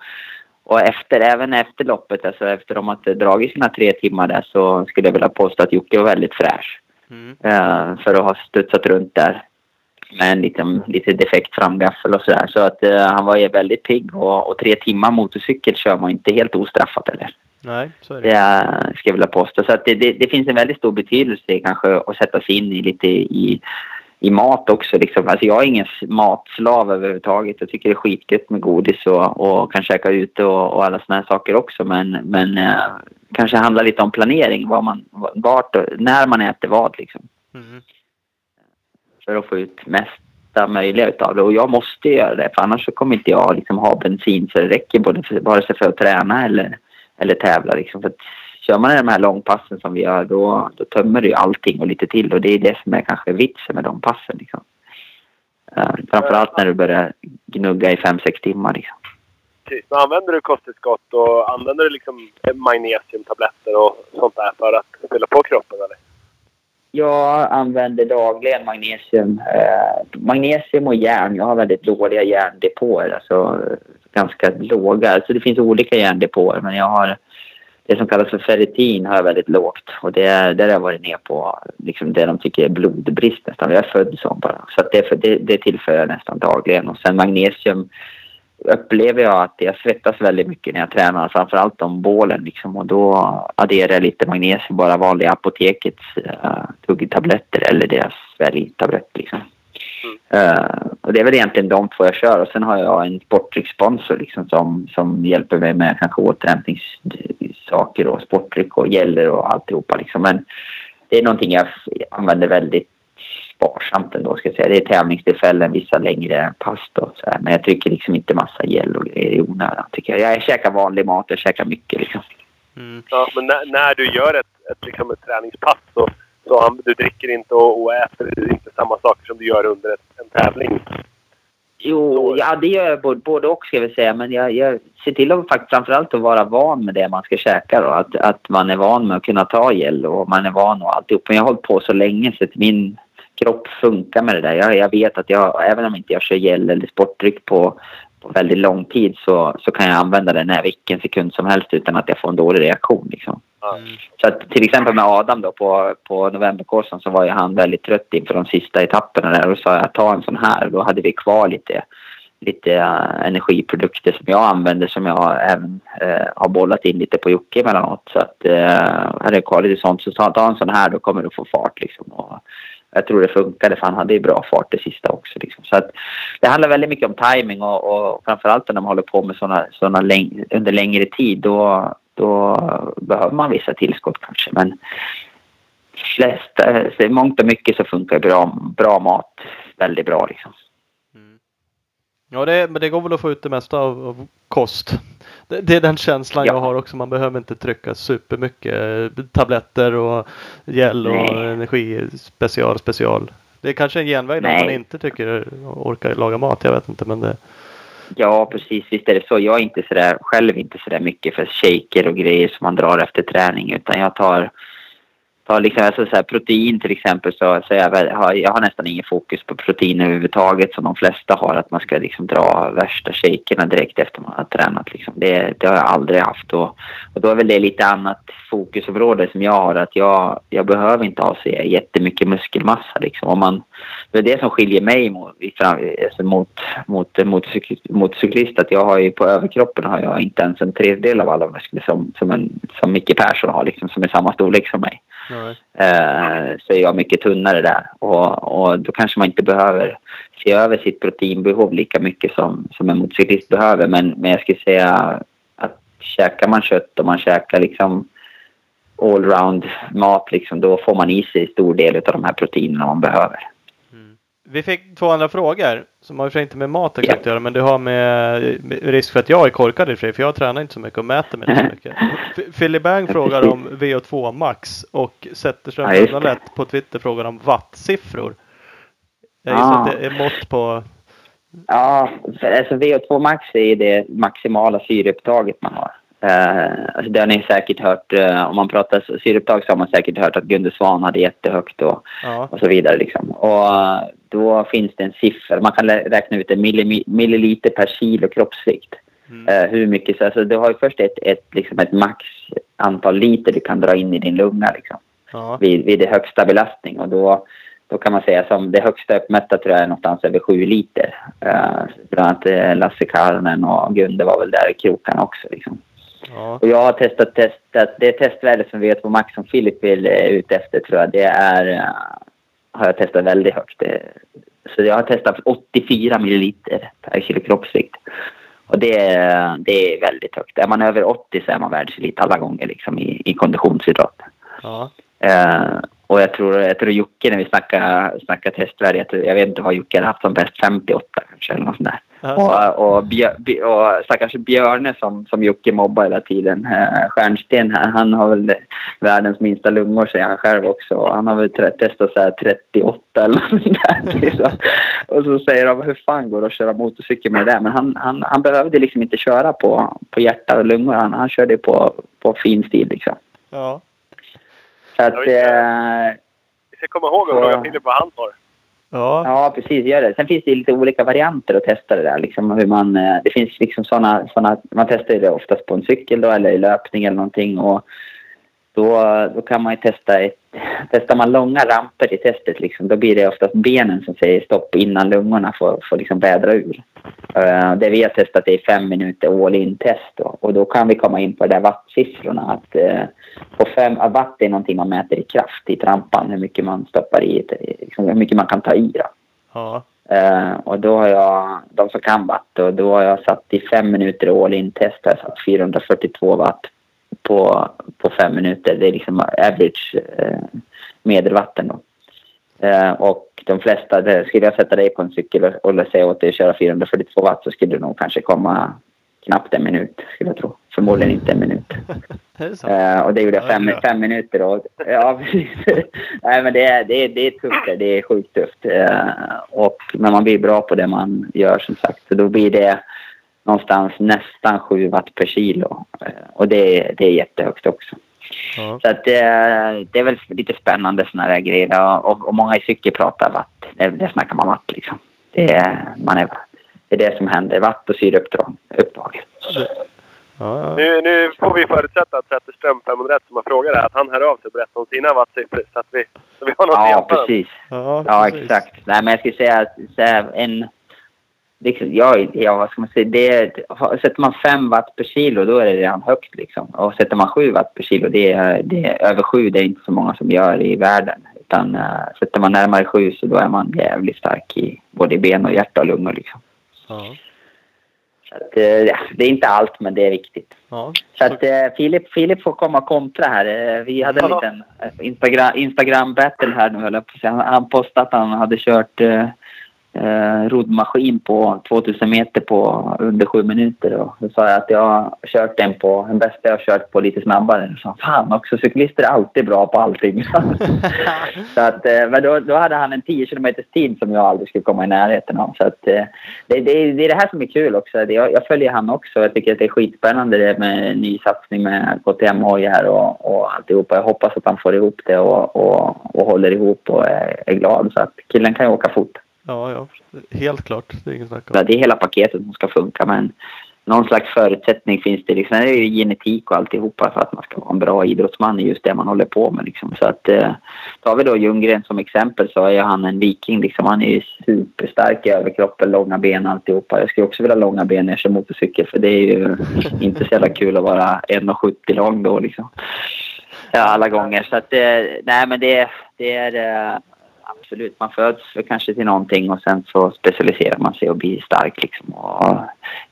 och efter, även efter loppet, alltså efter de hade dragit sina tre timmar där så skulle jag vilja påstå att Jocke var väldigt fräsch. Mm. Eh, för att ha studsat runt där med en liten, lite defekt framgaffel och sådär. Så att eh, han var ju väldigt pigg och, och tre timmar motorcykel kör man inte helt ostraffat eller. Nej, så är det. Det ska jag vilja påstå. Så det, det, det finns en väldigt stor betydelse kanske att sätta sig in i lite i, i mat också. Liksom. Alltså jag är ingen matslav överhuvudtaget. Jag tycker det är skitgött med godis och, och kan käka ute och, och alla såna här saker också. Men, men eh, kanske handlar lite om planering. Vad man, vart och när man äter vad liksom. Mm. För att få ut mesta möjliga utav det. Och jag måste göra det. För annars så kommer inte jag liksom ha bensin så det räcker både för, vare sig för att träna eller, eller tävla. Liksom. För att kör man de här långpassen som vi gör då, då tömmer du ju allting och lite till. Och det är det som är kanske vitsen med de passen. Liksom. Uh, framförallt när du börjar gnugga i fem sex timmar. Liksom. Precis. Men använder du kosttillskott och använder du liksom magnesiumtabletter och sånt där för att fylla på kroppen eller? Jag använder dagligen magnesium. Eh, magnesium och järn. Jag har väldigt dåliga järndepåer. Alltså ganska låga. Alltså det finns olika järndepåer men jag har det som kallas för ferritin har jag väldigt lågt. Och det, är, där har jag varit ner på liksom det de tycker är blodbrist nästan. Jag är född sån bara. Så att det, det, det tillför jag nästan dagligen. Och sen magnesium upplever jag att jag svettas väldigt mycket när jag tränar. Framförallt om bålen liksom. Och då adderar jag lite magnesium, bara vanliga apotekets uh, tuggtabletter eller deras sväljtabletter liksom. Mm. Uh, och det är väl egentligen de två jag kör. Och sen har jag en sportdryckssponsor liksom som, som hjälper mig med kanske återhämtningssaker och sportdryck och gäller och alltihopa liksom. Men det är någonting jag använder väldigt sparsamt ändå ska jag säga. Det är tävlingstillfällen, vissa längre pass då. Så här. Men jag trycker liksom inte massa gel och grejer i onödan tycker jag. Jag käkar vanlig mat, jag käkar mycket liksom. Mm. Ja, men när, när, du gör ett, ett, liksom ett träningspass så, så du dricker inte och, och äter inte samma saker som du gör under ett, en tävling? Jo, ja det gör jag både, både och ska jag säga. Men jag, jag ser till att faktiskt framförallt att vara van med det man ska käka då. Att, att man är van med att kunna ta gel och man är van och alltihop. Men jag har hållit på så länge så att min kropp funkar med det där. Jag, jag vet att jag, även om inte jag kör gel eller sportdryck på, på väldigt lång tid så, så kan jag använda den här vilken sekund som helst utan att jag får en dålig reaktion. Liksom. Mm. Så att till exempel med Adam då på, på novemberkursen så var ju han väldigt trött inför de sista etapperna där och sa jag ta en sån här då hade vi kvar lite, lite uh, energiprodukter som jag använder som jag även uh, har bollat in lite på Jocke emellanåt. Så att uh, hade jag kvar lite sånt så ta, ta en sån här då kommer du få fart liksom. Och, jag tror det funkade för han hade ju bra fart det sista också. Liksom. Så att det handlar väldigt mycket om timing och, och framförallt när man håller på med sådana såna läng under längre tid då, då behöver man vissa tillskott kanske. Men flest, eh, så mångt och mycket så funkar bra, bra mat väldigt bra liksom. Ja, det, men det går väl att få ut det mesta av, av kost. Det, det, är den känslan ja. jag har också. Man behöver inte trycka supermycket tabletter och gel och Nej. energi special special. Det är kanske en genväg när man inte tycker orkar laga mat. Jag vet inte men det. Ja precis, visst är det så. Jag är inte sådär, själv inte sådär mycket för shaker och grejer som man drar efter träning utan jag tar ta liksom, alltså så här, protein till exempel så, så jag, har, jag har nästan ingen fokus på protein överhuvudtaget som de flesta har. Att man ska liksom dra värsta shakerna direkt efter man har tränat. Liksom. Det, det har jag aldrig haft. Och, och då är väl det lite annat fokusområde som jag har. Att jag, jag behöver inte ha så jättemycket muskelmassa. Liksom. Om man, det är det som skiljer mig mot, alltså mot, mot, mot, mot cyklist. Att jag har ju på överkroppen har jag inte ens en tredjedel av alla muskler som, som, en, som Micke Persson har. Liksom, som är samma storlek som mig eh, så är jag mycket tunnare där. Och, och då kanske man inte behöver se över sitt proteinbehov lika mycket som, som en motorcyklist behöver. Men, men jag skulle säga att käkar man kött och man käkar liksom allround mat liksom, då får man i sig stor del av de här proteinerna man behöver. Vi fick två andra frågor som har för inte med mat att göra men det har med, med risk för att jag är korkad i för för jag tränar inte så mycket och mäter mig inte så mycket. F- Philly Bang frågar om VO2 max och Zetterström. 101 på Twitter frågar om wattsiffror. Jag gissar Ah. att det är mått på Ja, alltså VO2 max är ju det maximala syreupptaget man har. Eh, alltså det har ni säkert hört, eh, om man pratar syreupptag så har man säkert hört att Gunde Svan hade jättehögt och, ja, och så vidare. Liksom. Och då finns det en siffra, man kan räkna ut en milli- milliliter per kilo kroppsvikt. Mm. Eh, hur mycket, så alltså, du har ju först ett, ett, liksom ett max antal liter du kan dra in i din lunga liksom ja, vid, vid det högsta belastning. Och då, då kan man säga som det högsta uppmätta tror jag är någonstans över 7 liter. Uh, bland annat eh, Lasse Karnen och Gunde var väl där i krokarna också. Liksom. ja, Och jag har testat, testat det testvärde som vi vet på max som Filip vill ut efter tror jag. Det är, eh, har jag testat väldigt högt. Så jag har testat 84 milliliter per kilo kroppsvikt. Och det, är- det är väldigt högt. Är man över 80 så är man världselit alla gånger liksom i, i konditionsidrott. ja. Eh, och jag tror, jag tror Jocke när vi snackade, snackade testvärde, jag, jag vet inte vad Jocke hade haft som bäst, 58 kanske eller något sånt där. Och, och, och stackars Björne som, som Jocke mobbar hela tiden, eh, Stjärnsten här, han har väl världens minsta lungor säger han själv också. Han har väl testat så här 38 eller något där. Liksom. Och så säger de hur fan går det att köra motorcykel med det där? Men han, han, han behövde liksom inte köra på, på hjärta och lungor, han, han körde på, på fin stil liksom. ja. Så att, visst. eh, Vi ska komma ihåg att fråga Filip vad han har. Ja, Ja, precis. Gör det. Sen finns det lite olika varianter att testa det där. Liksom hur man, eh, det finns liksom såna, såna... Man testar det oftast på en cykel då, eller i löpning eller någonting. Och då, då kan man ju testa ett... Testar man långa ramper i testet liksom, då blir det oftast benen som säger stopp innan lungorna får, får liksom vädra ur. Uh, det vi har testat är fem minuter all in test då. Och då kan vi komma in på de där wattsiffrorna. Att, eh, på fem, att watt är någonting man mäter i kraft i trampan. Hur mycket man stoppar i, liksom, hur mycket man kan ta i. Då. ja, Eh, och då har jag, de som kan watt, och då har jag satt i fem minuter all in test. Jag har satt 442 watt på, på fem minuter. Det är liksom average eh, medelvatten då. Eh, och de flesta, det, skulle jag sätta dig på en cykel och, och säga åt dig att köra 442 watt så skulle du nog kanske komma knappt en minut, skulle jag tro. Förmodligen inte en minut. det? Eh, och det gjorde jag Ja, fem, fem minuter. Och, ja. Nej, men det är, det, är, det är tufft. Det, det är sjukt tufft. Eh, och, men man blir bra på det man gör som sagt. Så då blir det någonstans nästan 7 watt per kilo. Eh, och det, det är jättehögt också. Ja. Så att, eh, det är väl lite spännande sådana där grejer. Och, och många i cykel pratar watt. Det, det snackar man watt liksom. Det är, man är, det är det som händer. Watt och syreupptag. upptag. Ja, ja. Nu, nu får vi förutsätta att Zetterström 501 som har frågat att han hör av sig och berättar om sina wattsiffror så att vi, så vi har något att Ja, precis. Ja, Ja, precis. exakt. Nej, men jag skulle säga att en... Liksom, ja, ja, vad ska man säga? Det, sätter man 5 watt per kilo, då är det redan högt. Liksom. Och sätter man 7 watt per kilo, det är, det är över 7, det är inte så många som gör i världen. Utan uh, sätter man närmare 7 så då är man jävligt stark i både i ben och hjärta och lungor. Liksom. Ja, Så att, ja, det är inte allt, men det är viktigt. ja. Så att eh, Filip, Filip får komma och kontra här. Vi hade en liten eh, Instagram, Instagram battle här nu höll jag på att säga. Han, han postade att han hade kört eh, roddmaskin på 2000 meter på under sju minuter. Och då sa jag att jag har kört den på, den bästa jag har kört på lite snabbare. Och sa fan också, cyklister är alltid bra på allting. så att, eh, men då, då hade han en 10 kilometers tid som jag aldrig skulle komma i närheten av. Så att, eh, det, det, det är det här som är kul också. Det, jag, jag följer han också. Jag tycker att det är skitspännande det med ny satsning med ktm här och, och alltihopa. Jag hoppas att han får ihop det och, och, och håller ihop och är, är glad. Så att killen kan ju åka fort. Ja, ja. Helt klart. Det är inget snack om. Ja, Det är hela paketet som ska funka men någon slags förutsättning finns det. Liksom. Det är ju genetik och alltihopa för att man ska vara en bra idrottsman i just det man håller på med. Liksom. Så att, eh, tar vi då Ljunggren som exempel så är han en viking. Liksom. Han är ju superstark i överkroppen, långa ben alltihopa. Jag skulle också vilja ha långa ben när jag kör motorcykel för det är ju inte så jävla kul att vara 1,70 lång då liksom. Ja, alla gånger. Så att, eh, nej men det, det är eh, absolut. Man föds kanske till någonting och sen så specialiserar man sig och blir stark liksom. Och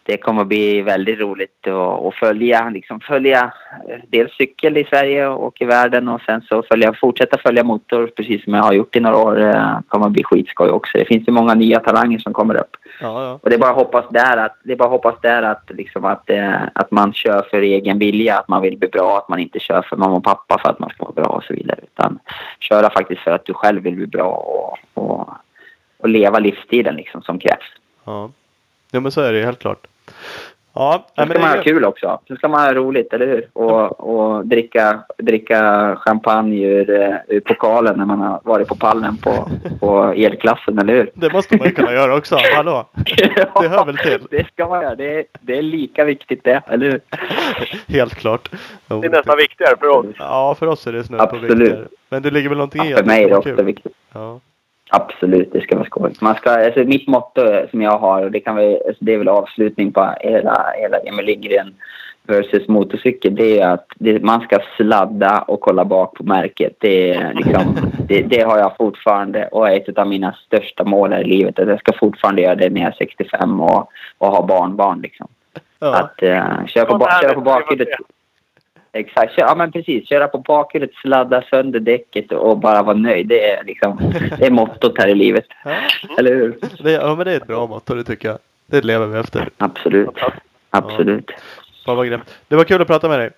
det kommer bli väldigt roligt att, följa, liksom följa eh, dels cykel i Sverige och i världen och sen så följa, fortsätta följa motor precis som jag har gjort i några år. Det kommer att bli skitskoj också. Det finns ju många nya talanger som kommer upp. Ja, ja. Och det är bara att hoppas där att, det är bara hoppas där att, liksom att, eh, att man kör för egen vilja, att man vill bli bra, att man inte kör för mamma och pappa för att man ska vara bra och så vidare. Utan köra faktiskt för att du själv vill bli bra och, och, och leva livsstilen liksom som krävs. Ja. Ja, men så är det ju helt klart. Ja, Sen men ska man det ha är, kul också. Sen ska man ha roligt, eller hur? Och, och dricka, dricka champagne ur, eh, ur pokalen när man har varit på pallen på, på elklassen, eller hur? det måste man ju kunna göra också. Hallå? Det hör väl till? Det ska man göra. Det är, det är lika viktigt det, eller hur? Helt klart. Det är nästan viktigare för oss. Ja, för oss är det snudd på Absolut. viktigare. Men det ligger väl någonting i Ja, att för mig är det också viktigt. Ja. Absolut, det ska vara skoj. Man ska, alltså mitt motto som jag har, och det, kan vi, alltså det är väl avslutning på hela, hela Emil Lindgren versus motorcykel, det är att det, man ska sladda och kolla bak på märket. Det, liksom, det, det har jag fortfarande och är ett av mina största mål här i livet. Att jag ska fortfarande göra det när jag är 65 och, och ha barnbarn. Liksom. Ja. Att uh, köra på, köra på bakhjulet. Exakt, ja men precis. Köra på bakhjulet, sladda sönder däcket och bara vara nöjd. Det är liksom, det är mottot här i livet. Ja. Eller hur? Det, ja, men det är ett bra motto, det tycker jag. Det lever vi efter. Absolut. Absolut. Fan vad grymt. Det var kul att prata med dig.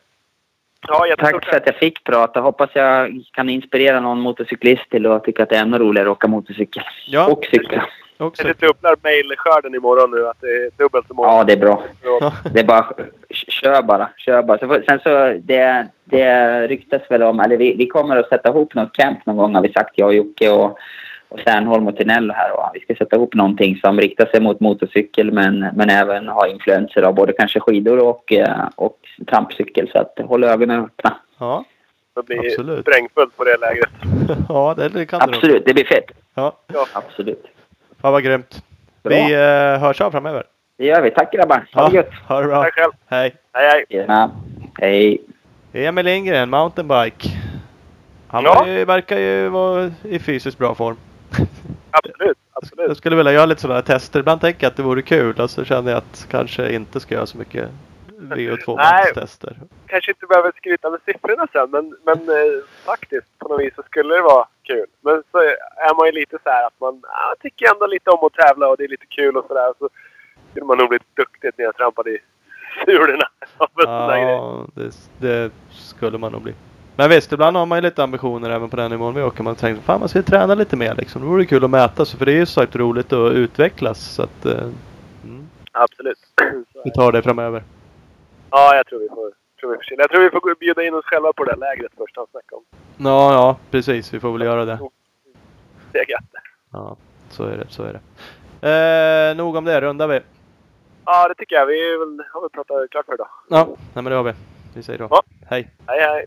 Ja, Tack för att jag fick prata. Hoppas jag kan inspirera någon motorcyklist till att tycka att det är ännu roligare att åka motorcykel. Ja, Och cykla. Också. Det dubblar mejlskörden imorgon nu. Att det är dubbelt så många. Ja, det är bra. Ja. Det är bara kör bara. Kör bara. Sen så det, det ryktas väl om, eller vi, vi kommer att sätta ihop något camp någon gång har vi sagt, jag och Jocke och, och Särnholm och Tinello här. Och vi ska sätta ihop någonting som riktar sig mot motorcykel men, men även ha influenser av både kanske skidor och, eh, och trampcykel. Så att håll ögonen öppna. Ja, Det blir Absolut. sprängfullt på det lägret. ja det, det kan det. Absolut, det blir fett. Ja, Absolut. Fan vad grymt. Bra. Vi eh, hörs av framöver. Det gör vi. Tack grabbar. Ha det Ja, gött. ha det bra. Tack själv. Hej. Hej, hej. Tjena. Hej. Emil Lindgren, mountainbike. Han Ja. ju, verkar ju vara i fysiskt bra form. Absolut, Jag absolut. skulle vilja göra lite sådana här tester. Ibland tänker jag att det vore kul och så känner jag att kanske inte ska göra så mycket VO2 Nej. tester. Kanske inte behöver skryta med siffrorna sen, men, men eh, faktiskt på något vis så skulle det vara kul. Men så är man ju lite så här att man ja, tycker ändå lite om att tävla och det är lite kul och sådär. Så skulle man nog bli duktig när jag trampade i sulorna av en sån där grej. Ja, det, det skulle man nog bli. Men visst, ibland har man ju lite ambitioner även på den nivån vi åker. Man tänker fan man ska ju träna lite mer liksom. Det vore kul att mäta sig för det är ju sagt roligt att utvecklas. Så att, eh, mm, Absolut. Vi tar det framöver. ja, jag tror vi får, tror vi. Jag tror vi får bjuda in oss själva på det där lägret först han snackade om. Ja, ja precis. Vi får väl göra det. Det är gött. Ja, så är det. Så är det. Eh, nog om det, rundar vi. Ja, det tycker jag. Vi har väl pratat klart för idag. Ja, nej men det har vi. Vi säger då. Ja. Hej. Hej, hej.